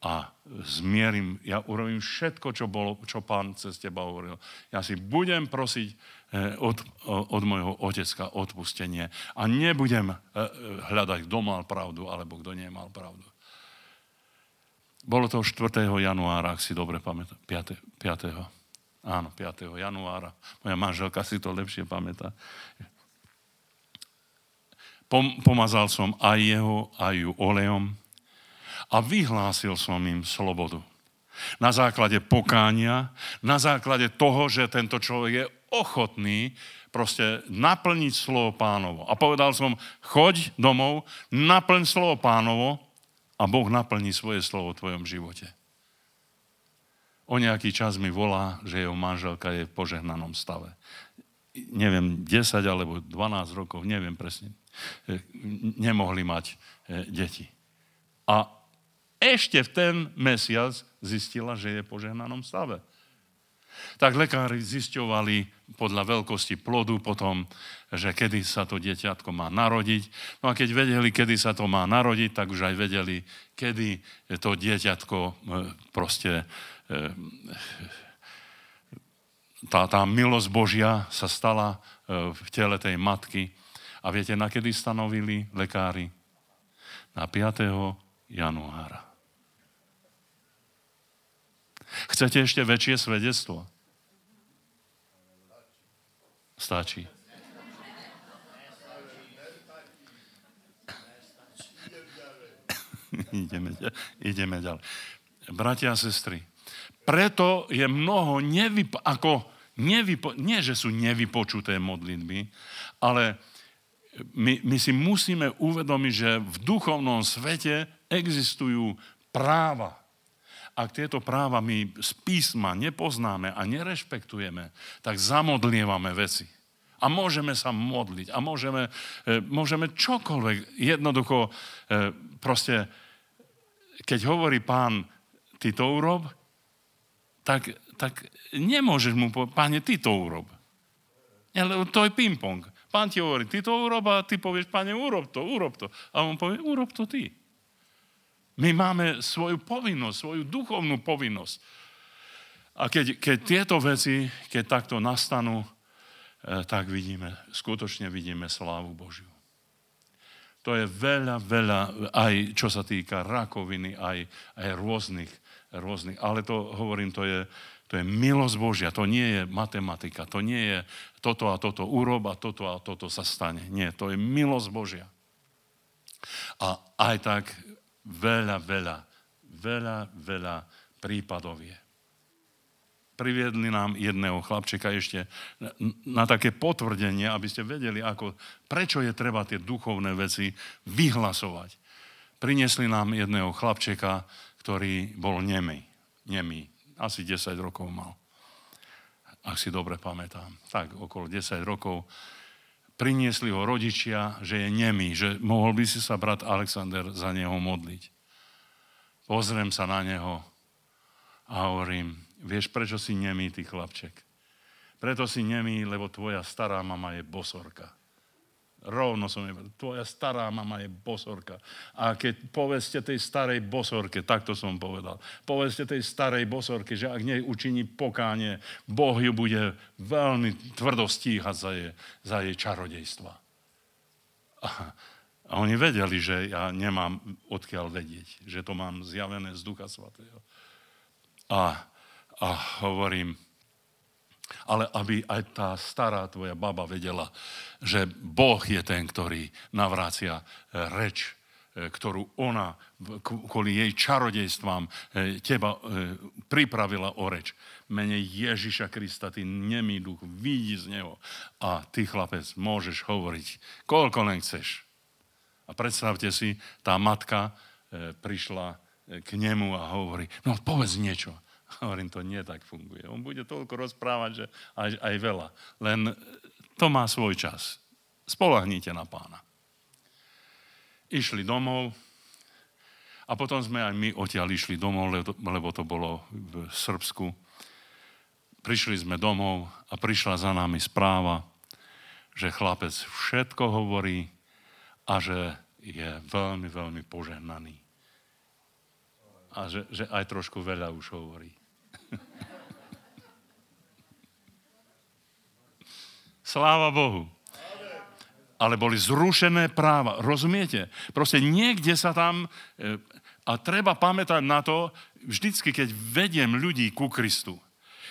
a zmierim, ja urobím všetko, čo, bolo, čo pán cez teba hovoril. Ja si budem prosiť eh, od, od môjho otecka odpustenie a nebudem eh, hľadať, kto mal pravdu, alebo kto nemal pravdu. Bolo to 4. januára, ak si dobre pamätám, 5. 5. Áno, 5. januára. Moja manželka si to lepšie pamätá pomazal som aj jeho, aj ju olejom a vyhlásil som im slobodu. Na základe pokánia, na základe toho, že tento človek je ochotný proste naplniť slovo pánovo. A povedal som, choď domov, naplň slovo pánovo a Boh naplní svoje slovo v tvojom živote. O nejaký čas mi volá, že jeho manželka je v požehnanom stave. Neviem, 10 alebo 12 rokov, neviem presne. E, nemohli mať e, deti. A ešte v ten mesiac zistila, že je v požehnanom stave. Tak lekári zisťovali podľa veľkosti plodu potom, že kedy sa to dieťatko má narodiť. No a keď vedeli, kedy sa to má narodiť, tak už aj vedeli, kedy to dieťatko e, proste tá, tá milosť Božia sa stala v tele tej matky a viete, na kedy stanovili lekári? Na 5. januára. Chcete ešte väčšie svedectvo? Stačí. ideme, ideme ďalej. Bratia a sestry, preto je mnoho nevypo, ako nevypo, nie, že sú nevypočuté modlitby, ale my, my si musíme uvedomiť, že v duchovnom svete existujú práva. Ak tieto práva my z písma nepoznáme a nerešpektujeme, tak zamodlievame veci. A môžeme sa modliť a môžeme, e, môžeme čokoľvek. Jednoducho, e, proste, keď hovorí pán, ty to urob, tak, tak nemôžeš mu povedať, páne, ty to urob. Lebo to je ping-pong. Pán ti hovorí, ty to urob a ty povieš, pane, urob to, urob to. A on povie, urob to ty. My máme svoju povinnosť, svoju duchovnú povinnosť. A keď, keď tieto veci, keď takto nastanú, eh, tak vidíme, skutočne vidíme slávu Božiu. To je veľa, veľa, aj čo sa týka rakoviny, aj, aj rôznych, rôznych. Ale to, hovorím, to je, to je milosť Božia, to nie je matematika, to nie je toto a toto urob a toto a toto sa stane. Nie, to je milosť Božia. A aj tak veľa, veľa, veľa, veľa prípadov je. Priviedli nám jedného chlapčeka ešte na, na také potvrdenie, aby ste vedeli, ako, prečo je treba tie duchovné veci vyhlasovať. Priniesli nám jedného chlapčeka, ktorý bol nemý. nemý asi 10 rokov mal. Ak si dobre pamätám. Tak, okolo 10 rokov. Priniesli ho rodičia, že je nemý, že mohol by si sa brat Alexander za neho modliť. Pozriem sa na neho a hovorím, vieš, prečo si nemý, ty chlapček? Preto si nemý, lebo tvoja stará mama je bosorka. Rovno som povedal, tvoja stará mama je bosorka. A keď poveste tej starej bosorke, takto som povedal, poveste tej starej bosorke, že ak nej učiní pokánie, Boh ju bude veľmi tvrdo stíhať za jej, za jej čarodejstva. A, a oni vedeli, že ja nemám odkiaľ vedieť, že to mám zjavené z Ducha Svatého. A, a hovorím, ale aby aj tá stará tvoja baba vedela, že Boh je ten, ktorý navrácia e, reč, e, ktorú ona kvôli jej čarodejstvám e, teba pripravila o reč. Mene Ježiša Krista, ty nemý duch, vidí z neho a ty, chlapec, môžeš hovoriť, koľko len chceš. A predstavte si, tá matka prišla k nemu a hovorí, no povedz niečo. Hovorím, to nie tak funguje. On bude toľko rozprávať, že aj, aj veľa. Len to má svoj čas. Spolahnite na pána. Išli domov a potom sme aj my odtiaľ išli domov, lebo to bolo v Srbsku. Prišli sme domov a prišla za nami správa, že chlapec všetko hovorí a že je veľmi, veľmi požehnaný. A že, že aj trošku veľa už hovorí. Sláva Bohu. Ale boli zrušené práva. Rozumiete? Proste niekde sa tam... e, A treba pamätať na to, vždycky, keď vediem ľudí ku Kristu.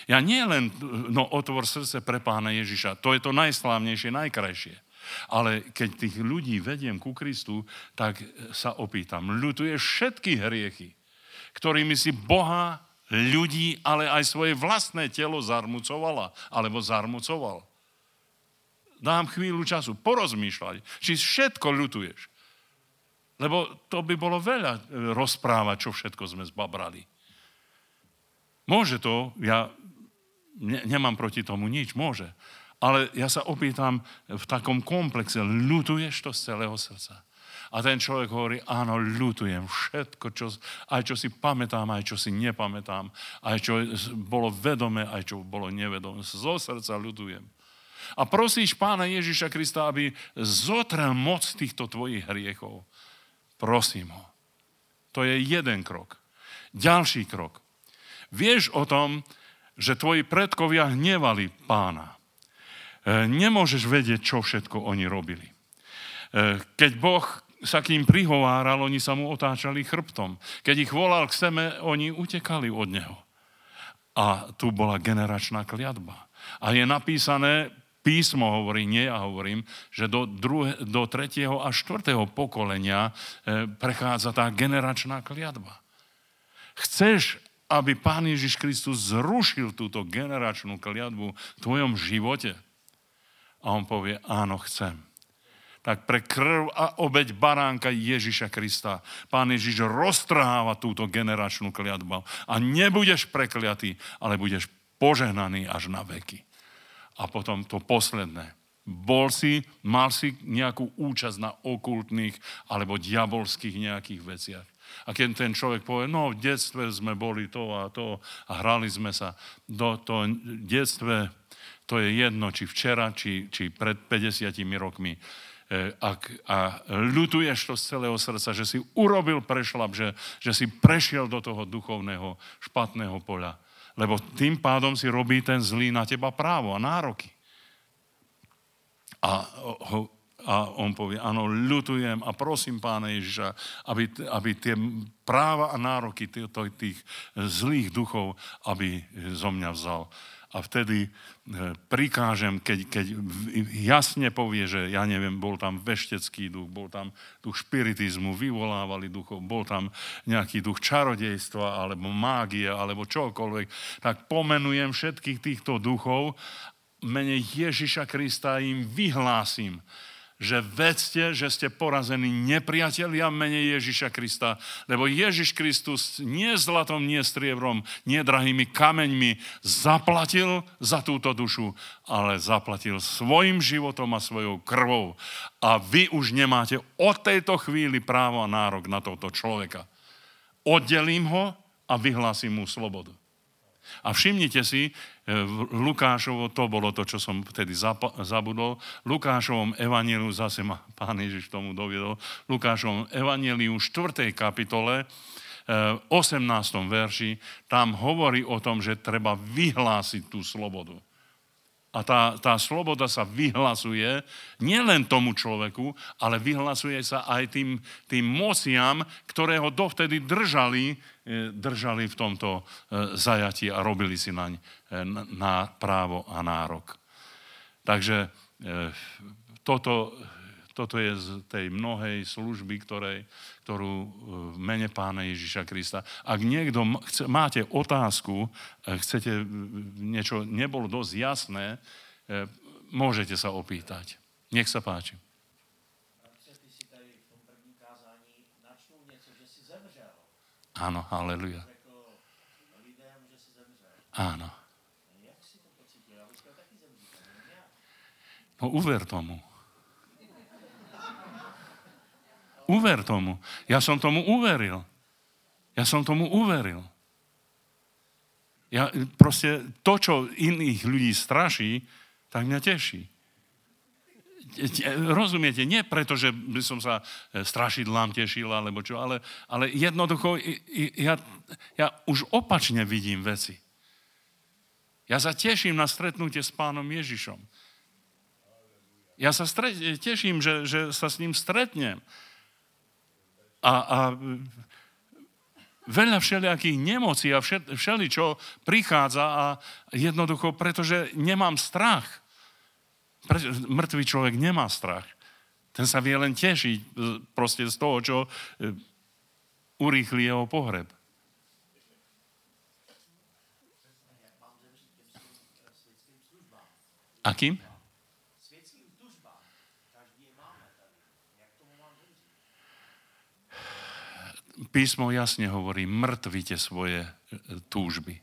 Ja nie len, no otvor srdce pre pána Ježiša, to je to najslávnejšie, najkrajšie. Ale keď tých ľudí vediem ku Kristu, tak sa opýtam, ľutuješ všetky hriechy, ktorými si Boha, ľudí, ale aj svoje vlastné telo zarmucovala, alebo zarmucoval. Dám chvíľu času porozmýšľať, či všetko ľutuješ. Lebo to by bolo veľa e, rozprávať, čo všetko sme zbabrali. Môže to, ja ne, nemám proti tomu nič, môže. Ale ja sa opýtam v takom komplexe, ľutuješ to z celého srdca? A ten človek hovorí, áno, ľutujem všetko, čo, aj čo si pamätám, aj čo si nepamätám, aj čo bolo vedomé, aj čo bolo nevedomé. Zo srdca ľutujem. A prosíš pána Ježiša Krista, aby zotrel moc týchto tvojich hriechov. Prosím ho. To je jeden krok. Ďalší krok. Vieš o tom, že tvoji predkovia hnevali pána. E, nemôžeš vedieť, čo všetko oni robili. E, keď Boh sa k ním prihováral, oni sa mu otáčali chrbtom. Keď ich volal k seme, oni utekali od neho. A tu bola generačná kliatba. A je napísané, písmo hovorí, nie ja hovorím, že do, druhé, do tretieho a štvrtého pokolenia e, prechádza tá generačná kliatba. Chceš, aby Pán Ježiš Kristus zrušil túto generačnú kliatbu v tvojom živote? A on povie, áno, chcem. Tak pre krv a obeď baránka Ježiša Krista Pán Ježiš roztrháva túto generačnú kliatbu. A nebudeš prekliatý, ale budeš požehnaný až na veky. A potom to posledné. Bol si, mal si nejakú účasť na okultných alebo diabolských nejakých veciach. A keď ten človek povie, no v detstve sme boli to a to a hrali sme sa, do to detstve to je jedno, či včera, či, či pred 50 rokmi. E, ak, a ľutuješ to z celého srdca, že si urobil prešlap, že, že si prešiel do toho duchovného špatného poľa. Lebo tým pádom si robí ten zlý na teba právo a nároky. A a on povie, áno, ľutujem a prosím pána Ježiša, aby, aby tie práva a nároky tých, tých zlých duchov, aby zo mňa vzal. A vtedy e, prikážem, keď, keď jasne povie, že ja neviem, bol tam veštecký duch, bol tam duch špiritizmu, vyvolávali duchov, bol tam nejaký duch čarodejstva, alebo mágie, alebo čokoľvek, tak pomenujem všetkých týchto duchov, mene Ježiša Krista im vyhlásim, že vedzte, že ste porazení nepriatelia mene Ježiša Krista, lebo Ježiš Kristus nie zlatom, nie striebrom, nie drahými kameňmi zaplatil za túto dušu, ale zaplatil svojim životom a svojou krvou. A vy už nemáte od tejto chvíli právo a nárok na tohto človeka. Oddelím ho a vyhlásim mu slobodu. A všimnite si, e, Lukášovo, to bolo to, čo som vtedy zabudol, Lukášovom evaníliu, zase ma pán Ježiš tomu doviedol, Lukášovom evaníliu 4. kapitole, 18. E, verši, tam hovorí o tom, že treba vyhlásiť tú slobodu. A tá, tá sloboda sa vyhlasuje nielen tomu človeku, ale vyhlasuje sa aj tým, tým mociam, ktoré ho dovtedy držali, e, držali v tomto e, zajati a robili si naň e, na právo a nárok. Takže toto toto je z tej mnohej služby, ktorej, ktorú e, v mene pána Ježiša Krista. Ak niekto chce, máte otázku, e, chcete niečo, nebolo dosť jasné, e, môžete sa opýtať. Nech sa páči. Áno, haleluja. Áno. No uver tomu. Uver tomu. Ja som tomu uveril. Ja som tomu uveril. Ja, proste to, čo iných ľudí straší, tak mňa teší. rozumiete, nie preto, že by som sa e, strašidlám tešil, alebo čo, ale, ale jednoducho ja, ja už opačne vidím veci. Ja sa teším na stretnutie s pánom Ježišom. Ja sa stret, teším, že, že sa s ním stretnem. A, a veľa všelijakých nemocí a všeli, čo prichádza a jednoducho, pretože nemám strach. Mŕtvý človek nemá strach. Ten sa vie len tešiť proste z toho, čo e, urýchli jeho pohreb. Akým? Písmo jasne hovorí, mŕtvite svoje e, túžby.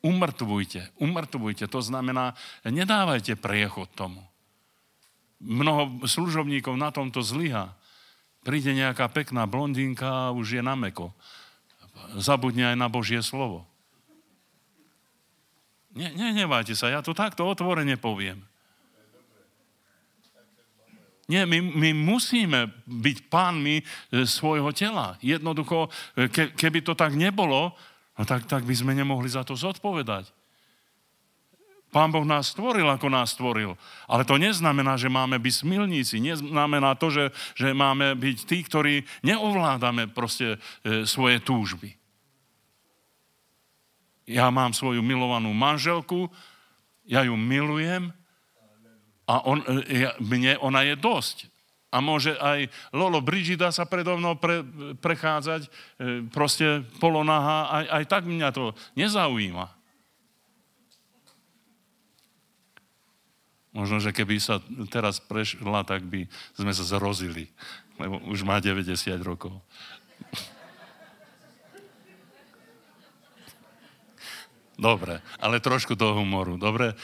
Umrtvujte, umrtvujte. To znamená, nedávajte priechod tomu. Mnoho služobníkov na tomto zlyha. Príde nejaká pekná blondínka a už je na meko. Zabudne aj na Božie slovo. Ne, nenevajte sa, ja to takto otvorene poviem. Nie, my, my musíme byť pánmi e, svojho tela. Jednoducho, e, ke, keby to tak nebolo, no tak, tak by sme nemohli za to zodpovedať. Pán Boh nás stvoril, ako nás stvoril. Ale to neznamená, že máme byť smilníci. Neznamená to, že, že máme byť tí, ktorí neovládame proste e, svoje túžby. Ja mám svoju milovanú manželku, ja ju milujem, a on, e, ja, mne ona je dosť. A môže aj Lolo Brigida sa predo mnou pre, prechádzať e, proste polonaha, aj, aj tak mňa to nezaujíma. Možno, že keby sa teraz prešla, tak by sme sa zrozili, lebo už má 90 rokov. Dobre, ale trošku toho humoru. Dobre,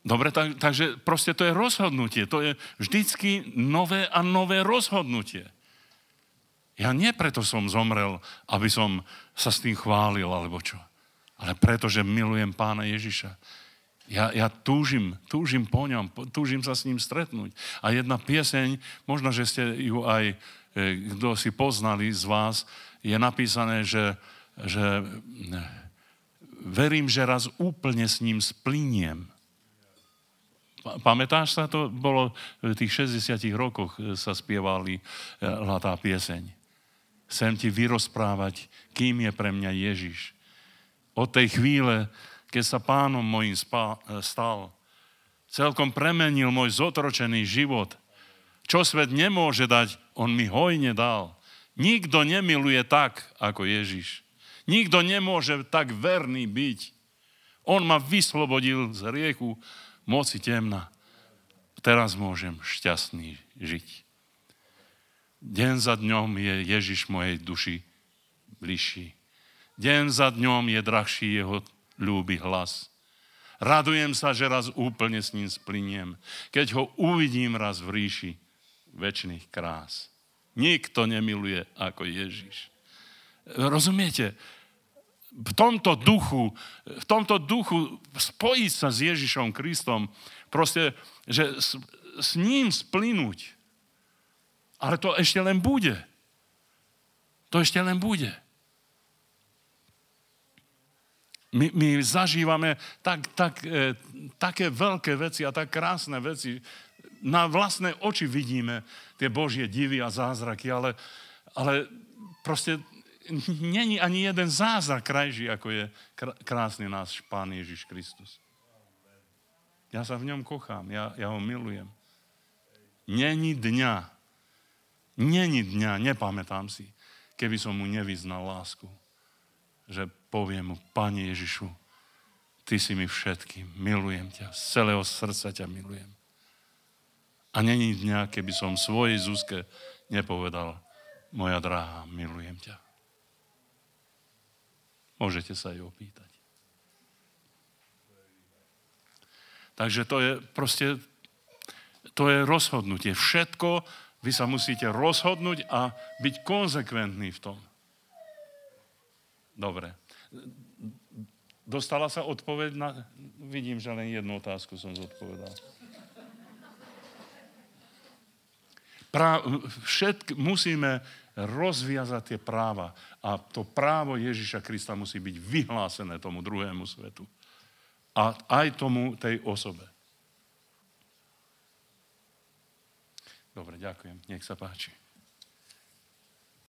Dobre, tak, takže proste to je rozhodnutie. To je vždycky nové a nové rozhodnutie. Ja nie preto som zomrel, aby som sa s tým chválil, alebo čo. Ale preto, že milujem pána Ježiša. Ja, ja túžim, túžim po ňom, túžim sa s ním stretnúť. A jedna pieseň, možno, že ste ju aj, e, kto si poznali z vás, je napísané, že, že verím, že raz úplne s ním spliniem. Pamätáš sa, to bolo v tých 60 rokoch e, sa spievali e, tá pieseň. Chcem ti vyrozprávať, kým je pre mňa Ježiš. Od tej chvíle, keď sa pánom mojim e, stal, celkom premenil môj zotročený život. Čo svet nemôže dať, on mi hojne dal. Nikto nemiluje tak, ako Ježiš. Nikto nemôže tak verný byť. On ma vyslobodil z riechu moci temna. Teraz môžem šťastný žiť. Deň za dňom je Ježiš mojej duši bližší. Deň za dňom je drahší jeho ľúby hlas. Radujem sa, že raz úplne s ním spliniem, keď ho uvidím raz v ríši väčšných krás. Nikto nemiluje ako Ježiš. Rozumiete? V tomto duchu, v tomto duchu spojiť sa s Ježišom Kristom, proste, že s, s ním splynúť. Ale to ešte len bude. To ešte len bude. My, my zažívame tak, tak, e, také veľké veci a tak krásne veci. Na vlastné oči vidíme tie Božie divy a zázraky, ale, ale proste není ani jeden zázrak krajší, ako je krásny náš Pán Ježiš Kristus. Ja sa v ňom kochám, ja, ja ho milujem. Není dňa, není dňa, nepamätám si, keby som mu nevyznal lásku, že poviem mu, Pane Ježišu, Ty si mi všetkým, milujem ťa, z celého srdca ťa milujem. A není dňa, keby som svojej Zuzke nepovedal, moja drahá, milujem ťa. Môžete sa jej opýtať. Takže to je proste, to je rozhodnutie. Všetko vy sa musíte rozhodnúť a byť konzekventní v tom. Dobre. Dostala sa odpoveď na... Vidím, že len jednu otázku som zodpovedal. Prá... Všetk... Musíme rozviazať tie práva. A to právo Ježiša Krista musí byť vyhlásené tomu druhému svetu. A aj tomu tej osobe. Dobre, ďakujem. Nech sa páči.